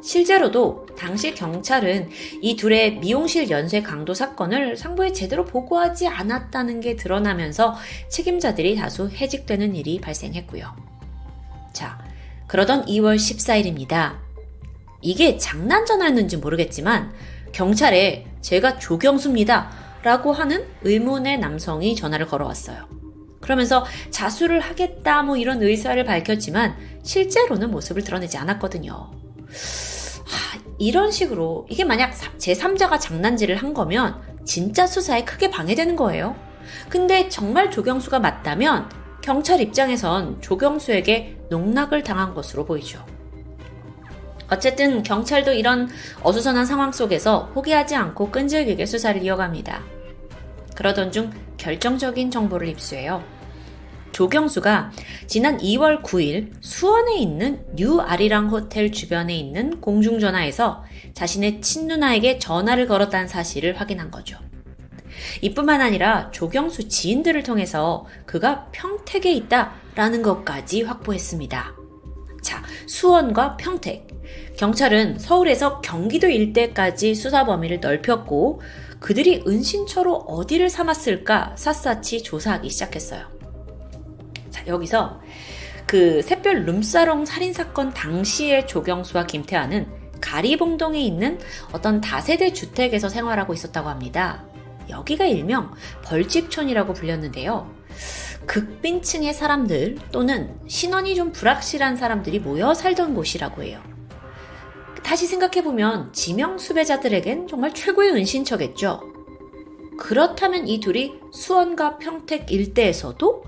Speaker 1: 실제로도 당시 경찰은 이 둘의 미용실 연쇄 강도 사건을 상부에 제대로 보고하지 않았다는 게 드러나면서 책임자들이 다수 해직되는 일이 발생했고요. 자, 그러던 2월 14일입니다. 이게 장난 전화였는지 모르겠지만 경찰에 제가 조경수입니다. 라고 하는 의문의 남성이 전화를 걸어왔어요. 그러면서 자수를 하겠다 뭐 이런 의사를 밝혔지만 실제로는 모습을 드러내지 않았거든요. 하, 이런 식으로 이게 만약 제3자가 장난질을 한 거면 진짜 수사에 크게 방해되는 거예요. 근데 정말 조경수가 맞다면 경찰 입장에선 조경수에게 농락을 당한 것으로 보이죠. 어쨌든 경찰도 이런 어수선한 상황 속에서 포기하지 않고 끈질기게 수사를 이어갑니다. 그러던 중 결정적인 정보를 입수해요. 조경수가 지난 2월 9일 수원에 있는 뉴 아리랑 호텔 주변에 있는 공중전화에서 자신의 친누나에게 전화를 걸었다는 사실을 확인한 거죠. 이뿐만 아니라 조경수 지인들을 통해서 그가 평택에 있다라는 것까지 확보했습니다. 자, 수원과 평택. 경찰은 서울에서 경기도 일대까지 수사 범위를 넓혔고 그들이 은신처로 어디를 삼았을까 샅샅이 조사하기 시작했어요. 자, 여기서 그 샛별 룸사롱 살인사건 당시의 조경수와 김태환은 가리봉동에 있는 어떤 다세대 주택에서 생활하고 있었다고 합니다. 여기가 일명 벌집촌이라고 불렸는데요. 극빈층의 사람들 또는 신원이 좀 불확실한 사람들이 모여 살던 곳이라고 해요. 다시 생각해보면 지명 수배자들에겐 정말 최고의 은신처겠죠. 그렇다면 이 둘이 수원과 평택 일대에서도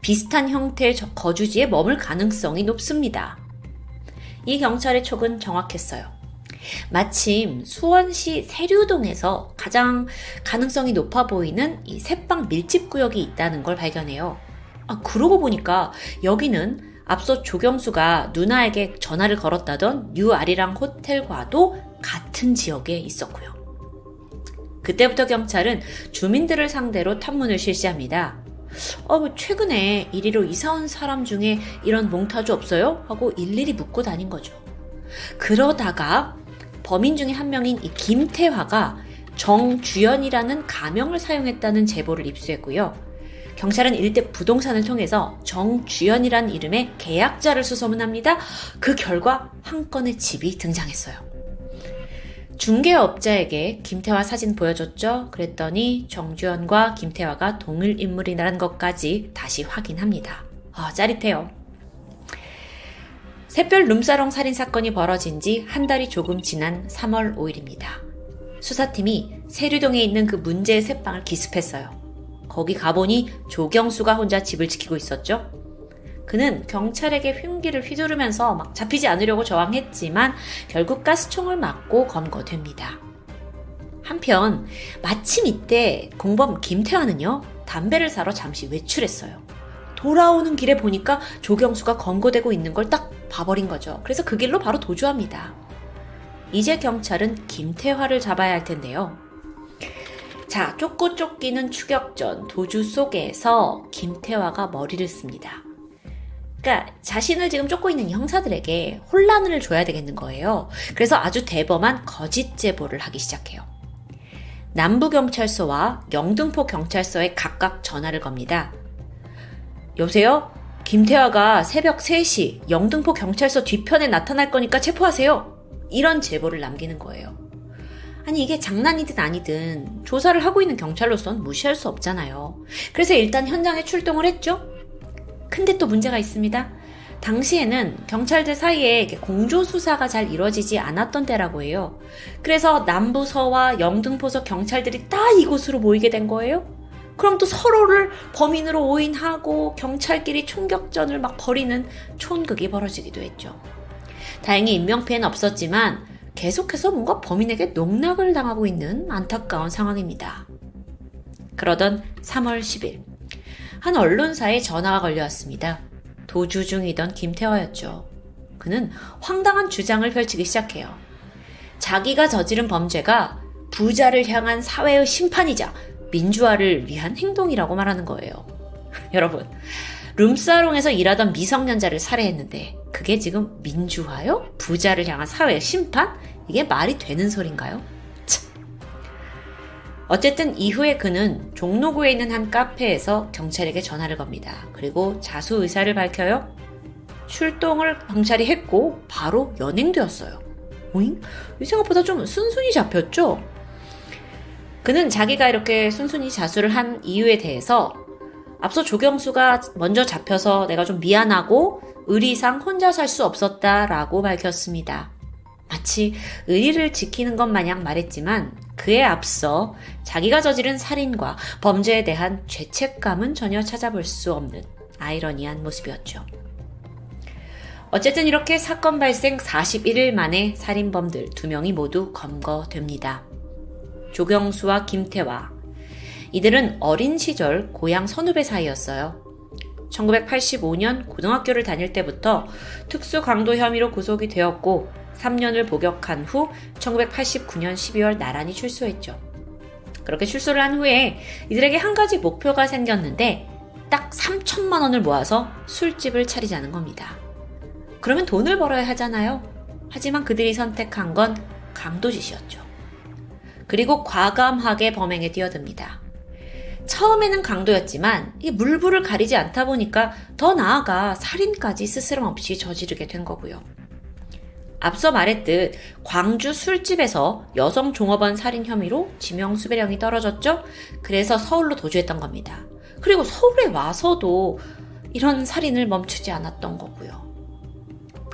Speaker 1: 비슷한 형태의 거주지에 머물 가능성이 높습니다. 이 경찰의 촉은 정확했어요. 마침 수원시 세류동에서 가장 가능성이 높아 보이는 이 셋방 밀집 구역이 있다는 걸 발견해요. 아, 그러고 보니까 여기는 앞서 조경수가 누나에게 전화를 걸었다던 뉴 아리랑 호텔과도 같은 지역에 있었고요. 그때부터 경찰은 주민들을 상대로 탐문을 실시합니다. 어, 뭐 최근에 이리로 이사 온 사람 중에 이런 몽타주 없어요? 하고 일일이 묻고 다닌 거죠. 그러다가 범인 중에 한 명인 이 김태화가 정주연이라는 가명을 사용했다는 제보를 입수했고요. 경찰은 일대 부동산을 통해서 정주연이라는 이름의 계약자를 수소문합니다. 그 결과 한 건의 집이 등장했어요. 중개업자에게 김태화 사진 보여줬죠? 그랬더니 정주연과 김태화가 동일 인물이라는 것까지 다시 확인합니다. 아, 짜릿해요. 샛별 룸사롱 살인 사건이 벌어진 지 한 달이 조금 지난 3월 5일입니다. 수사팀이 세류동에 있는 그 문제의 새빵을 기습했어요. 거기 가보니 조경수가 혼자 집을 지키고 있었죠. 그는 경찰에게 흉기를 휘두르면서 막 잡히지 않으려고 저항했지만 결국 가스총을 맞고 검거됩니다. 한편 마침 이때 공범 김태환은요 담배를 사러 잠시 외출했어요. 돌아오는 길에 보니까 조경수가 검거되고 있는 걸 딱 봐버린 거죠. 그래서 그 길로 바로 도주합니다. 이제 경찰은 김태화를 잡아야 할 텐데요. 자, 쫓고 쫓기는 추격전 도주 속에서 김태화가 머리를 씁니다. 그러니까 자신을 지금 쫓고 있는 형사들에게 혼란을 줘야 되겠는 거예요. 그래서 아주 대범한 거짓 제보를 하기 시작해요. 남부경찰서와 영등포 경찰서에 각각 전화를 겁니다. 여보세요? 김태화가 새벽 3시 영등포 경찰서 뒤편에 나타날 거니까 체포하세요. 이런 제보를 남기는 거예요. 아니 이게 장난이든 아니든 조사를 하고 있는 경찰로선 무시할 수 없잖아요. 그래서 일단 현장에 출동을 했죠. 근데 또 문제가 있습니다. 당시에는 경찰들 사이에 공조 수사가 잘 이루어지지 않았던 때라고 해요. 그래서 남부서와 영등포서 경찰들이 다 이곳으로 모이게 된 거예요. 그럼 또 서로를 범인으로 오인하고 경찰끼리 총격전을 막 벌이는 촌극이 벌어지기도 했죠. 다행히 인명피해는 없었지만 계속해서 뭔가 범인에게 농락을 당하고 있는 안타까운 상황입니다. 그러던 3월 10일, 한 언론사에 전화가 걸려왔습니다. 도주 중이던 김태화였죠. 그는 황당한 주장을 펼치기 시작해요. 자기가 저지른 범죄가 부자를 향한 사회의 심판이자 민주화를 위한 행동이라고 말하는 거예요. 여러분, 룸사롱에서 일하던 미성년자를 살해했는데 그게 지금 민주화요? 부자를 향한 사회의 심판? 이게 말이 되는 소린가요? 참. 어쨌든 이후에 그는 종로구에 있는 한 카페에서 경찰에게 전화를 겁니다. 그리고 자수 의사를 밝혀요. 출동을 경찰이 했고 바로 연행되었어요. 오잉? 생각보다 좀 순순히 잡혔죠? 그는 자기가 이렇게 순순히 자수를 한 이유에 대해서 앞서 조경수가 먼저 잡혀서 내가 좀 미안하고 의리상 혼자 살 수 없었다라고 밝혔습니다. 마치 의리를 지키는 것 마냥 말했지만 그에 앞서 자기가 저지른 살인과 범죄에 대한 죄책감은 전혀 찾아볼 수 없는 아이러니한 모습이었죠. 어쨌든 이렇게 사건 발생 41일 만에 살인범들 두 명이 모두 검거됩니다. 조경수와 김태화. 이들은 어린 시절 고향 선후배 사이였어요. 1985년 고등학교를 다닐 때부터 특수 강도 혐의로 구속이 되었고 3년을 복역한 후 1989년 12월 나란히 출소했죠. 그렇게 출소를 한 후에 이들에게 한 가지 목표가 생겼는데 딱 3천만 원을 모아서 술집을 차리자는 겁니다. 그러면 돈을 벌어야 하잖아요. 하지만 그들이 선택한 건 강도짓이었죠. 그리고 과감하게 범행에 뛰어듭니다. 처음에는 강도였지만 이 물불을 가리지 않다 보니까 더 나아가 살인까지 스스럼 없이 저지르게 된 거고요. 앞서 말했듯 광주 술집에서 여성 종업원 살인 혐의로 지명 수배령이 떨어졌죠. 그래서 서울로 도주했던 겁니다. 그리고 서울에 와서도 이런 살인을 멈추지 않았던 거고요.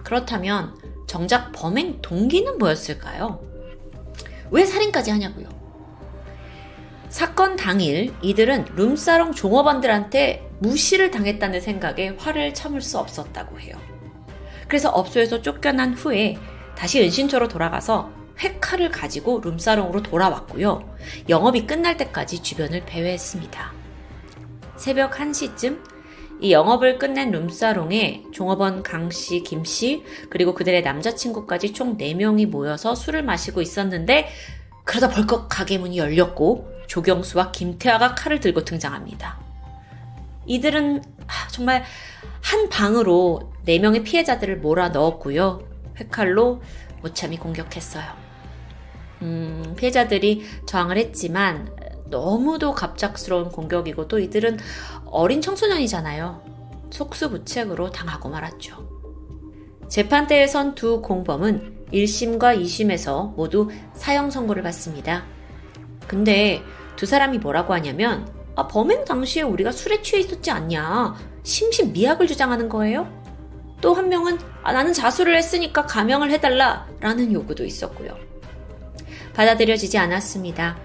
Speaker 1: 그렇다면 정작 범행 동기는 뭐였을까요? 왜 살인까지 하냐고요? 사건 당일 이들은 룸사롱 종업원들한테 무시를 당했다는 생각에 화를 참을 수 없었다고 해요. 그래서 업소에서 쫓겨난 후에 다시 은신처로 돌아가서 회칼을 가지고 룸사롱으로 돌아왔고요. 영업이 끝날 때까지 주변을 배회했습니다. 새벽 1시쯤 이 영업을 끝낸 룸사롱에 종업원 강씨, 김씨, 그리고 그들의 남자친구까지 총 4명이 모여서 술을 마시고 있었는데 그러다 벌컥 가게 문이 열렸고 조경수와 김태화가 칼을 들고 등장합니다. 이들은 정말 한 방으로 4명의 피해자들을 몰아 넣었고요. 회칼로 무참히 공격했어요. 음, 피해자들이 저항을 했지만 너무도 갑작스러운 공격이고 또 이들은 어린 청소년이잖아요. 속수무책으로 당하고 말았죠. 재판대에 선 두 공범은 1심과 2심에서 모두 사형 선고를 받습니다. 근데 두 사람이 뭐라고 하냐면 아, 범행 당시에 우리가 술에 취해 있었지 않냐. 심신미약을 주장하는 거예요. 또 한 명은 아, 나는 자수를 했으니까 가명을 해달라 라는 요구도 있었고요. 받아들여지지 않았습니다.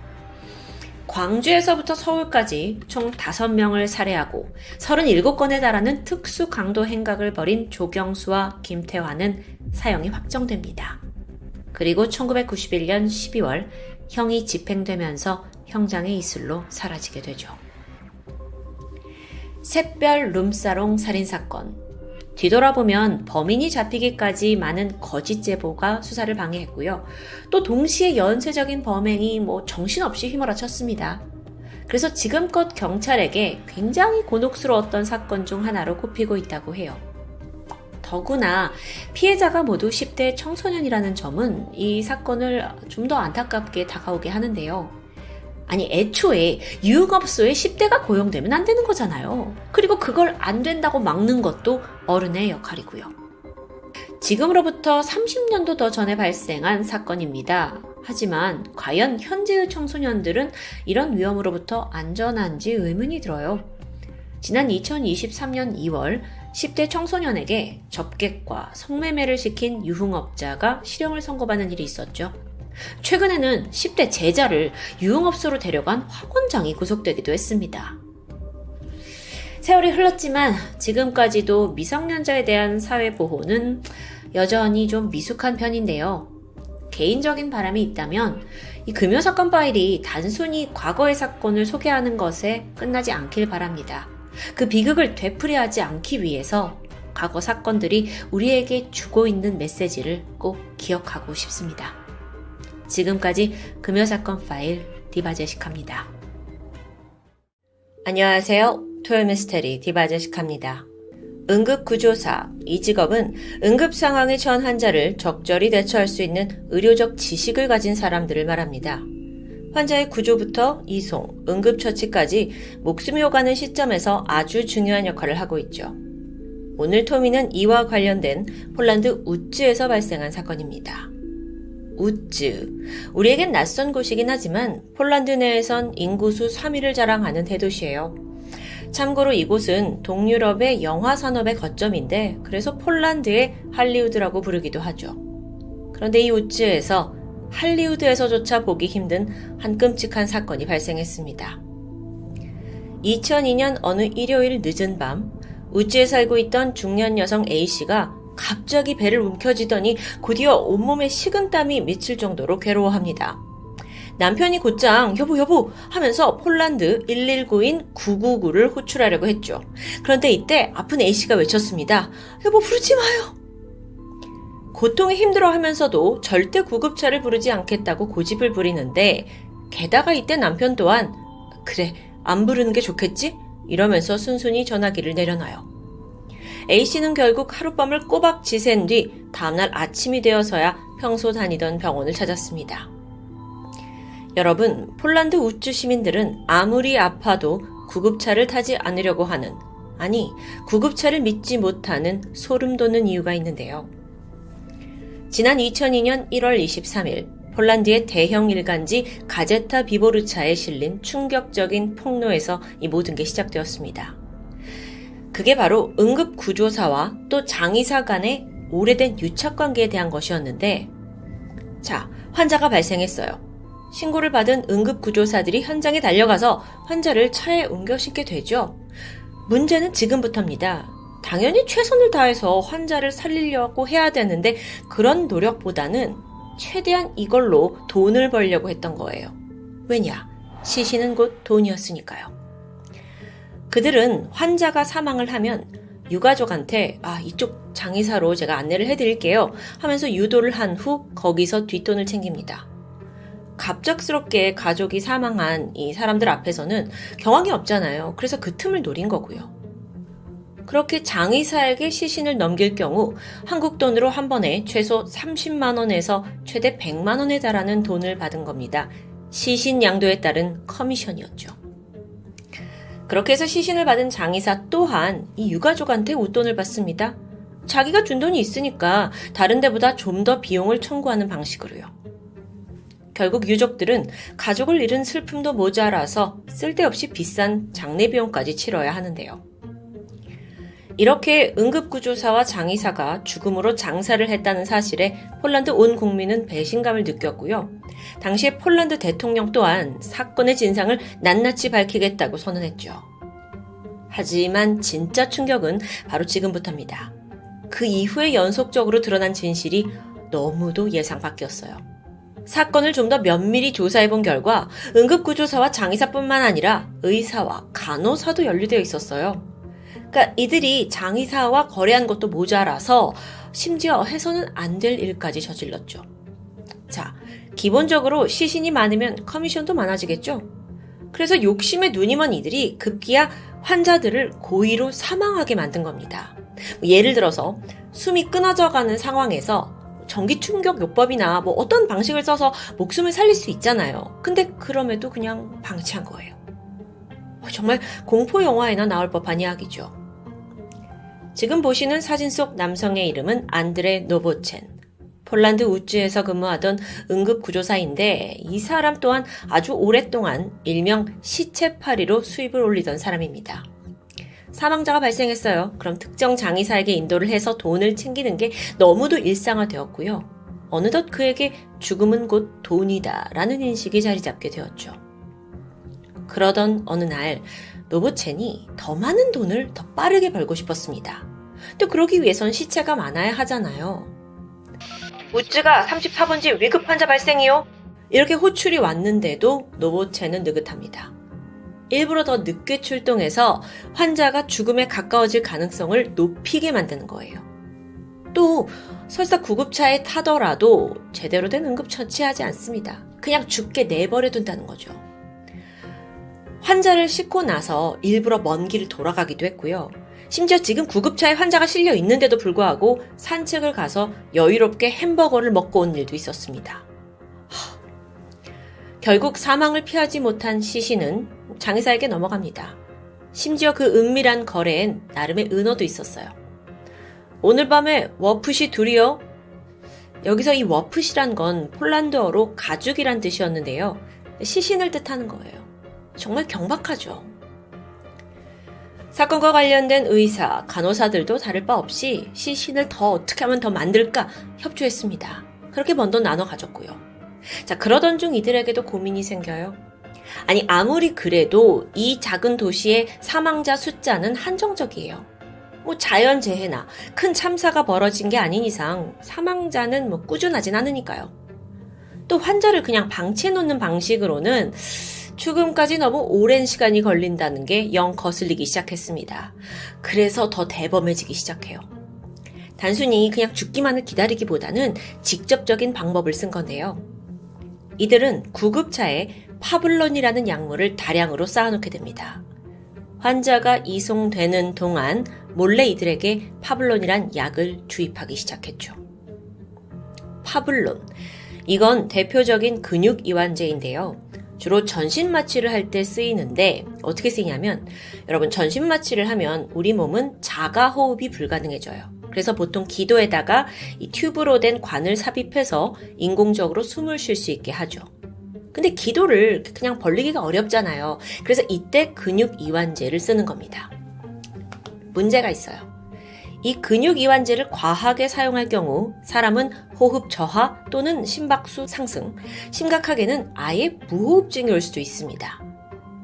Speaker 1: 광주에서부터 서울까지 총 5명을 살해하고 37건에 달하는 특수 강도 행각을 벌인 조경수와 김태환은 사형이 확정됩니다. 그리고 1991년 12월 형이 집행되면서 형장의 이슬로 사라지게 되죠. 샛별 룸사롱 살인사건. 뒤돌아보면 범인이 잡히기까지 많은 거짓 제보가 수사를 방해했고요. 또 동시에 연쇄적인 범행이 뭐 정신없이 휘몰아쳤습니다. 그래서 지금껏 경찰에게 굉장히 곤혹스러웠던 사건 중 하나로 꼽히고 있다고 해요. 더구나 피해자가 모두 10대 청소년이라는 점은 이 사건을 좀 더 안타깝게 다가오게 하는데요. 아니, 애초에 유흥업소에 10대가 고용되면 안 되는 거잖아요. 그리고 그걸 안 된다고 막는 것도 어른의 역할이고요. 지금으로부터 30년도 더 전에 발생한 사건입니다. 하지만 과연 현재의 청소년들은 이런 위험으로부터 안전한지 의문이 들어요. 지난 2023년 2월 10대 청소년에게 접객과 성매매를 시킨 유흥업자가 실형을 선고받는 일이 있었죠. 최근에는 10대 제자를 유흥업소로 데려간 학원장이 구속되기도 했습니다. 세월이 흘렀지만 지금까지도 미성년자에 대한 사회보호는 여전히 좀 미숙한 편인데요. 개인적인 바람이 있다면 이 금요 사건 파일이 단순히 과거의 사건을 소개하는 것에 끝나지 않길 바랍니다. 그 비극을 되풀이하지 않기 위해서 과거 사건들이 우리에게 주고 있는 메시지를 꼭 기억하고 싶습니다. 지금까지 금요사건 파일 디바제식합니다. 안녕하세요. 토요미스테리 디바제식합니다. 응급구조사. 이 직업은 응급 상황에 처한 환자를 적절히 대처할 수 있는 의료적 지식을 가진 사람들을 말합니다. 환자의 구조부터 이송, 응급처치까지 목숨이 오가는 시점에서 아주 중요한 역할을 하고 있죠. 오늘 토미는 이와 관련된 폴란드 우츠에서 발생한 사건입니다. 우츠. 우리에겐 낯선 곳이긴 하지만 폴란드 내에선 인구수 3위를 자랑하는 대도시예요. 참고로 이곳은 동유럽의 영화 산업의 거점인데 그래서 폴란드의 할리우드라고 부르기도 하죠. 그런데 이 우츠에서 할리우드에서조차 보기 힘든 한 끔찍한 사건이 발생했습니다. 2002년 어느 일요일 늦은 밤 우찌에 살고 있던 중년 여성 A씨가 갑자기 배를 움켜쥐더니 곧이어 온몸에 식은땀이 맺힐 정도로 괴로워합니다. 남편이 곧장 여보 여보 하면서 폴란드 119인 999를 호출하려고 했죠. 그런데 이때 아픈 A씨가 외쳤습니다. 여보 부르지 마요. 고통에 힘들어하면서도 절대 구급차를 부르지 않겠다고 고집을 부리는데 게다가 이때 남편 또한 그래 안 부르는 게 좋겠지? 이러면서 순순히 전화기를 내려놔요. A씨는 결국 하룻밤을 꼬박 지샌 뒤 다음날 아침이 되어서야 평소 다니던 병원을 찾았습니다. 여러분, 폴란드 우쭈 시민들은 아무리 아파도 구급차를 타지 않으려고 하는, 아니, 구급차를 믿지 못하는 소름 돋는 이유가 있는데요. 지난 2002년 1월 23일 폴란드의 대형 일간지 가제타 비보르차에 실린 충격적인 폭로에서 이 모든 게 시작되었습니다. 그게 바로 응급구조사와 또 장의사 간의 오래된 유착관계에 대한 것이었는데, 자, 환자가 발생했어요. 신고를 받은 응급구조사들이 현장에 달려가서 환자를 차에 옮겨 싣게 되죠. 문제는 지금부터입니다. 당연히 최선을 다해서 환자를 살리려고 해야 되는데 그런 노력보다는 최대한 이걸로 돈을 벌려고 했던 거예요. 왜냐? 시신은 곧 돈이었으니까요. 그들은 환자가 사망을 하면 유가족한테 아 이쪽 장의사로 제가 안내를 해드릴게요 하면서 유도를 한 후 거기서 뒷돈을 챙깁니다. 갑작스럽게 가족이 사망한 이 사람들 앞에서는 경황이 없잖아요. 그래서 그 틈을 노린 거고요. 그렇게 장의사에게 시신을 넘길 경우 한국 돈으로 한 번에 최소 30만원에서 최대 100만원에 달하는 돈을 받은 겁니다. 시신 양도에 따른 커미션이었죠. 그렇게 해서 시신을 받은 장의사 또한 이 유가족한테 웃돈을 받습니다. 자기가 준 돈이 있으니까 다른 데보다 좀 더 비용을 청구하는 방식으로요. 결국 유족들은 가족을 잃은 슬픔도 모자라서 쓸데없이 비싼 장례 비용까지 치러야 하는데요. 이렇게 응급구조사와 장의사가 죽음으로 장사를 했다는 사실에 폴란드 온 국민은 배신감을 느꼈고요. 당시에 폴란드 대통령 또한 사건의 진상을 낱낱이 밝히겠다고 선언했죠. 하지만 진짜 충격은 바로 지금부터입니다. 그 이후에 연속적으로 드러난 진실이 너무도 예상 밖이었어요. 사건을 좀 더 면밀히 조사해 본 결과 응급구조사와 장의사뿐만 아니라 의사와 간호사도 연루되어 있었어요. 그러니까 이들이 장의사와 거래한 것도 모자라서 심지어 해서는 안 될 일까지 저질렀죠. 자, 기본적으로 시신이 많으면 커미션도 많아지겠죠? 그래서 욕심에 눈이 먼 이들이 급기야 환자들을 고의로 사망하게 만든 겁니다. 예를 들어서 숨이 끊어져 가는 상황에서 전기 충격 요법이나 뭐 어떤 방식을 써서 목숨을 살릴 수 있잖아요. 근데 그럼에도 그냥 방치한 거예요. 정말 공포 영화에나 나올 법한 이야기죠. 지금 보시는 사진 속 남성의 이름은 안드레 노보첸. 폴란드 우주에서 근무하던 응급구조사인데 이 사람 또한 아주 오랫동안 일명 시체파리로 수입을 올리던 사람입니다. 사망자가 발생했어요. 그럼 특정 장의사에게 인도를 해서 돈을 챙기는 게 너무도 일상화되었고요. 어느덧 그에게 죽음은 곧 돈이다 라는 인식이 자리 잡게 되었죠. 그러던 어느 날 노브첸이 더 많은 돈을 더 빠르게 벌고 싶었습니다. 또 그러기 위해선 시체가 많아야 하잖아요. 우즈가 34번지 위급 환자 발생이요. 이렇게 호출이 왔는데도 노보체는 느긋합니다. 일부러 더 늦게 출동해서 환자가 죽음에 가까워질 가능성을 높이게 만드는 거예요. 또 설사 구급차에 타더라도 제대로 된 응급 처치하지 않습니다. 그냥 죽게 내버려 둔다는 거죠. 환자를 싣고 나서 일부러 먼 길을 돌아가기도 했고요. 심지어 지금 구급차에 환자가 실려 있는데도 불구하고 산책을 가서 여유롭게 햄버거를 먹고 온 일도 있었습니다. 하... 결국 사망을 피하지 못한 시신은 장의사에게 넘어갑니다. 심지어 그 은밀한 거래엔 나름의 은어도 있었어요. 오늘 밤에 워프시 둘이요. 여기서 이 워프시란 건 폴란드어로 가죽이란 뜻이었는데요. 시신을 뜻하는 거예요. 정말 경박하죠. 사건과 관련된 의사, 간호사들도 다를 바 없이 시신을 더 어떻게 하면 더 만들까 협조했습니다. 그렇게 번돈 나눠 가졌고요. 자, 그러던 중 이들에게도 고민이 생겨요. 아니, 아무리 그래도 이 작은 도시의 사망자 숫자는 한정적이에요. 뭐 자연재해나 큰 참사가 벌어진 게 아닌 이상 사망자는 뭐 꾸준하진 않으니까요. 또 환자를 그냥 방치해 놓는 방식으로는 죽음까지 너무 오랜 시간이 걸린다는 게 영 거슬리기 시작했습니다. 그래서 더 대범해지기 시작해요. 단순히 그냥 죽기만을 기다리기보다는 직접적인 방법을 쓴 건데요. 이들은 구급차에 파블론이라는 약물을 다량으로 쌓아놓게 됩니다. 환자가 이송되는 동안 몰래 이들에게 파블론이란 약을 주입하기 시작했죠. 파블론. 이건 대표적인 근육 이완제인데요. 주로 전신 마취를 할 때 쓰이는데 어떻게 쓰이냐면 여러분 전신 마취를 하면 우리 몸은 자가 호흡이 불가능해져요. 그래서 보통 기도에다가 이 튜브로 된 관을 삽입해서 인공적으로 숨을 쉴 수 있게 하죠. 근데 기도를 그냥 벌리기가 어렵잖아요. 그래서 이때 근육 이완제를 쓰는 겁니다. 문제가 있어요. 이 근육 이완제를 과하게 사용할 경우 사람은 호흡 저하 또는 심박수 상승, 심각하게는 아예 무호흡증이 올 수도 있습니다.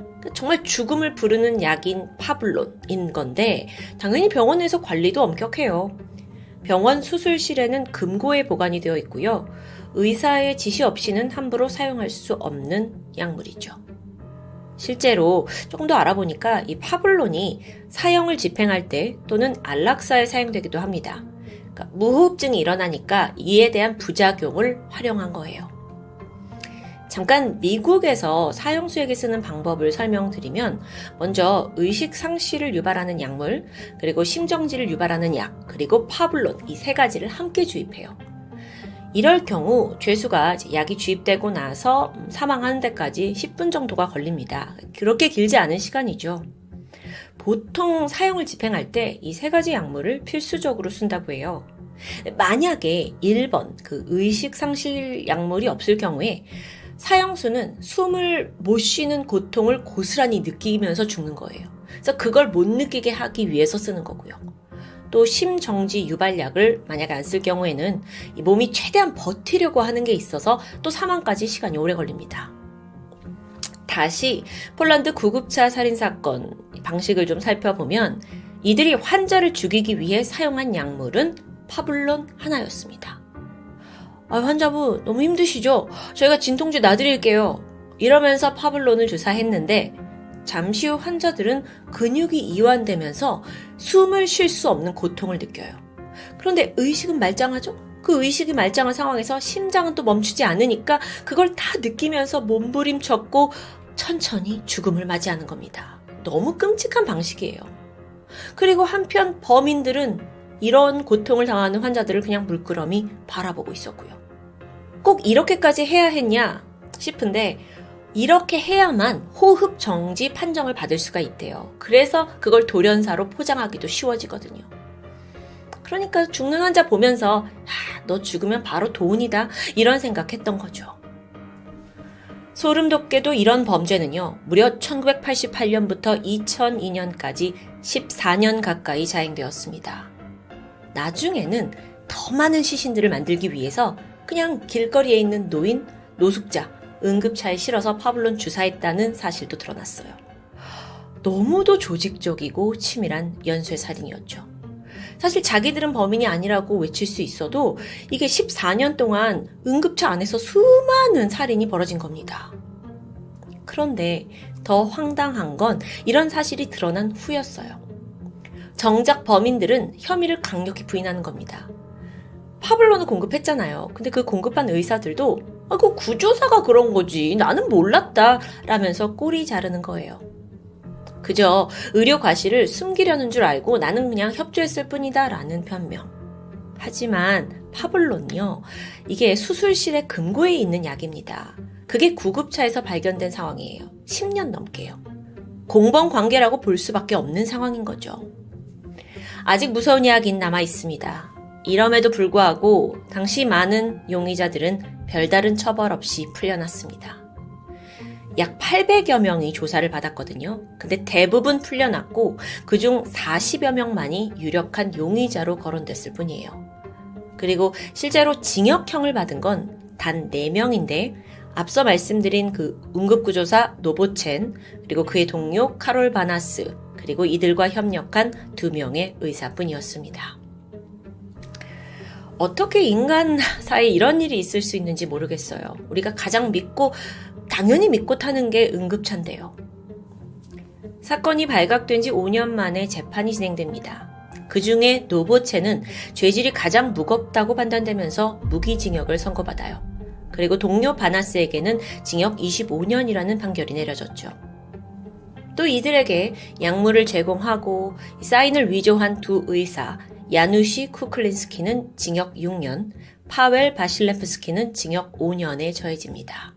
Speaker 1: 그러니까 정말 죽음을 부르는 약인 파블론인 건데 당연히 병원에서 관리도 엄격해요. 병원 수술실에는 금고에 보관이 되어 있고요. 의사의 지시 없이는 함부로 사용할 수 없는 약물이죠. 실제로 조금 더 알아보니까 이 파블론이 사형을 집행할 때 또는 안락사에 사용되기도 합니다. 그러니까 무호흡증이 일어나니까 이에 대한 부작용을 활용한 거예요. 잠깐 미국에서 사형수에게 쓰는 방법을 설명드리면 먼저 의식 상실을 유발하는 약물, 그리고 심정지를 유발하는 약, 그리고 파블론 이 세 가지를 함께 주입해요. 이럴 경우 죄수가 약이 주입되고 나서 사망하는 데까지 10분 정도가 걸립니다. 그렇게 길지 않은 시간이죠. 보통 사용을 집행할 때 이 세 가지 약물을 필수적으로 쓴다고 해요. 만약에 1번 그 의식 상실 약물이 없을 경우에 사형수는 숨을 못 쉬는 고통을 고스란히 느끼면서 죽는 거예요. 그래서 그걸 못 느끼게 하기 위해서 쓰는 거고요. 또 심정지 유발약을 만약에 안 쓸 경우에는 몸이 최대한 버티려고 하는 게 있어서 또 사망까지 시간이 오래 걸립니다. 다시 폴란드 구급차 살인 사건 방식을 좀 살펴보면 이들이 환자를 죽이기 위해 사용한 약물은 파블론 하나였습니다. 아, 환자분 너무 힘드시죠? 저희가 진통제 놔드릴게요. 이러면서 파블론을 주사했는데 잠시 후 환자들은 근육이 이완되면서 숨을 쉴 수 없는 고통을 느껴요. 그런데 의식은 말짱하죠? 그 의식이 말짱한 상황에서 심장은 또 멈추지 않으니까 그걸 다 느끼면서 몸부림쳤고 천천히 죽음을 맞이하는 겁니다. 너무 끔찍한 방식이에요. 그리고 한편 범인들은 이런 고통을 당하는 환자들을 그냥 물끄러미 바라보고 있었고요. 꼭 이렇게까지 해야 했냐 싶은데 이렇게 해야만 호흡 정지 판정을 받을 수가 있대요. 그래서 그걸 돌연사로 포장하기도 쉬워지거든요. 그러니까 죽는 환자 보면서 아, 너 죽으면 바로 돈이다 이런 생각했던 거죠. 소름 돋게도 이런 범죄는요, 무려 1988년부터 2002년까지 14년 가까이 자행되었습니다. 나중에는 더 많은 시신들을 만들기 위해서 그냥 길거리에 있는 노인, 노숙자, 응급차에 실어서 파블론 주사했다는 사실도 드러났어요. 너무도 조직적이고 치밀한 연쇄 살인이었죠. 사실 자기들은 범인이 아니라고 외칠 수 있어도 이게 14년 동안 응급차 안에서 수많은 살인이 벌어진 겁니다. 그런데 더 황당한 건 이런 사실이 드러난 후였어요. 정작 범인들은 혐의를 강력히 부인하는 겁니다. 파블론을 공급했잖아요. 근데 그 공급한 의사들도 아, 그 구조사가 그런 거지. 나는 몰랐다. 라면서 꼬리 자르는 거예요. 그저 의료 과실을 숨기려는 줄 알고 나는 그냥 협조했을 뿐이다. 라는 변명. 하지만 파블론요. 이게 수술실의 금고에 있는 약입니다. 그게 구급차에서 발견된 상황이에요. 10년 넘게요. 공범 관계라고 볼 수밖에 없는 상황인 거죠. 아직 무서운 이야기는 남아 있습니다. 이럼에도 불구하고 당시 많은 용의자들은 별다른 처벌 없이 풀려났습니다. 약 800여 명이 조사를 받았거든요. 근데 대부분 풀려났고 그중 40여 명만이 유력한 용의자로 거론됐을 뿐이에요. 그리고 실제로 징역형을 받은 건 단 4명인데 앞서 말씀드린 그 응급구조사 노보첸 그리고 그의 동료 카롤 바나스 그리고 이들과 협력한 두 명의 의사뿐이었습니다. 어떻게 인간 사이에 이런 일이 있을 수 있는지 모르겠어요. 우리가 가장 믿고, 당연히 믿고 타는 게 응급차인데요. 사건이 발각된 지 5년 만에 재판이 진행됩니다. 그 중에 노보체는 죄질이 가장 무겁다고 판단되면서 무기징역을 선고받아요. 그리고 동료 바나스에게는 징역 25년이라는 판결이 내려졌죠. 또 이들에게 약물을 제공하고 사인을 위조한 두 의사, 야누시 쿠클린스키는 징역 6년, 파웰 바실레프스키는 징역 5년에 처해집니다.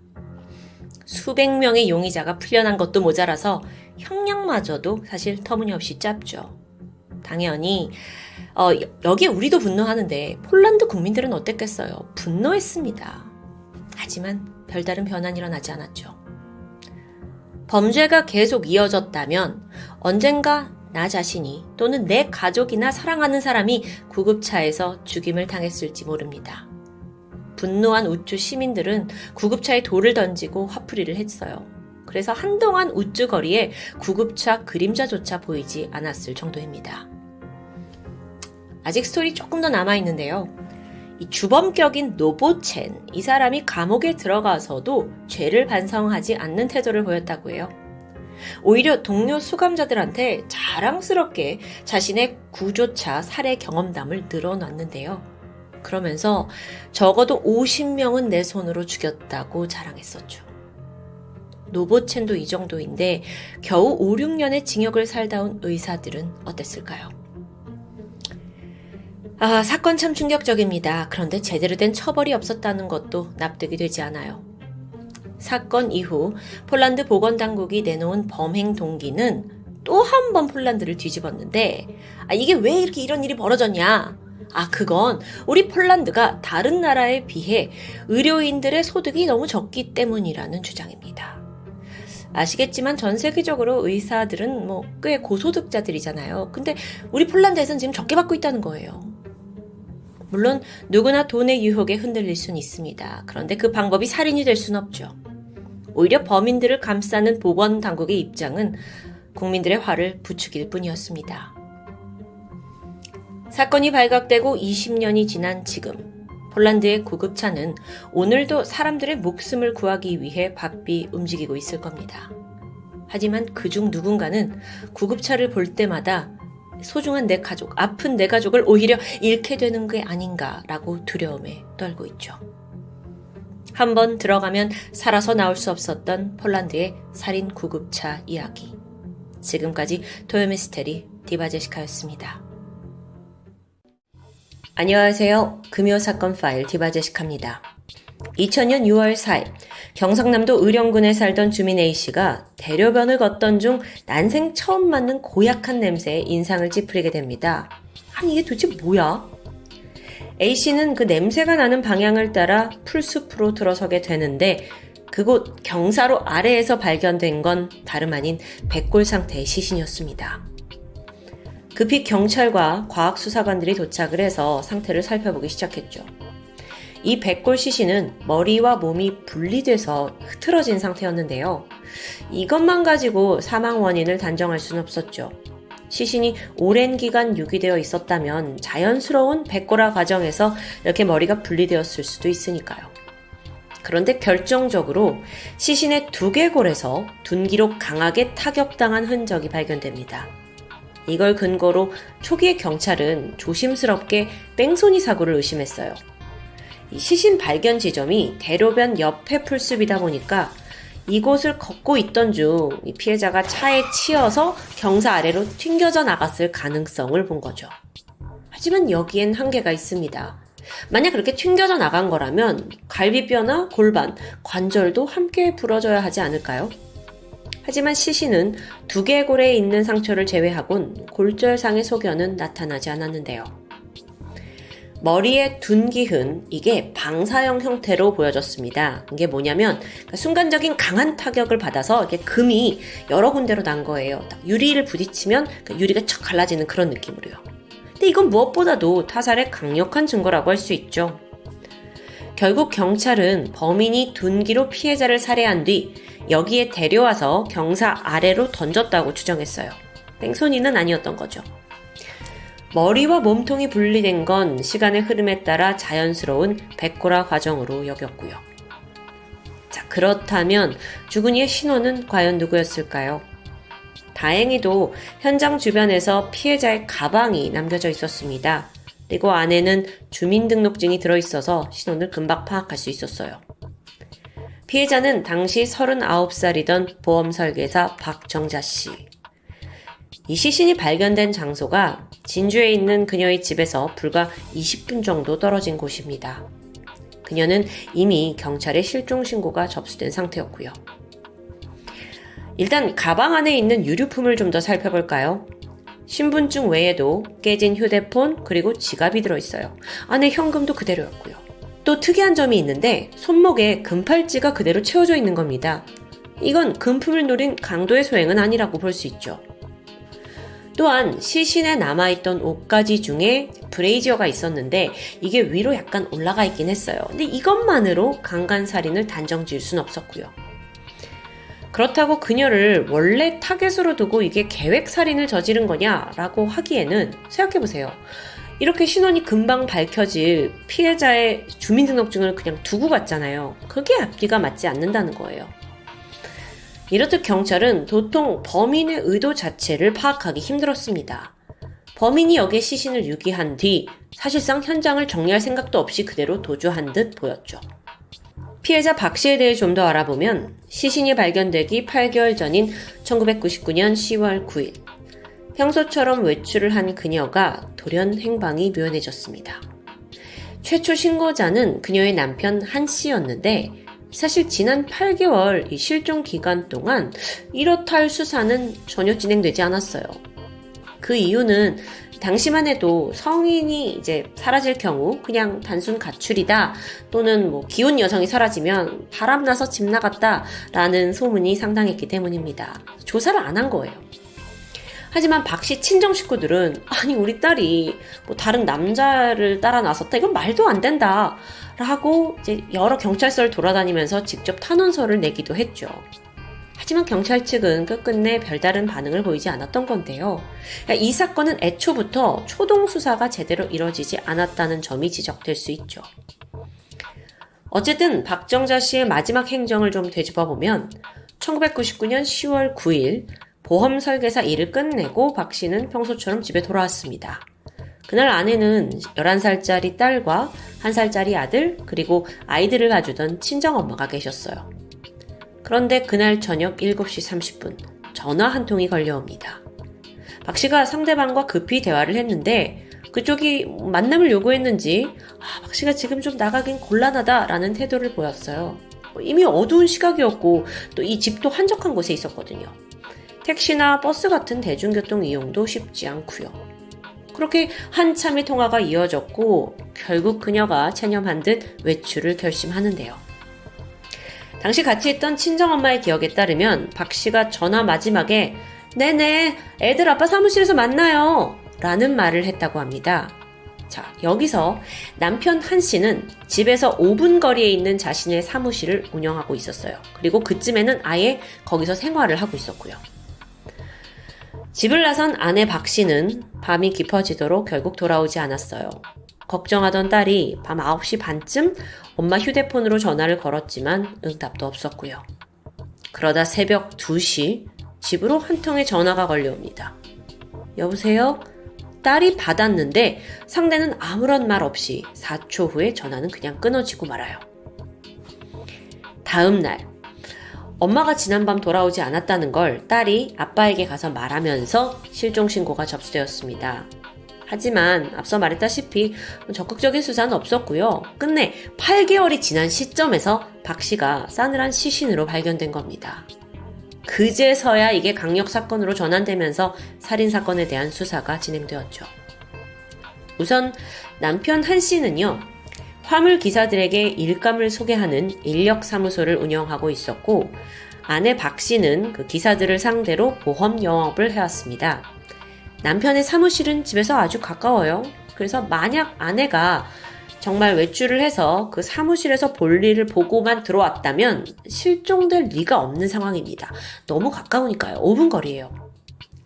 Speaker 1: 수백 명의 용의자가 풀려난 것도 모자라서 형량마저도 사실 터무니없이 짧죠. 당연히 어, 여기에 우리도 분노하는데 폴란드 국민들은 어땠겠어요? 분노했습니다. 하지만 별다른 변화는 일어나지 않았죠. 범죄가 계속 이어졌다면 언젠가 나 자신이 또는 내 가족이나 사랑하는 사람이 구급차에서 죽임을 당했을지 모릅니다. 분노한 우쭈 시민들은 구급차에 돌을 던지고 화풀이를 했어요. 그래서 한동안 우쭈 거리에 구급차 그림자조차 보이지 않았을 정도입니다. 아직 스토리 조금 더 남아있는데요. 이 주범격인 노보첸, 이 사람이 감옥에 들어가서도 죄를 반성하지 않는 태도를 보였다고 해요. 오히려 동료 수감자들한테 자랑스럽게 자신의 구조차 살해 경험담을 늘어놨는데요. 그러면서 적어도 50명은 내 손으로 죽였다고 자랑했었죠. 노보첸도 이 정도인데 겨우 5, 6년의 징역을 살다 온 의사들은 어땠을까요? 아, 사건 참 충격적입니다. 그런데 제대로 된 처벌이 없었다는 것도 납득이 되지 않아요. 사건 이후 폴란드 보건당국이 내놓은 범행 동기는 또 한 번 폴란드를 뒤집었는데, 아, 이게 왜 이렇게 이런 일이 벌어졌냐? 아, 그건 우리 폴란드가 다른 나라에 비해 의료인들의 소득이 너무 적기 때문이라는 주장입니다. 아시겠지만 전 세계적으로 의사들은 뭐 꽤 고소득자들이잖아요. 근데 우리 폴란드에서는 지금 적게 받고 있다는 거예요. 물론 누구나 돈의 유혹에 흔들릴 수는 있습니다. 그런데 그 방법이 살인이 될 수는 없죠. 오히려 범인들을 감싸는 보건 당국의 입장은 국민들의 화를 부추길 뿐이었습니다. 사건이 발각되고 20년이 지난 지금 폴란드의 하지만 그중 누군가는 구급차를 볼 때마다 소중한 내 가족, 아픈 내 가족을 오히려 잃게 되는 게 아닌가라고 두려움에 떨고 있죠. 한 번 들어가면 살아서 나올 수 없었던 폴란드의 살인 구급차 이야기. 지금까지 토요미스테리 디바제시카였습니다. 안녕하세요. 금요 사건 파일 디바제시카입니다. 2000년 6월 4일 경상남도 의령군에 살던 주민 A씨가 대로변을 걷던 중 난생 처음 맡는 고약한 냄새에 인상을 찌푸리게 됩니다. 아니 이게 도대체 뭐야? A씨는 그 냄새가 나는 방향을 따라 풀숲으로 들어서게 되는데 그곳 경사로 아래에서 발견된 건 다름 아닌 백골 상태의 시신이었습니다. 급히 경찰과 과학수사관들이 도착을 해서 상태를 살펴보기 시작했죠. 이 백골 시신은 머리와 몸이 분리돼서 흐트러진 상태였는데요. 이것만 가지고 사망 원인을 단정할 수는 없었죠. 시신이 오랜 기간 유기되어 있었다면 자연스러운 백골화 과정에서 이렇게 머리가 분리되었을 수도 있으니까요. 그런데 결정적으로 시신의 두개골에서 둔기로 강하게 타격당한 흔적이 발견됩니다. 이걸 근거로 초기의 경찰은 조심스럽게 뺑소니 사고를 의심했어요. 시신 발견 지점이 대로변 옆에 풀숲이다 보니까 이곳을 걷고 있던 중 피해자가 차에 치여서 경사 아래로 튕겨져 나갔을 가능성을 본 거죠. 하지만 여기엔 한계가 있습니다. 만약 그렇게 튕겨져 나간 거라면 갈비뼈나 골반, 관절도 함께 부러져야 하지 않을까요? 하지만 시신은 두개골에 있는 상처를 제외하곤 골절상의 소견은 나타나지 않았는데요. 머리의 둔기흔 이게 방사형 형태로 보여졌습니다. 이게 뭐냐면 그러니까 순간적인 강한 타격을 받아서 이게 금이 여러 군데로 난 거예요. 유리를 부딪히면 그 유리가 척 갈라지는 그런 느낌으로요. 근데 이건 무엇보다도 타살의 강력한 증거라고 할 수 있죠. 결국 경찰은 범인이 둔기로 피해자를 살해한 뒤 여기에 데려와서 경사 아래로 던졌다고 추정했어요. 뺑소니는 아니었던 거죠. 머리와 몸통이 분리된 건 시간의 흐름에 따라 자연스러운 백골화 과정으로 여겼고요. 자, 그렇다면 죽은 이의 신원은 과연 누구였을까요? 다행히도 현장 주변에서 피해자의 가방이 남겨져 있었습니다. 그리고 안에는 주민등록증이 들어있어서 신원을 금방 파악할 수 있었어요. 피해자는 당시 39살이던 보험 설계사 박정자 씨. 이 시신이 발견된 장소가 진주에 있는 그녀의 집에서 불과 20분 정도 떨어진 곳입니다. 그녀는 이미 경찰에 실종 신고가 접수된 상태였고요. 일단 가방 안에 있는 유류품을 좀 더 살펴볼까요? 신분증 외에도 깨진 휴대폰 그리고 지갑이 들어있어요. 안에 현금도 그대로였고요. 또 특이한 점이 있는데 손목에 금팔찌가 그대로 채워져 있는 겁니다. 이건 금품을 노린 강도의 소행은 아니라고 볼 수 있죠. 또한 시신에 남아있던 옷가지 중에 브레이지어가 있었는데 이게 위로 약간 올라가 있긴 했어요. 근데 이것만으로 강간살인을 단정 지을 순 없었고요. 그렇다고 그녀를 원래 타겟으로 두고 이게 계획살인을 저지른 거냐라고 하기에는 생각해보세요. 이렇게 신원이 금방 밝혀질 피해자의 주민등록증을 그냥 두고 갔잖아요. 그게 앞뒤가 맞지 않는다는 거예요. 이렇듯 경찰은 도통 범인의 의도 자체를 파악하기 힘들었습니다. 범인이 여기에 시신을 유기한 뒤 사실상 현장을 정리할 생각도 없이 그대로 도주한 듯 보였죠. 피해자 박 씨에 대해 좀 더 알아보면 시신이 발견되기 8개월 전인 1999년 10월 9일 평소처럼 외출을 한 그녀가 돌연 행방이 묘연해졌습니다. 최초 신고자는 그녀의 남편 한 씨였는데 사실 지난 8개월 이 실종 기간 동안 이렇다 할 수사는 전혀 진행되지 않았어요. 그 이유는 당시만 해도 성인이 이제 사라질 경우 그냥 단순 가출이다 또는 뭐 기혼 여성이 사라지면 바람나서 집 나갔다라는 소문이 상당했기 때문입니다. 조사를 안 한 거예요. 하지만 박 씨 친정 식구들은 아니 우리 딸이 뭐 다른 남자를 따라 나섰다 이건 말도 안 된다 라고 이제 여러 경찰서를 돌아다니면서 직접 탄원서를 내기도 했죠. 하지만 경찰 측은 끝끝내 별다른 반응을 보이지 않았던 건데요. 그러니까 이 사건은 애초부터 초동 수사가 제대로 이뤄지지 않았다는 점이 지적될 수 있죠. 어쨌든 박정자 씨의 마지막 행정을 좀 되짚어 보면 1999년 10월 9일 보험 설계사 일을 끝내고 박 씨는 평소처럼 집에 돌아왔습니다. 그날 아내는 11살짜리 딸과 1살짜리 아들, 그리고 아이들을 봐주던 친정엄마가 계셨어요. 그런데 그날 저녁 7시 30분, 전화 한 통이 걸려옵니다. 박 씨가 상대방과 급히 대화를 했는데, 그쪽이 만남을 요구했는지, 아, 박 씨가 지금 좀 나가긴 곤란하다라는 태도를 보였어요. 이미 어두운 시각이었고, 또 이 집도 한적한 곳에 있었거든요. 택시나 버스 같은 대중교통 이용도 쉽지 않고요. 그렇게 한참의 통화가 이어졌고 결국 그녀가 체념한 듯 외출을 결심하는데요. 당시 같이 있던 친정엄마의 기억에 따르면 박 씨가 전화 마지막에 네네 애들 아빠 사무실에서 만나요 라는 말을 했다고 합니다. 자, 여기서 남편 한 씨는 집에서 5분 거리에 있는 자신의 사무실을 운영하고 있었어요. 그리고 그쯤에는 아예 거기서 생활을 하고 있었고요. 집을 나선 아내 박 씨는 밤이 깊어지도록 결국 돌아오지 않았어요. 걱정하던 딸이 밤 9시 반쯤 엄마 휴대폰으로 전화를 걸었지만 응답도 없었고요. 그러다 새벽 2시 집으로 한 통의 전화가 걸려옵니다. 여보세요? 딸이 받았는데 상대는 아무런 말 없이 4초 후에 전화는 그냥 끊어지고 말아요. 다음 날 엄마가 지난밤 돌아오지 않았다는 걸 딸이 아빠에게 가서 말하면서 실종신고가 접수되었습니다. 하지만 앞서 말했다시피 적극적인 수사는 없었고요. 끝내 8개월이 지난 시점에서 박 씨가 싸늘한 시신으로 발견된 겁니다. 그제서야 이게 강력 사건으로 전환되면서 살인 사건에 대한 수사가 진행되었죠. 우선 남편 한 씨는요, 화물 기사들에게 일감을 소개하는 인력 사무소를 운영하고 있었고, 아내 박 씨는 그 기사들을 상대로 보험 영업을 해왔습니다. 남편의 사무실은 집에서 아주 가까워요. 그래서 만약 아내가 정말 외출을 해서 그 사무실에서 볼일을 보고만 들어왔다면 실종될 리가 없는 상황입니다. 너무 가까우니까요. 5분 거리예요.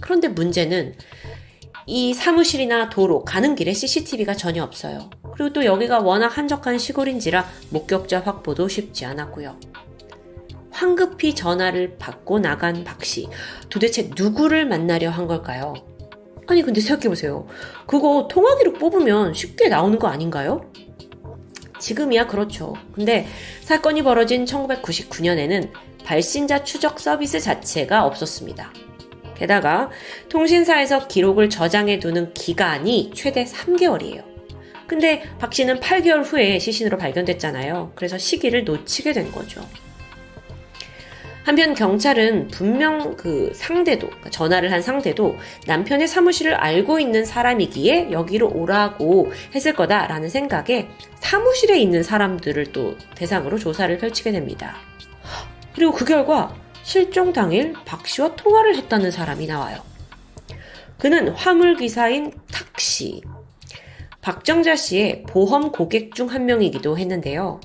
Speaker 1: 그런데 문제는 이 사무실이나 도로 가는 길에 CCTV가 전혀 없어요. 그리고 또 여기가 워낙 한적한 시골인지라 목격자 확보도 쉽지 않았고요. 황급히 전화를 받고 나간 박 씨. 도대체 누구를 만나려 한 걸까요? 아니, 근데 생각해보세요. 그거 통화기로 뽑으면 쉽게 나오는 거 아닌가요? 지금이야 그렇죠. 근데 사건이 벌어진 1999년에는 발신자 추적 서비스 자체가 없었습니다. 게다가 통신사에서 기록을 저장해 두는 기간이 최대 3개월이에요. 근데 박 씨는 8개월 후에 시신으로 발견됐잖아요. 그래서 시기를 놓치게 된 거죠. 한편 경찰은 분명 그 상대도, 그러니까 전화를 한 상대도 남편의 사무실을 알고 있는 사람이기에 여기로 오라고 했을 거다라는 생각에 사무실에 있는 사람들을 또 대상으로 조사를 펼치게 됩니다. 그리고 그 결과 실종 당일 박 씨와 통화를 했다는 사람이 나와요. 그는 화물기사인 탁 씨. 박정자 씨의 보험 고객 중 한 명이기도 했는데요.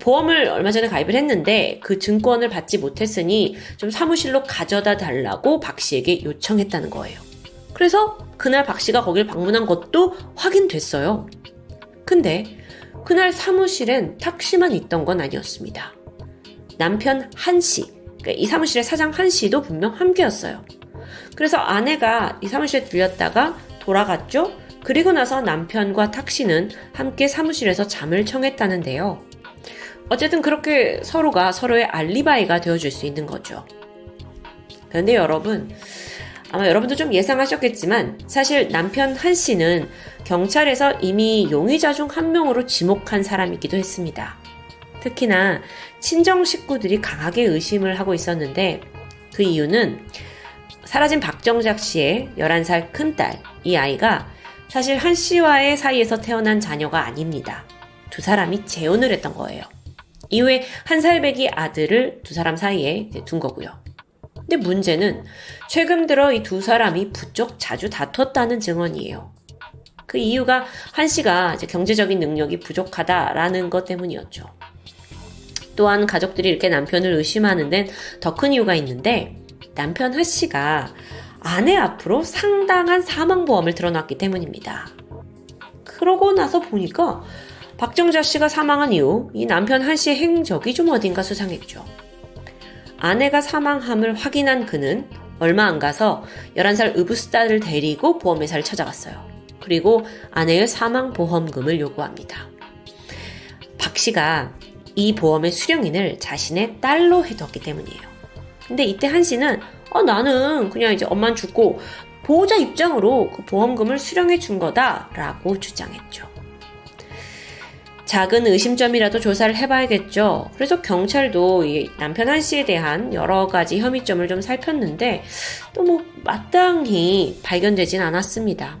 Speaker 1: 보험을 얼마 전에 가입을 했는데 그 증권을 받지 못했으니 좀 사무실로 가져다 달라고 박 씨에게 요청했다는 거예요. 그래서 그날 박 씨가 거길 방문한 것도 확인됐어요. 근데 그날 사무실엔 탁 씨만 있던 건 아니었습니다. 남편 한 씨, 이 사무실의 사장 한 씨도 분명 함께였어요. 그래서 아내가 이 사무실에 들렸다가 돌아갔죠? 그리고 나서 남편과 탁 씨는 함께 사무실에서 잠을 청했다는데요. 어쨌든 그렇게 서로가 서로의 알리바이가 되어줄 수 있는 거죠. 그런데 여러분, 아마 여러분도 좀 예상하셨겠지만 사실 남편 한 씨는 경찰에서 이미 용의자 중 한 명으로 지목한 사람이기도 했습니다. 특히나 친정 식구들이 강하게 의심을 하고 있었는데 그 이유는 사라진 박정작 씨의 11살 큰딸, 이 아이가 사실 한 씨와의 사이에서 태어난 자녀가 아닙니다. 두 사람이 재혼을 했던 거예요. 이후에 한 살배기 아들을 두 사람 사이에 둔 거고요. 근데 문제는 최근 들어 이 두 사람이 부쩍 자주 다퉜다는 증언이에요. 그 이유가 한 씨가 경제적인 능력이 부족하다라는 것 때문이었죠. 또한 가족들이 이렇게 남편을 의심하는 데는 더 큰 이유가 있는데 남편 하 씨가 아내 앞으로 상당한 사망보험을 들어놨기 때문입니다. 그러고 나서 보니까 박정자 씨가 사망한 이후 이 남편 한 씨의 행적이 좀 어딘가 수상했죠. 아내가 사망함을 확인한 그는 얼마 안 가서 11살 의붓딸을 데리고 보험회사를 찾아갔어요. 그리고 아내의 사망 보험금을 요구합니다. 박 씨가 이 보험의 수령인을 자신의 딸로 해두었기 때문이에요. 근데 이때 한 씨는 어, 나는 그냥 이제 엄만 죽고 보호자 입장으로 그 보험금을 수령해 준 거다라고 주장했죠. 작은 의심점이라도 조사를 해봐야겠죠. 그래서 경찰도 남편 한 씨에 대한 여러 가지 혐의점을 좀 살폈는데 또 뭐 마땅히 발견되진 않았습니다.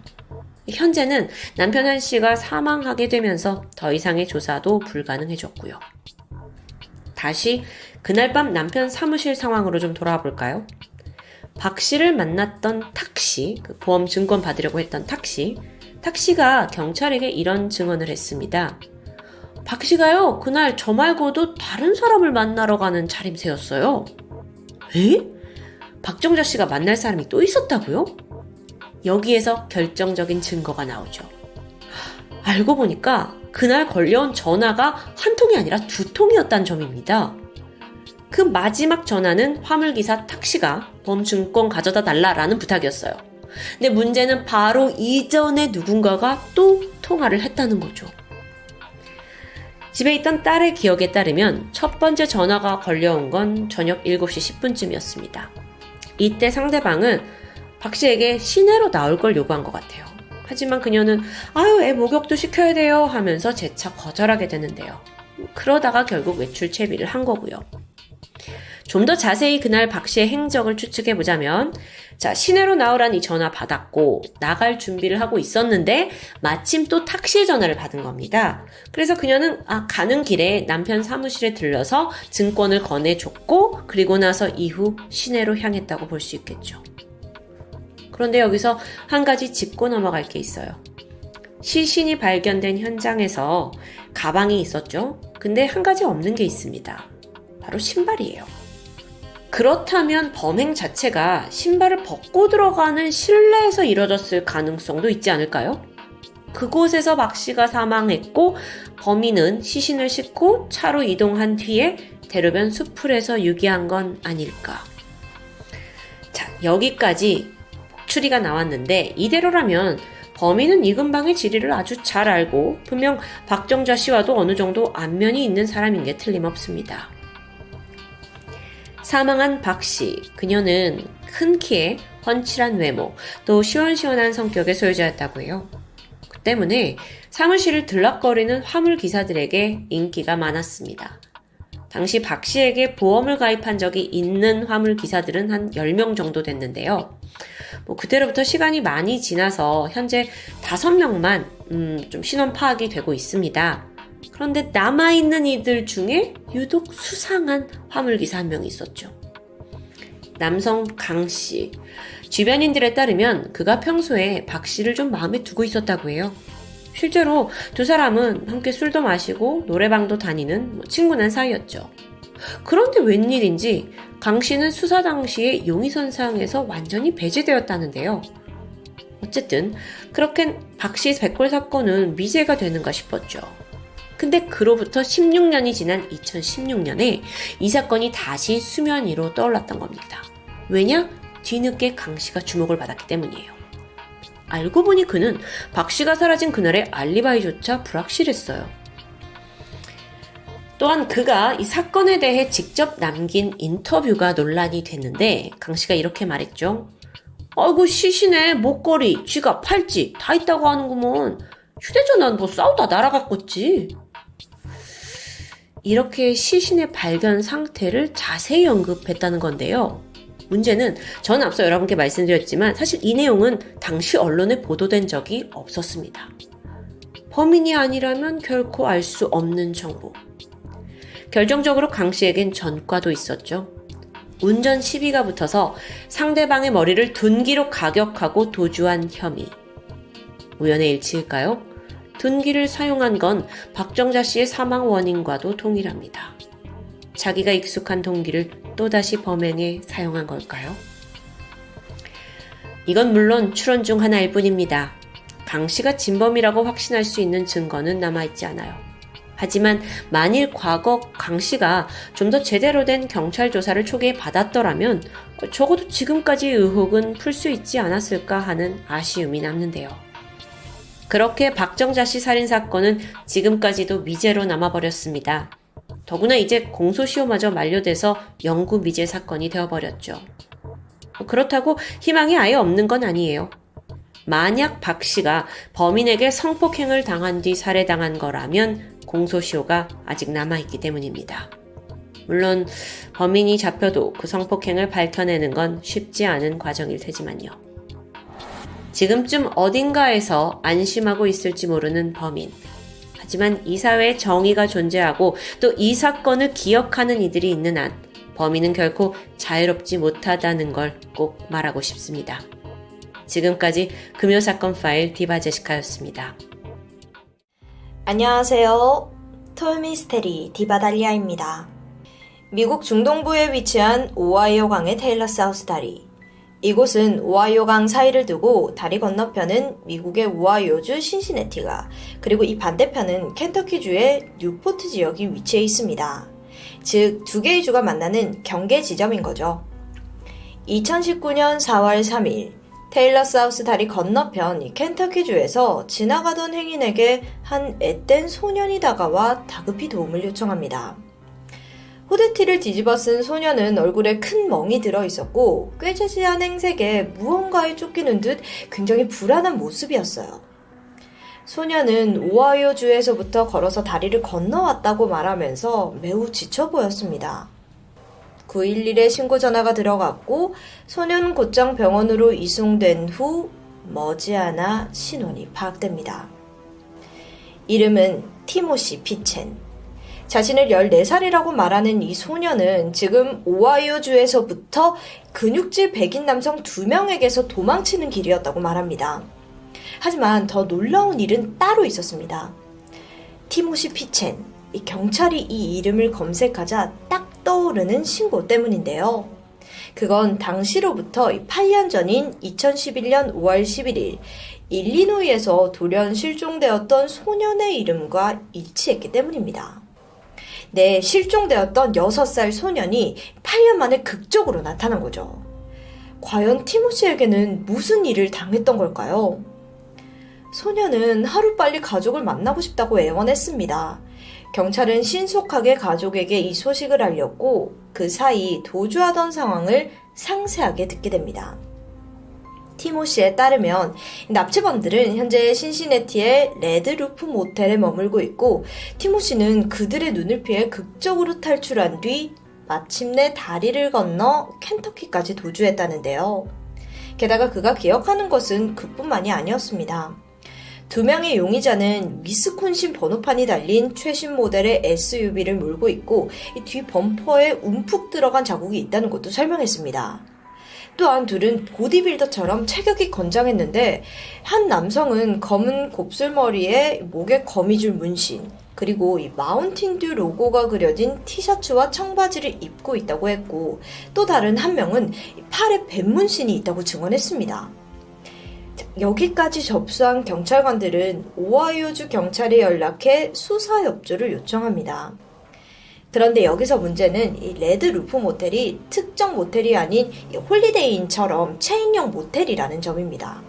Speaker 1: 현재는 남편 한 씨가 사망하게 되면서 더 이상의 조사도 불가능해졌고요. 다시 그날 밤 남편 사무실 상황으로 좀 돌아와 볼까요? 박 씨를 만났던 탁 씨, 그 보험 증권 받으려고 했던 탁 씨, 탁 씨가 경찰에게 이런 증언을 했습니다. 박 씨가요, 그날 저 말고도 다른 사람을 만나러 가는 차림새였어요. 에? 박정자 씨가 만날 사람이 또 있었다고요? 여기에서 결정적인 증거가 나오죠. 알고 보니까 그날 걸려온 전화가 한 통이 아니라 두 통이었다는 점입니다. 그 마지막 전화는 화물기사 탁시가 범증권 가져다 달라라는 부탁이었어요. 근데 문제는 바로 이전에 누군가가 또 통화를 했다는 거죠. 집에 있던 딸의 기억에 따르면 첫 번째 전화가 걸려온 건 저녁 7시 10분쯤이었습니다. 이때 상대방은 박 씨에게 시내로 나올 걸 요구한 것 같아요. 하지만 그녀는 아유 애 목욕도 시켜야 돼요 하면서 재차 거절하게 되는데요. 그러다가 결국 외출 채비를 한 거고요. 좀 더 자세히 그날 박 씨의 행적을 추측해 보자면, 자, 시내로 나오라니 전화 받았고, 나갈 준비를 하고 있었는데, 마침 또 탁시 전화를 받은 겁니다. 그래서 그녀는, 아, 가는 길에 남편 사무실에 들러서 증권을 건네줬고, 그리고 나서 이후 시내로 향했다고 볼 수 있겠죠. 그런데 여기서 한 가지 짚고 넘어갈 게 있어요. 시신이 발견된 현장에서 가방이 있었죠? 근데 한 가지 없는 게 있습니다. 바로 신발이에요. 그렇다면 범행 자체가 신발을 벗고 들어가는 실내에서 이뤄졌을 가능성도 있지 않을까요? 그곳에서 박 씨가 사망했고 범인은 시신을 싣고 차로 이동한 뒤에 대로변 수풀에서 유기한 건 아닐까. 자, 여기까지 추리가 나왔는데 이대로라면 범인은 이근방의 지리를 아주 잘 알고 분명 박정자 씨와도 어느 정도 안면이 있는 사람인 게 틀림없습니다. 사망한 박 씨, 그녀는 큰 키에 훤칠한 외모, 또 시원시원한 성격의 소유자였다고 해요. 그 때문에 사무실을 들락거리는 화물 기사들에게 인기가 많았습니다. 당시 박 씨에게 보험을 가입한 적이 있는 화물 기사들은 한 10명 정도 됐는데요. 뭐 그때로부터 시간이 많이 지나서 현재 5명만 음, 좀 신원 파악이 되고 있습니다. 그런데 남아있는 이들 중에 유독 수상한 화물기사 한 명이 있었죠. 남성 강 씨. 주변인들에 따르면 그가 평소에 박 씨를 좀 마음에 두고 있었다고 해요. 실제로 두 사람은 함께 술도 마시고 노래방도 다니는 뭐 친구난 사이였죠. 그런데 웬일인지 강 씨는 수사 당시에 용의선상에서 완전히 배제되었다는데요. 어쨌든 그렇게 박 씨 백골 사건은 미제가 되는가 싶었죠. 근데 그로부터 16년이 지난 2016년에 이 사건이 다시 수면 위로 떠올랐던 겁니다. 왜냐? 뒤늦게 강 씨가 주목을 받았기 때문이에요. 알고 보니 그는 박 씨가 사라진 그날의 알리바이조차 불확실했어요. 또한 그가 이 사건에 대해 직접 남긴 인터뷰가 논란이 됐는데 강 씨가 이렇게 말했죠. 아이고 시신에 목걸이, 쥐가, 팔찌 다 있다고 하는구먼. 휴대전화는 뭐 싸우다 날아갔겠지. 이렇게 시신의 발견 상태를 자세히 언급했다는 건데요. 문제는 저는 앞서 여러분께 말씀드렸지만 사실 이 내용은 당시 언론에 보도된 적이 없었습니다. 범인이 아니라면 결코 알 수 없는 정보. 결정적으로 강 씨에겐 전과도 있었죠. 운전 시비가 붙어서 상대방의 머리를 둔기로 가격하고 도주한 혐의. 우연의 일치일까요? 둔기를 사용한 건 박정자 씨의 사망 원인과도 동일합니다. 자기가 익숙한 동기를 또다시 범행에 사용한 걸까요? 이건 물론 추론 중 하나일 뿐입니다. 강 씨가 진범이라고 확신할 수 있는 증거는 남아있지 않아요. 하지만 만일 과거 강 씨가 좀 더 제대로 된 경찰 조사를 초기에 받았더라면 적어도 지금까지 의혹은 풀 수 있지 않았을까 하는 아쉬움이 남는데요. 그렇게 박정자 씨 살인 사건은 지금까지도 미제로 남아버렸습니다. 더구나 이제 공소시효마저 만료돼서 영구 미제 사건이 되어버렸죠. 그렇다고 희망이 아예 없는 건 아니에요. 만약 박 씨가 범인에게 성폭행을 당한 뒤 살해당한 거라면 공소시효가 아직 남아있기 때문입니다. 물론 범인이 잡혀도 그 성폭행을 밝혀내는 건 쉽지 않은 과정일 테지만요. 지금쯤 어딘가에서 안심하고 있을지 모르는 범인. 하지만 이 사회에 정의가 존재하고 또 이 사건을 기억하는 이들이 있는 한 범인은 결코 자유롭지 못하다는 걸 꼭 말하고 싶습니다. 지금까지 금요 사건 파일 디바 제시카였습니다.
Speaker 3: 안녕하세요. 토요미스테리 디바 달리아입니다. 미국 중동부에 위치한 오하이오 강의 테일러 사우스 다리. 이곳은 오하이오 강 사이를 두고 다리 건너편은 미국의 오하이오주 신시내티가 그리고 이 반대편은 켄터키주의 뉴포트 지역이 위치해 있습니다. 즉, 두 개의 주가 만나는 경계 지점인 거죠. 2019년 4월 3일, 테일러 사우스 다리 건너편 켄터키주에서 지나가던 행인에게 한 앳된 소년이 다가와 다급히 도움을 요청합니다. 후드티를 뒤집어 쓴 소년은 얼굴에 큰 멍이 들어 있었고 꾀지지한 행색에 무언가에 쫓기는 듯 굉장히 불안한 모습이었어요. 소년은 오하이오 주에서부터 걸어서 다리를 건너왔다고 말하면서 매우 지쳐 보였습니다. 911에 신고 전화가 들어갔고 소년 곧장 병원으로 이송된 후 머지않아 신원이 파악됩니다. 이름은 티모시 피첸. 자신을 14살이라고 말하는 이 소년은 지금 오하이오주에서부터 근육질 백인 남성 2명에게서 도망치는 길이었다고 말합니다. 하지만 더 놀라운 일은 따로 있었습니다. 티모시 피첸, 이 경찰이 이 이름을 검색하자 딱 떠오르는 신고 때문인데요. 그건 당시로부터 8년 전인 2011년 5월 11일 일리노이에서 돌연 실종되었던 소년의 이름과 일치했기 때문입니다. 네, 실종되었던 6살 소년이 8년 만에 극적으로 나타난 거죠. 과연 티모시에게는 무슨 일을 당했던 걸까요? 소년은 하루빨리 가족을 만나고 싶다고 애원했습니다. 경찰은 신속하게 가족에게 이 소식을 알렸고 그 사이 도주하던 상황을 상세하게 듣게 됩니다. 티모시에 따르면 납치범들은 현재 신시내티의 레드루프 모텔에 머물고 있고 티모시는 그들의 눈을 피해 극적으로 탈출한 뒤 마침내 다리를 건너 켄터키까지 도주했다는데요. 게다가 그가 기억하는 것은 그뿐만이 아니었습니다. 두 명의 용의자는 위스콘신 번호판이 달린 최신 모델의 SUV를 몰고 있고 뒤 범퍼에 움푹 들어간 자국이 있다는 것도 설명했습니다. 또한 둘은 보디빌더처럼 체격이 건장했는데 한 남성은 검은 곱슬머리에 목에 거미줄 문신 그리고 이 마운틴듀 로고가 그려진 티셔츠와 청바지를 입고 있다고 했고 또 다른 한 명은 팔에 뱀 문신이 있다고 증언했습니다. 여기까지 접수한 경찰관들은 오하이오주 경찰에 연락해 수사 협조를 요청합니다. 그런데 여기서 문제는 이 레드 루프 모텔이 특정 모텔이 아닌 홀리데이인처럼 체인형 모텔이라는 점입니다.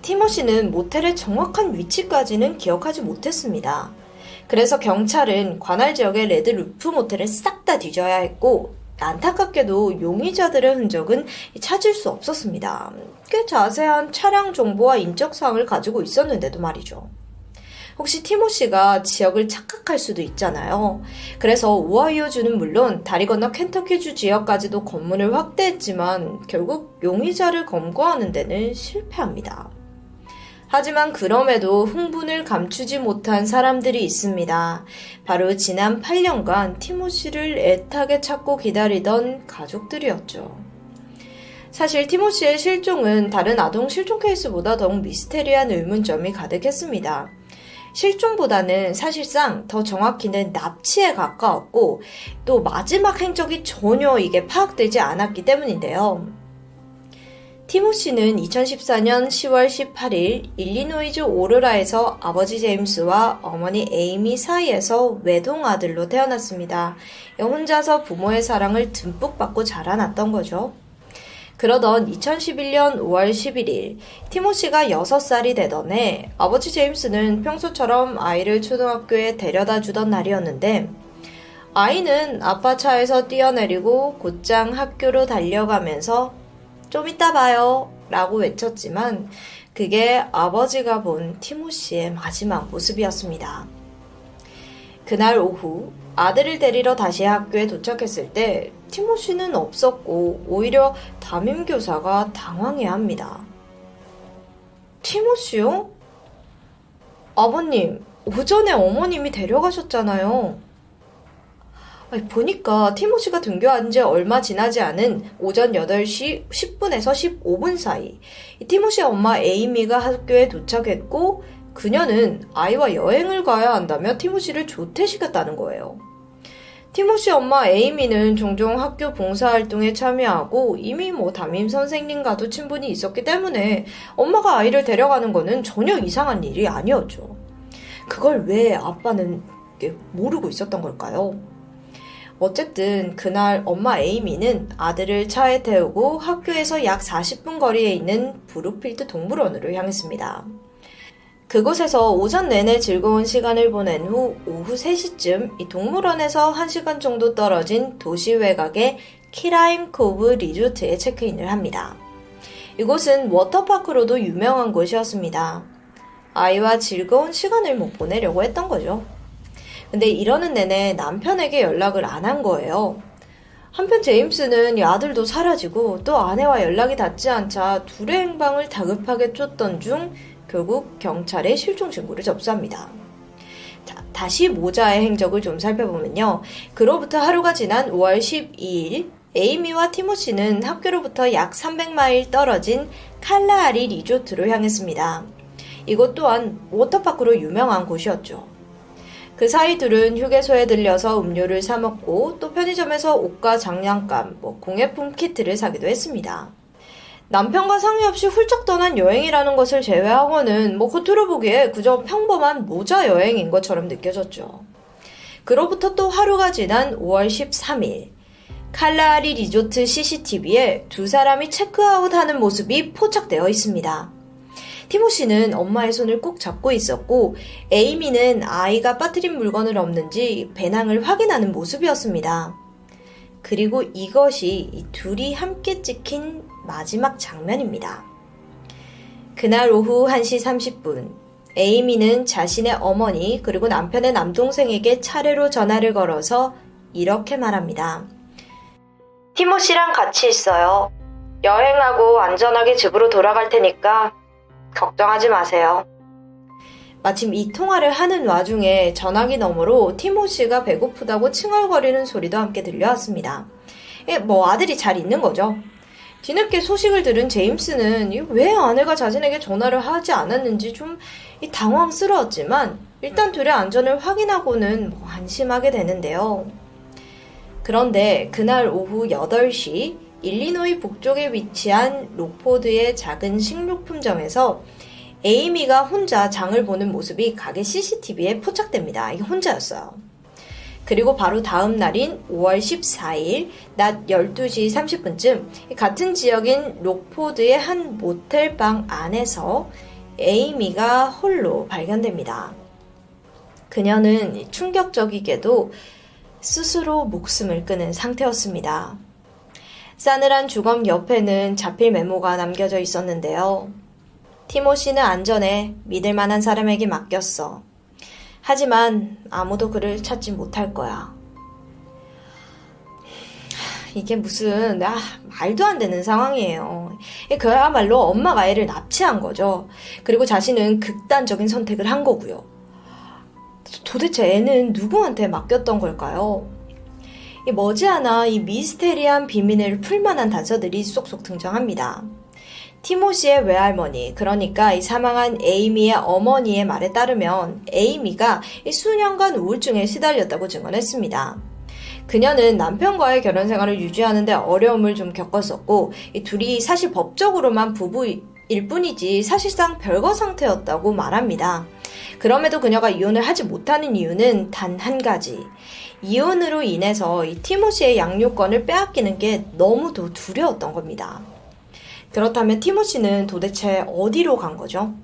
Speaker 3: 티모시는 모텔의 정확한 위치까지는 기억하지 못했습니다. 그래서 경찰은 관할 지역의 레드 루프 모텔을 싹 다 뒤져야 했고 안타깝게도 용의자들의 흔적은 찾을 수 없었습니다. 꽤 자세한 차량 정보와 인적 사항을 가지고 있었는데도 말이죠. 혹시 티모시가 지역을 착각할 수도 있잖아요. 그래서 오하이오주는 물론 다리 건너 켄터키주 지역까지도 검문을 확대했지만 결국 용의자를 검거하는 데는 실패합니다. 하지만 그럼에도 흥분을 감추지 못한 사람들이 있습니다. 바로 지난 8년간 티모시를 애타게 찾고 기다리던 가족들이었죠. 사실 티모시의 실종은 다른 아동 실종 케이스보다 더욱 미스테리한 의문점이 가득했습니다. 실종보다는 사실상 더 정확히는 납치에 가까웠고 또 마지막 행적이 전혀 이게 파악되지 않았기 때문인데요. 티모시는 2014년 10월 18일 일리노이주 오로라에서 아버지 제임스와 어머니 에이미 사이에서 외동 아들로 태어났습니다. 혼자서 부모의 사랑을 듬뿍 받고 자라났던 거죠. 그러던 2011년 5월 11일 티모시가 6살이 되던 해 아버지 제임스는 평소처럼 아이를 초등학교에 데려다 주던 날이었는데 아이는 아빠 차에서 뛰어내리고 곧장 학교로 달려가면서 좀 이따 봐요 라고 외쳤지만 그게 아버지가 본 티모시의 마지막 모습이었습니다. 그날 오후 아들을 데리러 다시 학교에 도착했을 때 티모시는 없었고 오히려 담임 교사가 당황해야 합니다. 티모시요? 아버님, 오전에 어머님이 데려가셨잖아요. 보니까 티모시가 등교한 지 얼마 지나지 않은 오전 8시 10분에서 15분 사이 티모시 엄마 에이미가 학교에 도착했고 그녀는 아이와 여행을 가야 한다며 티모시를 조퇴시켰다는 거예요. 티모시 엄마 에이미는 종종 학교 봉사활동에 참여하고 이미 뭐 담임 선생님과도 친분이 있었기 때문에 엄마가 아이를 데려가는 거는 전혀 이상한 일이 아니었죠. 그걸 왜 아빠는 모르고 있었던 걸까요? 어쨌든 그날 엄마 에이미는 아들을 차에 태우고 학교에서 약 40분 거리에 있는 브루필드 동물원으로 향했습니다. 그곳에서 오전 내내 즐거운 시간을 보낸 후 오후 3시쯤 이 동물원에서 1시간 정도 떨어진 도시 외곽의 키라임 코브 리조트에 체크인을 합니다. 이곳은 워터파크로도 유명한 곳이었습니다. 아이와 즐거운 시간을 뭐 보내려고 했던 거죠. 근데 이러는 내내 남편에게 연락을 안 한 거예요. 한편 제임스는 이 아들도 사라지고 또 아내와 연락이 닿지 않자 둘의 행방을 다급하게 쫓던 중 결국 경찰에 실종 신고를 접수합니다. 자, 다시 모자의 행적을 좀 살펴보면요. 그로부터 하루가 지난 5월 12일 에이미와 티모시는 학교로부터 약 300마일 떨어진 칼라아리 리조트로 향했습니다. 이곳 또한 워터파크로 유명한 곳이었죠. 그 사이 둘은 휴게소에 들려서 음료를 사 먹고 또 편의점에서 옷과 장난감, 뭐 공예품 키트를 사기도 했습니다. 남편과 상의 없이 훌쩍 떠난 여행이라는 것을 제외하고는 뭐 겉으로 보기에 그저 평범한 모자 여행인 것처럼 느껴졌죠. 그로부터 또 하루가 지난 5월 13일 칼라리 리조트 CCTV에 두 사람이 체크아웃 하는 모습이 포착되어 있습니다. 티모시는 엄마의 손을 꼭 잡고 있었고 에이미는 아이가 빠뜨린 물건을 없는지 배낭을 확인하는 모습이었습니다. 그리고 이것이 이 둘이 함께 찍힌 마지막 장면입니다. 그날 오후 1시 30분, 에이미는 자신의 어머니 그리고 남편의 남동생에게 차례로 전화를 걸어서 이렇게 말합니다. 티모시랑 같이 있어요. 여행하고 안전하게 집으로 돌아갈 테니까 걱정하지 마세요. 마침 이 통화를 하는 와중에 전화기 너머로 티모시가 배고프다고 칭얼거리는 소리도 함께 들려왔습니다. 예, 뭐 아들이 잘 있는 거죠. 뒤늦게 소식을 들은 제임스는 왜 아내가 자신에게 전화를 하지 않았는지 좀 당황스러웠지만 일단 둘의 안전을 확인하고는 뭐 안심하게 되는데요. 그런데 그날 오후 8시 일리노이 북쪽에 위치한 록포드의 작은 식료품점에서 에이미가 혼자 장을 보는 모습이 가게 CCTV에 포착됩니다. 이게 혼자였어요. 그리고 바로 다음 날인 5월 14일 낮 12시 30분쯤 같은 지역인 록포드의 한 모텔방 안에서 에이미가 홀로 발견됩니다. 그녀는 충격적이게도 스스로 목숨을 끊은 상태였습니다. 싸늘한 주검 옆에는 자필 메모가 남겨져 있었는데요. 티모시는 안전해 믿을 만한 사람에게 맡겼어. 하지만 아무도 그를 찾지 못할 거야. 이게 무슨 아, 말도 안 되는 상황이에요. 그야말로 엄마가 아이를 납치한 거죠. 그리고 자신은 극단적인 선택을 한 거고요. 도대체 애는 누구한테 맡겼던 걸까요? 머지않아 이 미스테리한 비밀을 풀만한 단서들이 쏙쏙 등장합니다. 티모시의 외할머니, 그러니까 이 사망한 에이미의 어머니의 말에 따르면 에이미가 수년간 우울증에 시달렸다고 증언했습니다. 그녀는 남편과의 결혼 생활을 유지하는데 어려움을 좀 겪었었고, 이 둘이 사실 법적으로만 부부일 뿐이지 사실상 별거 상태였다고 말합니다. 그럼에도 그녀가 이혼을 하지 못하는 이유는 단 한 가지. 이혼으로 인해서 이 티모시의 양육권을 빼앗기는 게 너무도 두려웠던 겁니다. 그렇다면 티모시는 도대체 어디로 간 거죠?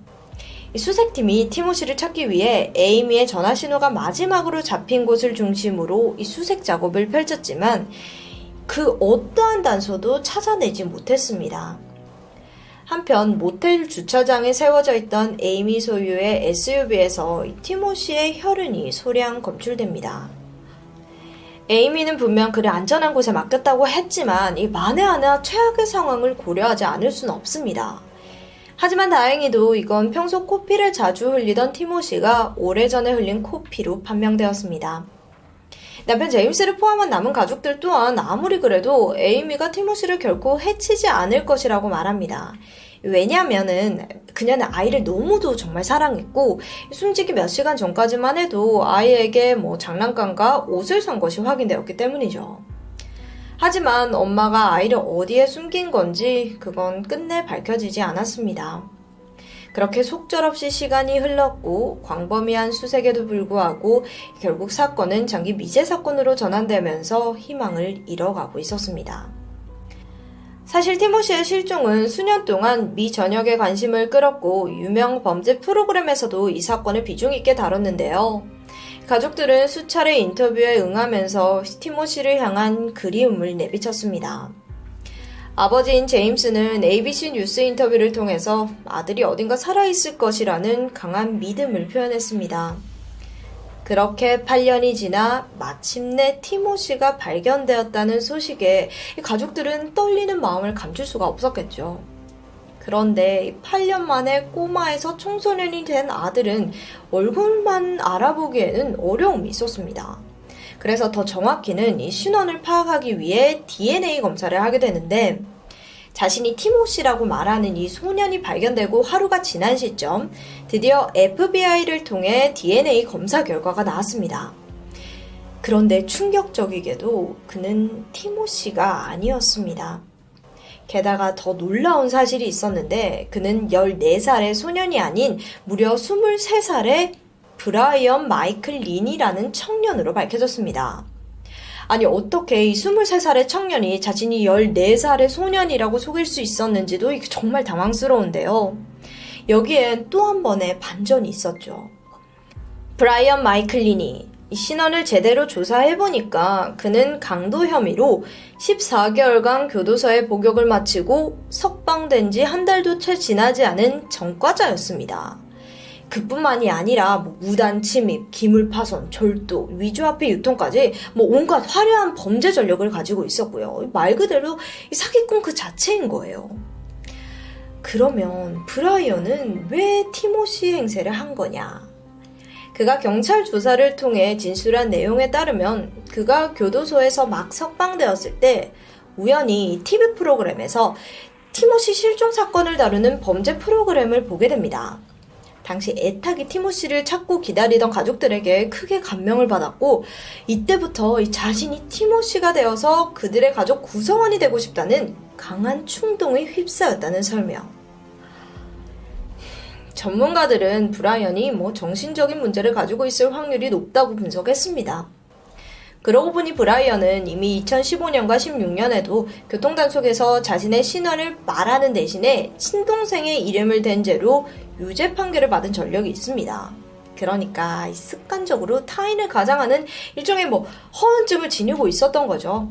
Speaker 3: 이 수색팀이 티모시를 찾기 위해 에이미의 전화 신호가 마지막으로 잡힌 곳을 중심으로 이 수색 작업을 펼쳤지만 그 어떠한 단서도 찾아내지 못했습니다. 한편 모텔 주차장에 세워져 있던 에이미 소유의 SUV에서 티모시의 혈흔이 소량 검출됩니다. 에이미는 분명 그를 안전한 곳에 맡겼다고 했지만 이 만에 하나 최악의 상황을 고려하지 않을 수는 없습니다. 하지만 다행히도 이건 평소 코피를 자주 흘리던 티모시가 오래전에 흘린 코피로 판명되었습니다. 남편 제임스를 포함한 남은 가족들 또한 아무리 그래도 에이미가 티모시를 결코 해치지 않을 것이라고 말합니다. 왜냐면은 그녀는 아이를 너무도 정말 사랑했고 숨지기 몇 시간 전까지만 해도 아이에게 뭐 장난감과 옷을 산 것이 확인되었기 때문이죠. 하지만 엄마가 아이를 어디에 숨긴 건지 그건 끝내 밝혀지지 않았습니다. 그렇게 속절없이 시간이 흘렀고 광범위한 수색에도 불구하고 결국 사건은 장기 미제 사건으로 전환되면서 희망을 잃어가고 있었습니다. 사실 티모시의 실종은 수년 동안 미 전역에 관심을 끌었고 유명 범죄 프로그램에서도 이 사건을 비중 있게 다뤘는데요. 가족들은 수차례 인터뷰에 응하면서 티모시를 향한 그리움을 내비쳤습니다. 아버지인 제임스는 ABC 뉴스 인터뷰를 통해서 아들이 어딘가 살아있을 것이라는 강한 믿음을 표현했습니다. 그렇게 8년이 지나 마침내 티모시가 발견되었다는 소식에 가족들은 떨리는 마음을 감출 수가 없었겠죠. 그런데 8년 만에 꼬마에서 청소년이 된 아들은 얼굴만 알아보기에는 어려움이 있었습니다. 그래서 더 정확히는 이 신원을 파악하기 위해 DNA 검사를 하게 되는데 자신이 티모시라고 말하는 이 소년이 발견되고 하루가 지난 시점 드디어 FBI를 통해 DNA 검사 결과가 나왔습니다. 그런데 충격적이게도 그는 티모시가 아니었습니다. 게다가 더 놀라운 사실이 있었는데 그는 14살의 소년이 아닌 무려 23살의 브라이언 마이클 린이라는 청년으로 밝혀졌습니다. 아니 어떻게 이 23살의 청년이 자신이 14살의 소년이라고 속일 수 있었는지도 정말 당황스러운데요. 여기엔 또 한 번의 반전이 있었죠. 브라이언 마이클린이 신원을 제대로 조사해보니까 그는 강도 혐의로 14개월간 교도소에 복역을 마치고 석방된 지 한 달도 채 지나지 않은 전과자였습니다. 그뿐만이 아니라 뭐 무단 침입, 기물 파손, 절도, 위조화폐 유통까지 뭐 온갖 화려한 범죄 전력을 가지고 있었고요. 말 그대로 사기꾼 그 자체인 거예요. 그러면 브라이언은 왜 티모시 행세를 한 거냐? 그가 경찰 조사를 통해 진술한 내용에 따르면 그가 교도소에서 막 석방되었을 때 우연히 TV 프로그램에서 티모시 실종 사건을 다루는 범죄 프로그램을 보게 됩니다. 당시 애타게 티모시를 찾고 기다리던 가족들에게 크게 감명을 받았고 이때부터 자신이 티모시가 되어서 그들의 가족 구성원이 되고 싶다는 강한 충동에 휩싸였다는 설명. 전문가들은 브라이언이 뭐 정신적인 문제를 가지고 있을 확률이 높다고 분석했습니다. 그러고 보니 브라이언은 이미 2015년과 16년에도 교통단속에서 자신의 신원을 말하는 대신에 친동생의 이름을 댄 죄로 유죄 판결을 받은 전력이 있습니다. 그러니까 습관적으로 타인을 가장하는 일종의 뭐 허언증을 지니고 있었던 거죠.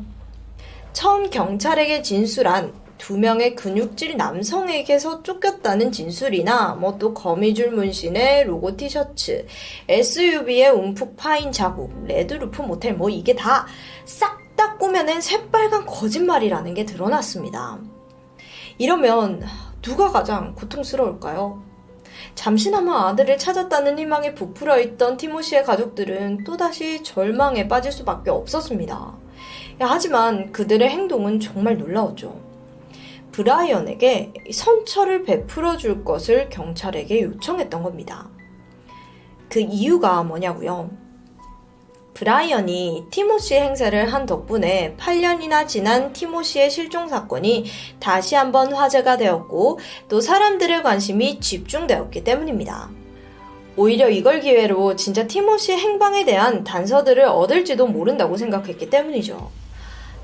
Speaker 3: 처음 경찰에게 진술한 두 명의 근육질 남성에게서 쫓겼다는 진술이나 뭐 또 거미줄 문신의 로고 티셔츠, SUV의 움푹 파인 자국, 레드루프 모텔 뭐 이게 다 싹 다 꾸며낸 새빨간 거짓말이라는 게 드러났습니다. 이러면 누가 가장 고통스러울까요? 잠시나마 아들을 찾았다는 희망에 부풀어 있던 티모시의 가족들은 또다시 절망에 빠질 수밖에 없었습니다. 하지만 그들의 행동은 정말 놀라웠죠. 브라이언에게 선처를 베풀어 줄 것을 경찰에게 요청했던 겁니다. 그 이유가 뭐냐고요? 브라이언이 티모시 행세를 한 덕분에 8년이나 지난 티모시의 실종 사건이 다시 한번 화제가 되었고 또 사람들의 관심이 집중되었기 때문입니다. 오히려 이걸 기회로 진짜 티모시 행방에 대한 단서들을 얻을지도 모른다고 생각했기 때문이죠.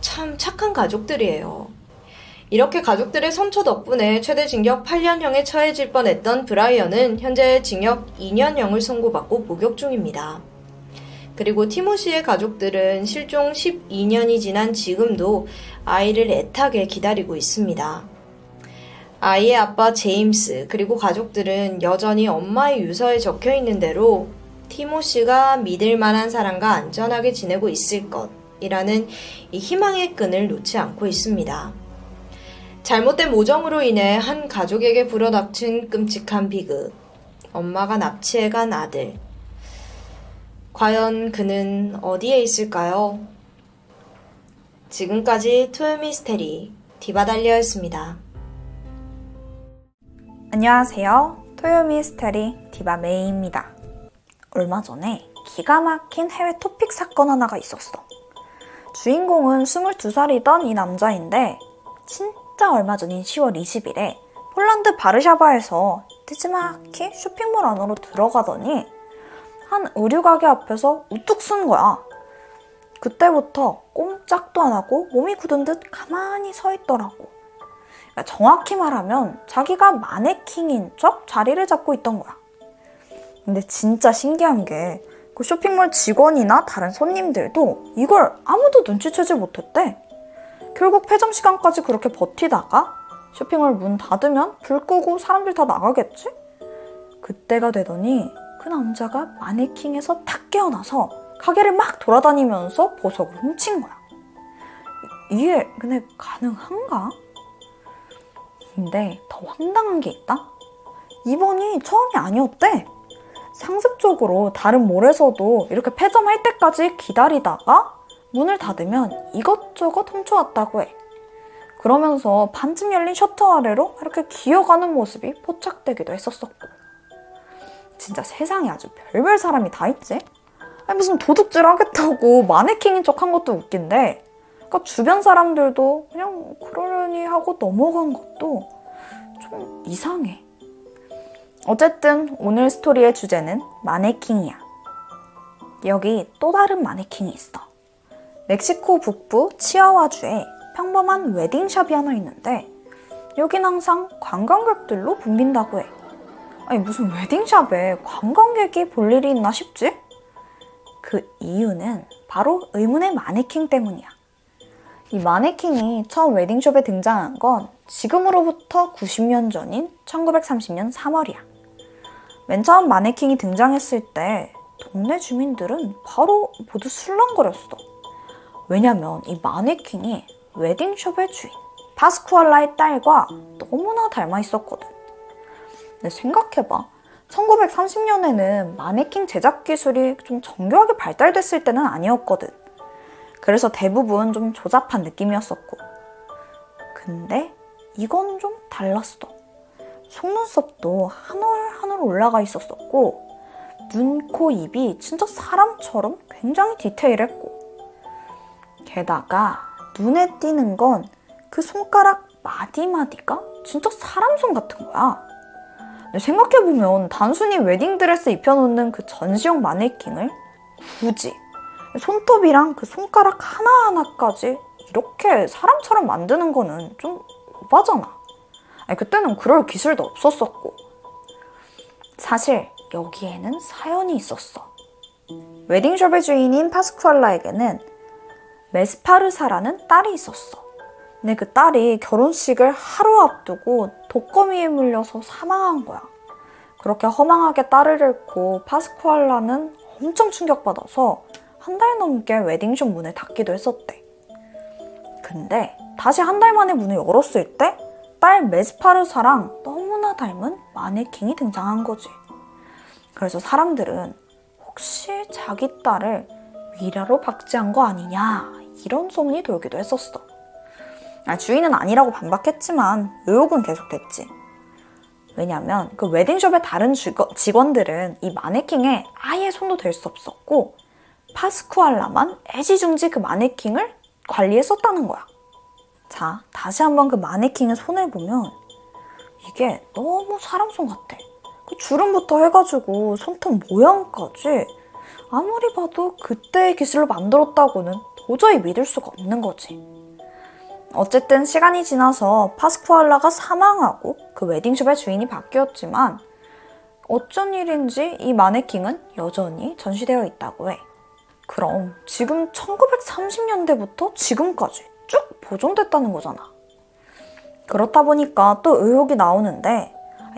Speaker 3: 참 착한 가족들이에요. 이렇게 가족들의 선처 덕분에 최대 징역 8년형에 처해질 뻔했던 브라이언은 현재 징역 2년형을 선고받고 복역 중입니다. 그리고 티모시의 가족들은 실종 12년이 지난 지금도 아이를 애타게 기다리고 있습니다. 아이의 아빠 제임스 그리고 가족들은 여전히 엄마의 유서에 적혀 있는 대로 티모시가 믿을 만한 사람과 안전하게 지내고 있을 것이라는 이 희망의 끈을 놓지 않고 있습니다. 잘못된 모정으로 인해 한 가족에게 불어닥친 끔찍한 비극. 엄마가 납치해간 아들. 과연 그는 어디에 있을까요? 지금까지 토요미스테리 디바달리아였습니다.
Speaker 4: 안녕하세요. 토요미스테리 디바 메이입니다. 얼마 전에 기가 막힌 해외 토픽 사건 하나가 있었어. 주인공은 22살이던 이 남자인데 진짜 얼마 전인 10월 20일에 폴란드 바르샤바에서 느지막이 쇼핑몰 안으로 들어가더니 한 의류 가게 앞에서 우뚝 선 거야. 그때부터 꼼짝도 안 하고 몸이 굳은 듯 가만히 서 있더라고. 그러니까 정확히 말하면 자기가 마네킹인 척 자리를 잡고 있던 거야. 근데 진짜 신기한 게 그 쇼핑몰 직원이나 다른 손님들도 이걸 아무도 눈치채지 못했대. 결국 폐점 시간까지 그렇게 버티다가 쇼핑몰 문 닫으면 불 끄고 사람들 다 나가겠지? 그때가 되더니 그 남자가 마네킹에서 탁 깨어나서 가게를 막 돌아다니면서 보석을 훔친 거야. 이게 근데 가능한가? 근데 더 황당한 게 있다? 이번이 처음이 아니었대. 상습적으로 다른 몰에서도 이렇게 폐점할 때까지 기다리다가 문을 닫으면 이것저것 훔쳐왔다고 해. 그러면서 반쯤 열린 셔터 아래로 이렇게 기어가는 모습이 포착되기도 했었었고. 진짜 세상에 아주 별별 사람이 다 있지? 아니, 무슨 도둑질 하겠다고 마네킹인 척 한 것도 웃긴데, 그러니까 주변 사람들도 그냥 그러려니 하고 넘어간 것도 좀 이상해. 어쨌든 오늘 스토리의 주제는 마네킹이야. 여기 또 다른 마네킹이 있어. 멕시코 북부 치아와주에 평범한 웨딩샵이 하나 있는데 여긴 항상 관광객들로 붐빈다고 해. 아니 무슨 웨딩샵에 관광객이 볼 일이 있나 싶지? 그 이유는 바로 의문의 마네킹 때문이야. 이 마네킹이 처음 웨딩숍에 등장한 건 지금으로부터 90년 전인 1930년 3월이야. 맨 처음 마네킹이 등장했을 때 동네 주민들은 바로 모두 술렁거렸어. 왜냐면 이 마네킹이 웨딩숍의 주인 파스쿠알라의 딸과 너무나 닮아 있었거든. 근데 생각해봐. 1930년에는 마네킹 제작 기술이 좀 정교하게 발달됐을 때는 아니었거든. 그래서 대부분 좀 조잡한 느낌이었었고. 근데 이건 좀 달랐어. 속눈썹도 한 올 한 올 올라가 있었었고, 눈, 코, 입이 진짜 사람처럼 굉장히 디테일했고, 게다가 눈에 띄는 건 그 손가락 마디마디가 진짜 사람 손 같은 거야. 생각해보면 단순히 웨딩드레스 입혀놓는 그 전시용 마네킹을 굳이 손톱이랑 그 손가락 하나하나까지 이렇게 사람처럼 만드는 거는 좀 오바잖아. 아니, 그때는 그럴 기술도 없었었고. 사실 여기에는 사연이 있었어. 웨딩숍의 주인인 파스쿠알라에게는 메스파르사라는 딸이 있었어. 근데 그 딸이 결혼식을 하루 앞두고 독거미에 물려서 사망한 거야. 그렇게 허망하게 딸을 잃고 파스쿠알라는 엄청 충격받아서 한 달 넘게 웨딩숍 문을 닫기도 했었대. 근데 다시 한 달 만에 문을 열었을 때 딸 메스파르사랑 너무나 닮은 마네킹이 등장한 거지. 그래서 사람들은 혹시 자기 딸을 위라로 박제한 거 아니냐 이런 소문이 돌기도 했었어. 아, 주인은 아니라고 반박했지만 의혹은 계속됐지. 왜냐면 그 웨딩숍의 다른 직원들은 이 마네킹에 아예 손도 댈 수 없었고 파스쿠알라만 애지중지 그 마네킹을 관리했었다는 거야. 자, 다시 한번 그 마네킹의 손을 보면 이게 너무 사람 손 같아. 그 주름부터 해가지고 손톱 모양까지 아무리 봐도 그때의 기술로 만들었다고는 도저히 믿을 수가 없는 거지. 어쨌든 시간이 지나서 파스쿠알라가 사망하고 그 웨딩숍의 주인이 바뀌었지만 어쩐 일인지 이 마네킹은 여전히 전시되어 있다고 해. 그럼 지금 1930년대부터 지금까지 쭉 보존됐다는 거잖아. 그렇다 보니까 또 의혹이 나오는데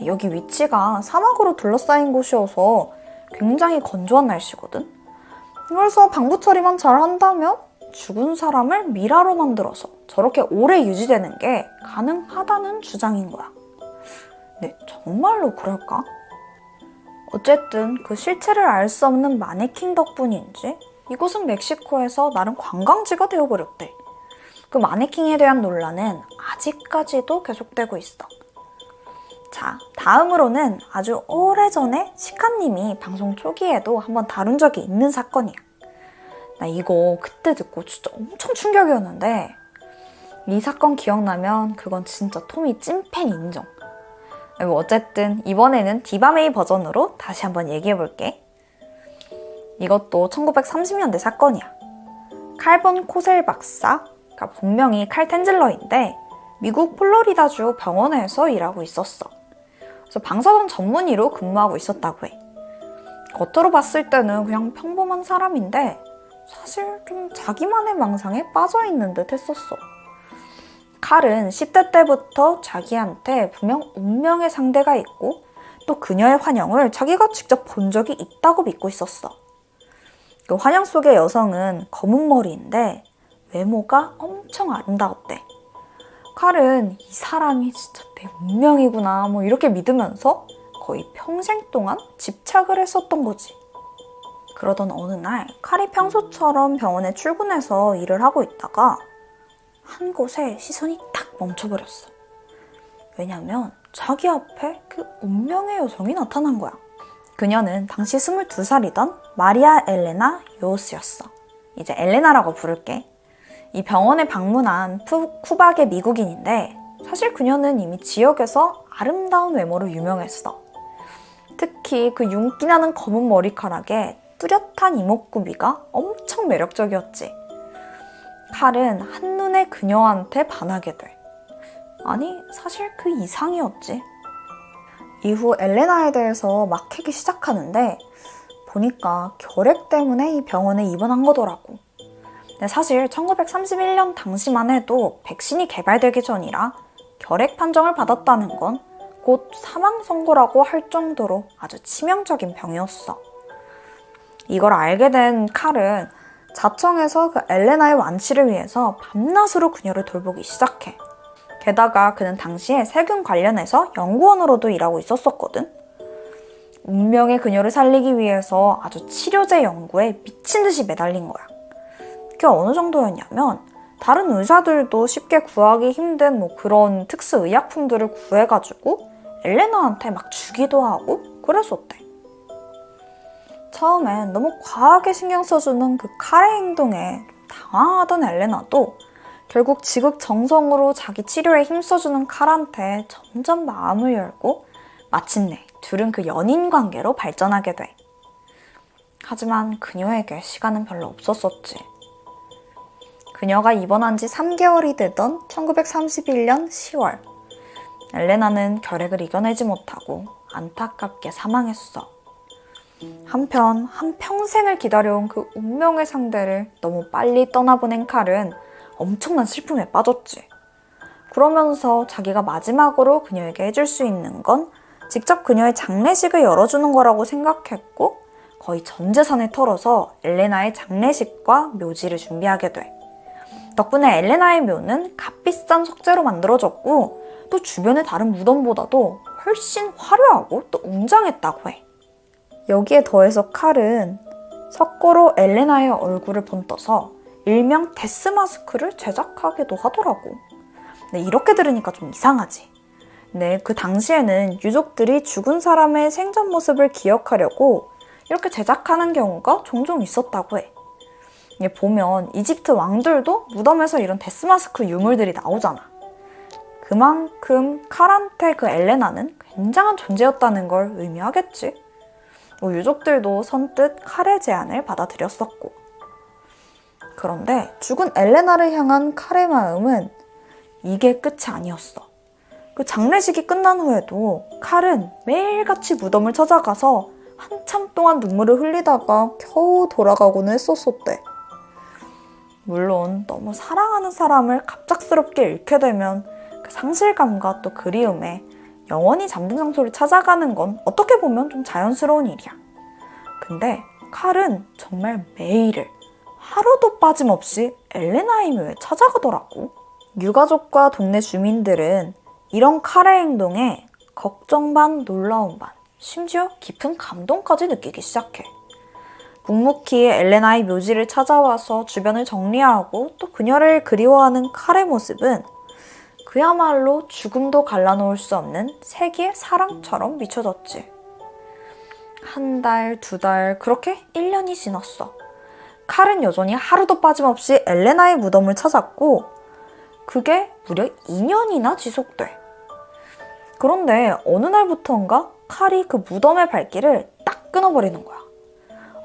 Speaker 4: 여기 위치가 사막으로 둘러싸인 곳이어서 굉장히 건조한 날씨거든. 그래서 방부 처리만 잘 한다면 죽은 사람을 미라로 만들어서 저렇게 오래 유지되는 게 가능하다는 주장인 거야. 근데 정말로 그럴까? 어쨌든 그 실체를 알 수 없는 마네킹 덕분인지 이곳은 멕시코에서 나름 관광지가 되어버렸대. 그 마네킹에 대한 논란은 아직까지도 계속되고 있어. 자, 다음으로는 아주 오래전에 시카님이 방송 초기에도 한번 다룬 적이 있는 사건이야. 나 이거 그때 듣고 진짜 엄청 충격이었는데 이 사건 기억나면 그건 진짜 토미 찐팬 인정. 뭐 어쨌든 이번에는 디바메이 버전으로 다시 한번 얘기해 볼게. 이것도 1930년대 사건이야. 칼본 코셀 박사, 그러니까 분명히 칼 텐즐러인데 미국 플로리다주 병원에서 일하고 있었어. 그래서 방사선 전문의로 근무하고 있었다고 해. 겉으로 봤을 때는 그냥 평범한 사람인데 사실 좀 자기만의 망상에 빠져 있는 듯 했었어. 칼은 10대 때부터 자기한테 분명 운명의 상대가 있고 또 그녀의 환영을 자기가 직접 본 적이 있다고 믿고 있었어. 그 환영 속의 여성은 검은 머리인데 외모가 엄청 아름다웠대. 칼은 이 사람이 진짜 내 운명이구나 뭐 이렇게 믿으면서 거의 평생 동안 집착을 했었던 거지. 그러던 어느 날 칼이 평소처럼 병원에 출근해서 일을 하고 있다가 한 곳에 시선이 딱 멈춰버렸어. 왜냐면 자기 앞에 그 운명의 여성이 나타난 거야. 그녀는 당시 22살이던 마리아 엘레나 요스였어. 이제 엘레나라고 부를게. 이 병원에 방문한 푸, 쿠박의 미국인인데 사실 그녀는 이미 지역에서 아름다운 외모로 유명했어. 특히 그 윤기나는 검은 머리카락에 뚜렷한 이목구비가 엄청 매력적이었지. 칼은 한눈에 그녀한테 반하게 돼. 아니, 사실 그 이상이었지. 이후 엘레나에 대해서 막 캐기 시작하는데 보니까 결핵 때문에 이 병원에 입원한 거더라고. 근데 사실 1931년 당시만 해도 백신이 개발되기 전이라 결핵 판정을 받았다는 건 곧 사망 선고라고 할 정도로 아주 치명적인 병이었어. 이걸 알게 된 칼은 자청에서 그 엘레나의 완치를 위해서 밤낮으로 그녀를 돌보기 시작해. 게다가 그는 당시에 세균 관련해서 연구원으로도 일하고 있었었거든. 운명의 그녀를 살리기 위해서 아주 치료제 연구에 미친 듯이 매달린 거야. 그게 어느 정도였냐면 다른 의사들도 쉽게 구하기 힘든 뭐 그런 특수 의약품들을 구해가지고 엘레나한테 막 주기도 하고 그랬었대. 처음엔 너무 과하게 신경 써주는 그 칼의 행동에 당황하던 엘레나도 결국 지극정성으로 자기 치료에 힘써주는 칼한테 점점 마음을 열고 마침내 둘은 그 연인 관계로 발전하게 돼. 하지만 그녀에게 시간은 별로 없었었지. 그녀가 입원한 지 3개월이 되던 1931년 10월. 엘레나는 결핵을 이겨내지 못하고 안타깝게 사망했어. 한편 한평생을 기다려온 그 운명의 상대를 너무 빨리 떠나보낸 칼은 엄청난 슬픔에 빠졌지. 그러면서 자기가 마지막으로 그녀에게 해줄 수 있는 건 직접 그녀의 장례식을 열어주는 거라고 생각했고 거의 전 재산을 털어서 엘레나의 장례식과 묘지를 준비하게 돼. 덕분에 엘레나의 묘는 값비싼 석재로 만들어졌고 또 주변의 다른 무덤보다도 훨씬 화려하고 또 웅장했다고 해. 여기에 더해서 칼은 석고로 엘레나의 얼굴을 본떠서 일명 데스 마스크를 제작하기도 하더라고. 네, 이렇게 들으니까 좀 이상하지. 네, 그 당시에는 유족들이 죽은 사람의 생전 모습을 기억하려고 이렇게 제작하는 경우가 종종 있었다고 해. 이게 보면 이집트 왕들도 무덤에서 이런 데스마스크 유물들이 나오잖아. 그만큼 칼한테 그 엘레나는 굉장한 존재였다는 걸 의미하겠지. 뭐 유족들도 선뜻 칼의 제안을 받아들였었고. 그런데 죽은 엘레나를 향한 칼의 마음은 이게 끝이 아니었어. 그 장례식이 끝난 후에도 칼은 매일같이 무덤을 찾아가서 한참 동안 눈물을 흘리다가 겨우 돌아가고는 했었었대. 물론 너무 사랑하는 사람을 갑작스럽게 잃게 되면 그 상실감과 또 그리움에 영원히 잠든 장소를 찾아가는 건 어떻게 보면 좀 자연스러운 일이야. 근데 칼은 정말 매일을 하루도 빠짐없이 엘레나의 묘에 찾아가더라고. 유가족과 동네 주민들은 이런 칼의 행동에 걱정 반 놀라움 반 심지어 깊은 감동까지 느끼기 시작해. 묵묵히 엘레나의 묘지를 찾아와서 주변을 정리하고 또 그녀를 그리워하는 칼의 모습은 그야말로 죽음도 갈라놓을 수 없는 세기의 사랑처럼 비춰졌지. 한 달, 두 달, 그렇게 1년이 지났어. 칼은 여전히 하루도 빠짐없이 엘레나의 무덤을 찾았고, 그게 무려 2년이나 지속돼. 그런데 어느 날부터인가 칼이 그 무덤의 발길을 딱 끊어버리는 거야.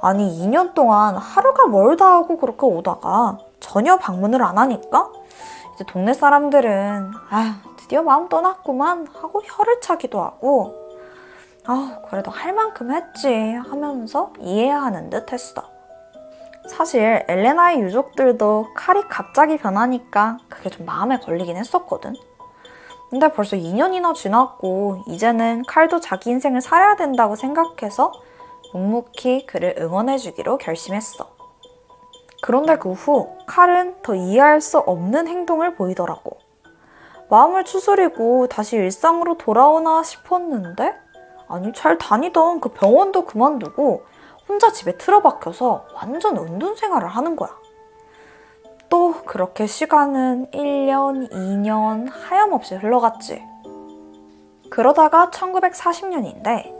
Speaker 4: 아니, 2년 동안 하루가 멀다 하고 그렇게 오다가 전혀 방문을 안 하니까 이제 동네 사람들은 아휴, 드디어 마음 떠났구만 하고 혀를 차기도 하고 아, 그래도 할 만큼 했지 하면서 이해하는 듯 했어. 사실 엘레나의 유족들도 칼이 갑자기 변하니까 그게 좀 마음에 걸리긴 했었거든. 근데 벌써 2년이나 지났고 이제는 칼도 자기 인생을 살아야 된다고 생각해서 묵묵히 그를 응원해주기로 결심했어. 그런데 그 후 칼은 더 이해할 수 없는 행동을 보이더라고. 마음을 추스리고 다시 일상으로 돌아오나 싶었는데 아니 잘 다니던 그 병원도 그만두고 혼자 집에 틀어박혀서 완전 은둔 생활을 하는 거야. 또 그렇게 시간은 1년, 2년 하염없이 흘러갔지. 그러다가 1940년인데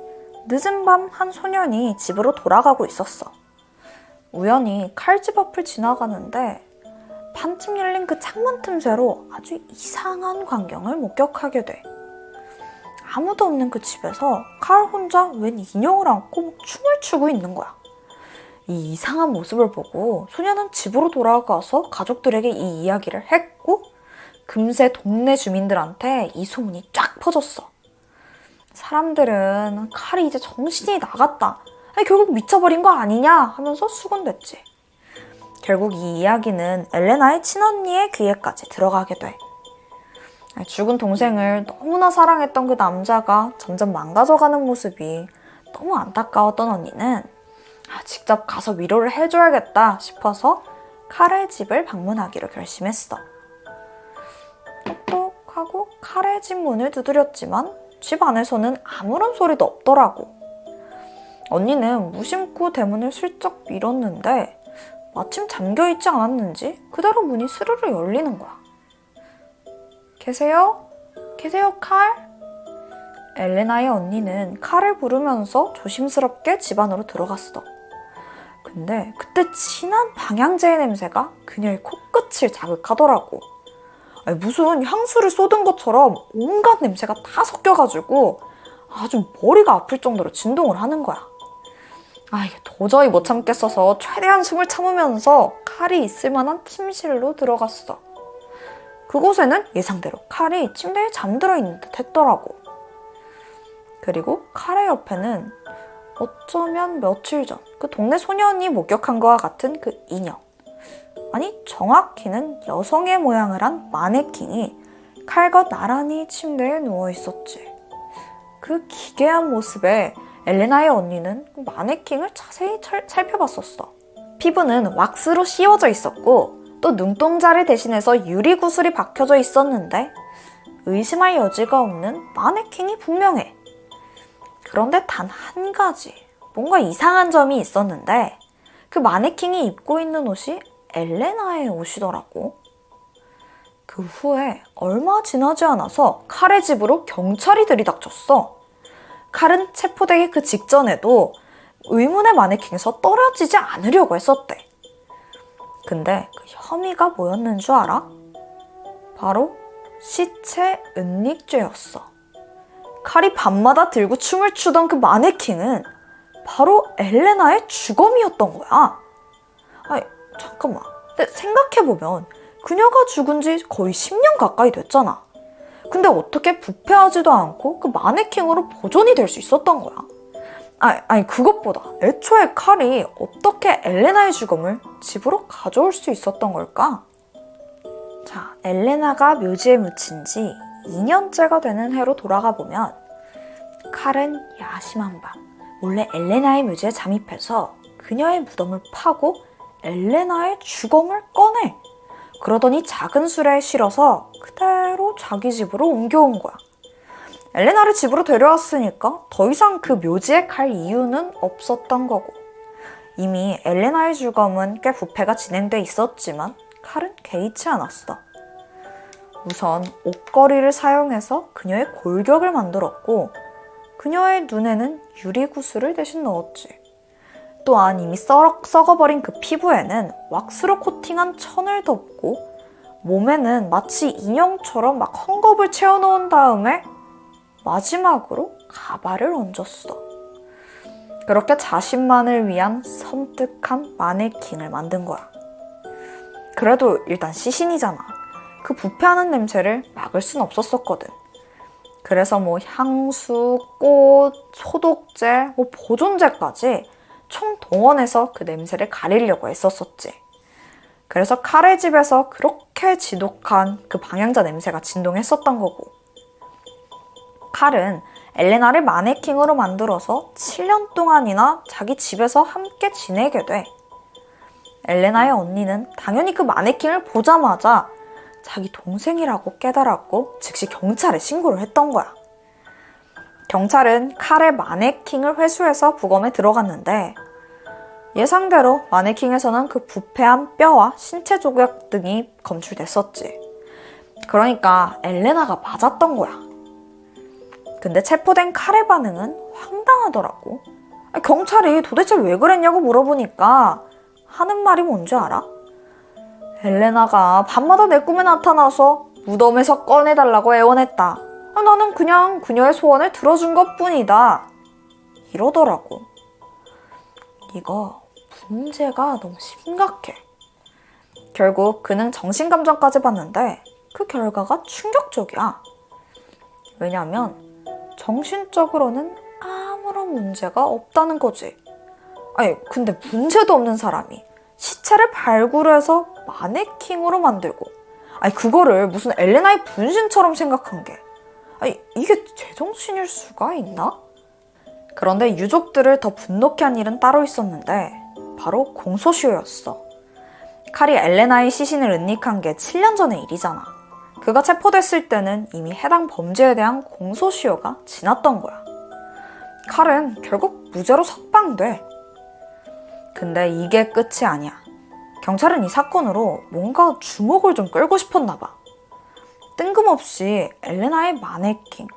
Speaker 4: 늦은 밤 한 소년이 집으로 돌아가고 있었어. 우연히 칼집 앞을 지나가는데 반쯤 열린 그 창문 틈새로 아주 이상한 광경을 목격하게 돼. 아무도 없는 그 집에서 칼 혼자 웬 인형을 안고 춤을 추고 있는 거야. 이 이상한 모습을 보고 소녀는 집으로 돌아가서 가족들에게 이 이야기를 했고 금세 동네 주민들한테 이 소문이 쫙 퍼졌어. 사람들은 칼이 이제 정신이 나갔다. 아니, 결국 미쳐버린 거 아니냐 하면서 수군댔지. 결국 이 이야기는 엘레나의 친언니의 귀에까지 들어가게 돼. 죽은 동생을 너무나 사랑했던 그 남자가 점점 망가져가는 모습이 너무 안타까웠던 언니는 아, 직접 가서 위로를 해줘야겠다 싶어서 칼의 집을 방문하기로 결심했어. 똑똑하고 칼의 집 문을 두드렸지만 집 안에서는 아무런 소리도 없더라고. 언니는 무심코 대문을 슬쩍 밀었는데 마침 잠겨있지 않았는지 그대로 문이 스르르 열리는 거야. 계세요? 계세요, 칼? 엘레나의 언니는 칼을 부르면서 조심스럽게 집 안으로 들어갔어. 근데 그때 진한 방향제의 냄새가 그녀의 코끝을 자극하더라고. 아니, 무슨 향수를 쏟은 것처럼 온갖 냄새가 다 섞여가지고 아주 머리가 아플 정도로 진동을 하는 거야. 아, 이게 도저히 못 참겠어서 최대한 숨을 참으면서 칼이 있을 만한 침실로 들어갔어. 그곳에는 예상대로 칼이 침대에 잠들어 있는 듯 했더라고. 그리고 칼의 옆에는 어쩌면 며칠 전 그 동네 소년이 목격한 것과 같은 그 인형. 아니, 정확히는 여성의 모양을 한 마네킹이 칼과 나란히 침대에 누워 있었지. 그 기괴한 모습에 엘레나의 언니는 그 마네킹을 자세히 찰, 살펴봤었어. 피부는 왁스로 씌워져 있었고 또 눈동자를 대신해서 유리 구슬이 박혀져 있었는데 의심할 여지가 없는 마네킹이 분명해. 그런데 단 한 가지 뭔가 이상한 점이 있었는데 그 마네킹이 입고 있는 옷이 엘레나의 옷이더라고. 그 후에 얼마 지나지 않아서 칼의 집으로 경찰이 들이닥쳤어. 칼은 체포되기 그 직전에도 의문의 마네킹에서 떨어지지 않으려고 했었대. 근데 그 혐의가 뭐였는 줄 알아? 바로 시체 은닉죄였어. 칼이 밤마다 들고 춤을 추던 그 마네킹은 바로 엘레나의 주검이었던 거야. 아니, 잠깐만. 근데 생각해보면 그녀가 죽은 지 거의 10년 가까이 됐잖아. 근데 어떻게 부패하지도 않고 그 마네킹으로 보존이 될 수 있었던 거야? 아니, 아니, 그것보다 애초에 칼이 어떻게 엘레나의 주검을 집으로 가져올 수 있었던 걸까? 자, 엘레나가 묘지에 묻힌 지 2년째가 되는 해로 돌아가 보면 칼은 야심한 밤 몰래 엘레나의 묘지에 잠입해서 그녀의 무덤을 파고 엘레나의 주검을 꺼내. 그러더니 작은 수레에 실어서 그대로 자기 집으로 옮겨온 거야. 엘레나를 집으로 데려왔으니까 더 이상 그 묘지에 갈 이유는 없었던 거고. 이미 엘레나의 주검은 꽤 부패가 진행돼 있었지만 칼은 개의치 않았어. 우선 옷걸이를 사용해서 그녀의 골격을 만들었고 그녀의 눈에는 유리 구슬을 대신 넣었지. 또한 이미 썩, 썩어버린 그 피부에는 왁스로 코팅한 천을 덮고 몸에는 마치 인형처럼 막 헝겊을 채워놓은 다음에 마지막으로 가발을 얹었어. 그렇게 자신만을 위한 섬뜩한 마네킹을 만든 거야. 그래도 일단 시신이잖아. 그 부패하는 냄새를 막을 순 없었었거든. 그래서 뭐 향수, 꽃, 소독제, 뭐 보존제까지 총 동원해서 그 냄새를 가리려고 했었었지. 그래서 칼의 집에서 그렇게 지독한 그 방향자 냄새가 진동했었던 거고. 칼은 엘레나를 마네킹으로 만들어서 7년 동안이나 자기 집에서 함께 지내게 돼. 엘레나의 언니는 당연히 그 마네킹을 보자마자 자기 동생이라고 깨달았고 즉시 경찰에 신고를 했던 거야. 경찰은 칼의 마네킹을 회수해서 부검에 들어갔는데 예상대로 마네킹에서는 그 부패한 뼈와 신체 조각 등이 검출됐었지. 그러니까 엘레나가 맞았던 거야. 근데 체포된 칼의 반응은 황당하더라고. 경찰이 도대체 왜 그랬냐고 물어보니까 하는 말이 뭔지 알아? 엘레나가 밤마다 내 꿈에 나타나서 무덤에서 꺼내달라고 애원했다. 아, 나는 그냥 그녀의 소원을 들어준 것 뿐이다. 이러더라고. 이거 문제가 너무 심각해. 결국 그는 정신감정까지 봤는데 그 결과가 충격적이야. 왜냐면 정신적으로는 아무런 문제가 없다는 거지. 아니, 근데 문제도 없는 사람이 시체를 발굴해서 마네킹으로 만들고, 아니, 그거를 무슨 엘레나의 분신처럼 생각한 게, 아니, 이게 제정신일 수가 있나? 그런데 유족들을 더 분노케 한 일은 따로 있었는데, 바로 공소시효였어. 칼이 엘레나의 시신을 은닉한 게 7년 전의 일이잖아. 그가 체포됐을 때는 이미 해당 범죄에 대한 공소시효가 지났던 거야. 칼은 결국 무죄로 석방돼. 근데 이게 끝이 아니야. 경찰은 이 사건으로 뭔가 주목을 좀 끌고 싶었나 봐. 뜬금없이 엘레나의 마네킹,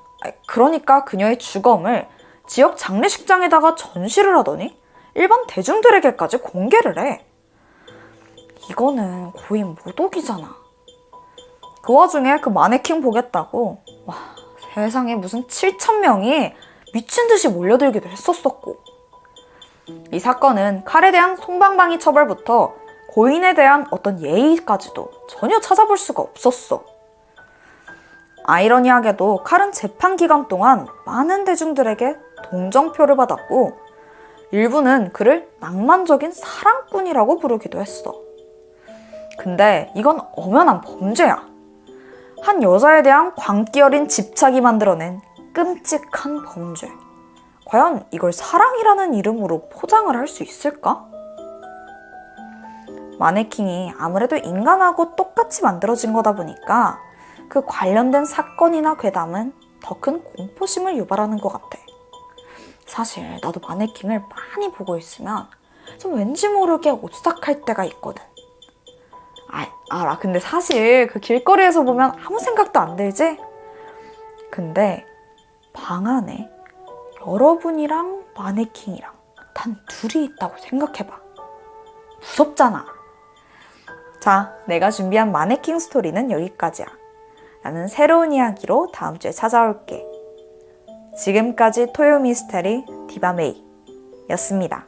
Speaker 4: 그러니까 그녀의 주검을 지역 장례식장에다가 전시를 하더니 일반 대중들에게까지 공개를 해. 이거는 거의 모독이잖아. 그 와중에 그 마네킹 보겠다고 와 세상에 무슨 7천 명이 미친 듯이 몰려들기도 했었었고 이 사건은 칼에 대한 송방방이 처벌부터 고인에 대한 어떤 예의까지도 전혀 찾아볼 수가 없었어. 아이러니하게도 칼은 재판 기간 동안 많은 대중들에게 동정표를 받았고 일부는 그를 낭만적인 사랑꾼이라고 부르기도 했어. 근데 이건 엄연한 범죄야. 한 여자에 대한 광기 어린 집착이 만들어낸 끔찍한 범죄. 과연 이걸 사랑이라는 이름으로 포장을 할 수 있을까? 마네킹이 아무래도 인간하고 똑같이 만들어진 거다 보니까 그 관련된 사건이나 괴담은 더 큰 공포심을 유발하는 것 같아. 사실 나도 마네킹을 많이 보고 있으면 좀 왠지 모르게 오싹할 때가 있거든. 아, 알아. 근데 사실 그 길거리에서 보면 아무 생각도 안 들지? 근데 방 안에 여러분이랑 마네킹이랑 단 둘이 있다고 생각해봐. 무섭잖아. 자, 내가 준비한 마네킹 스토리는 여기까지야. 나는 새로운 이야기로 다음 주에 찾아올게. 지금까지 토요 미스테리 디바메이 였습니다.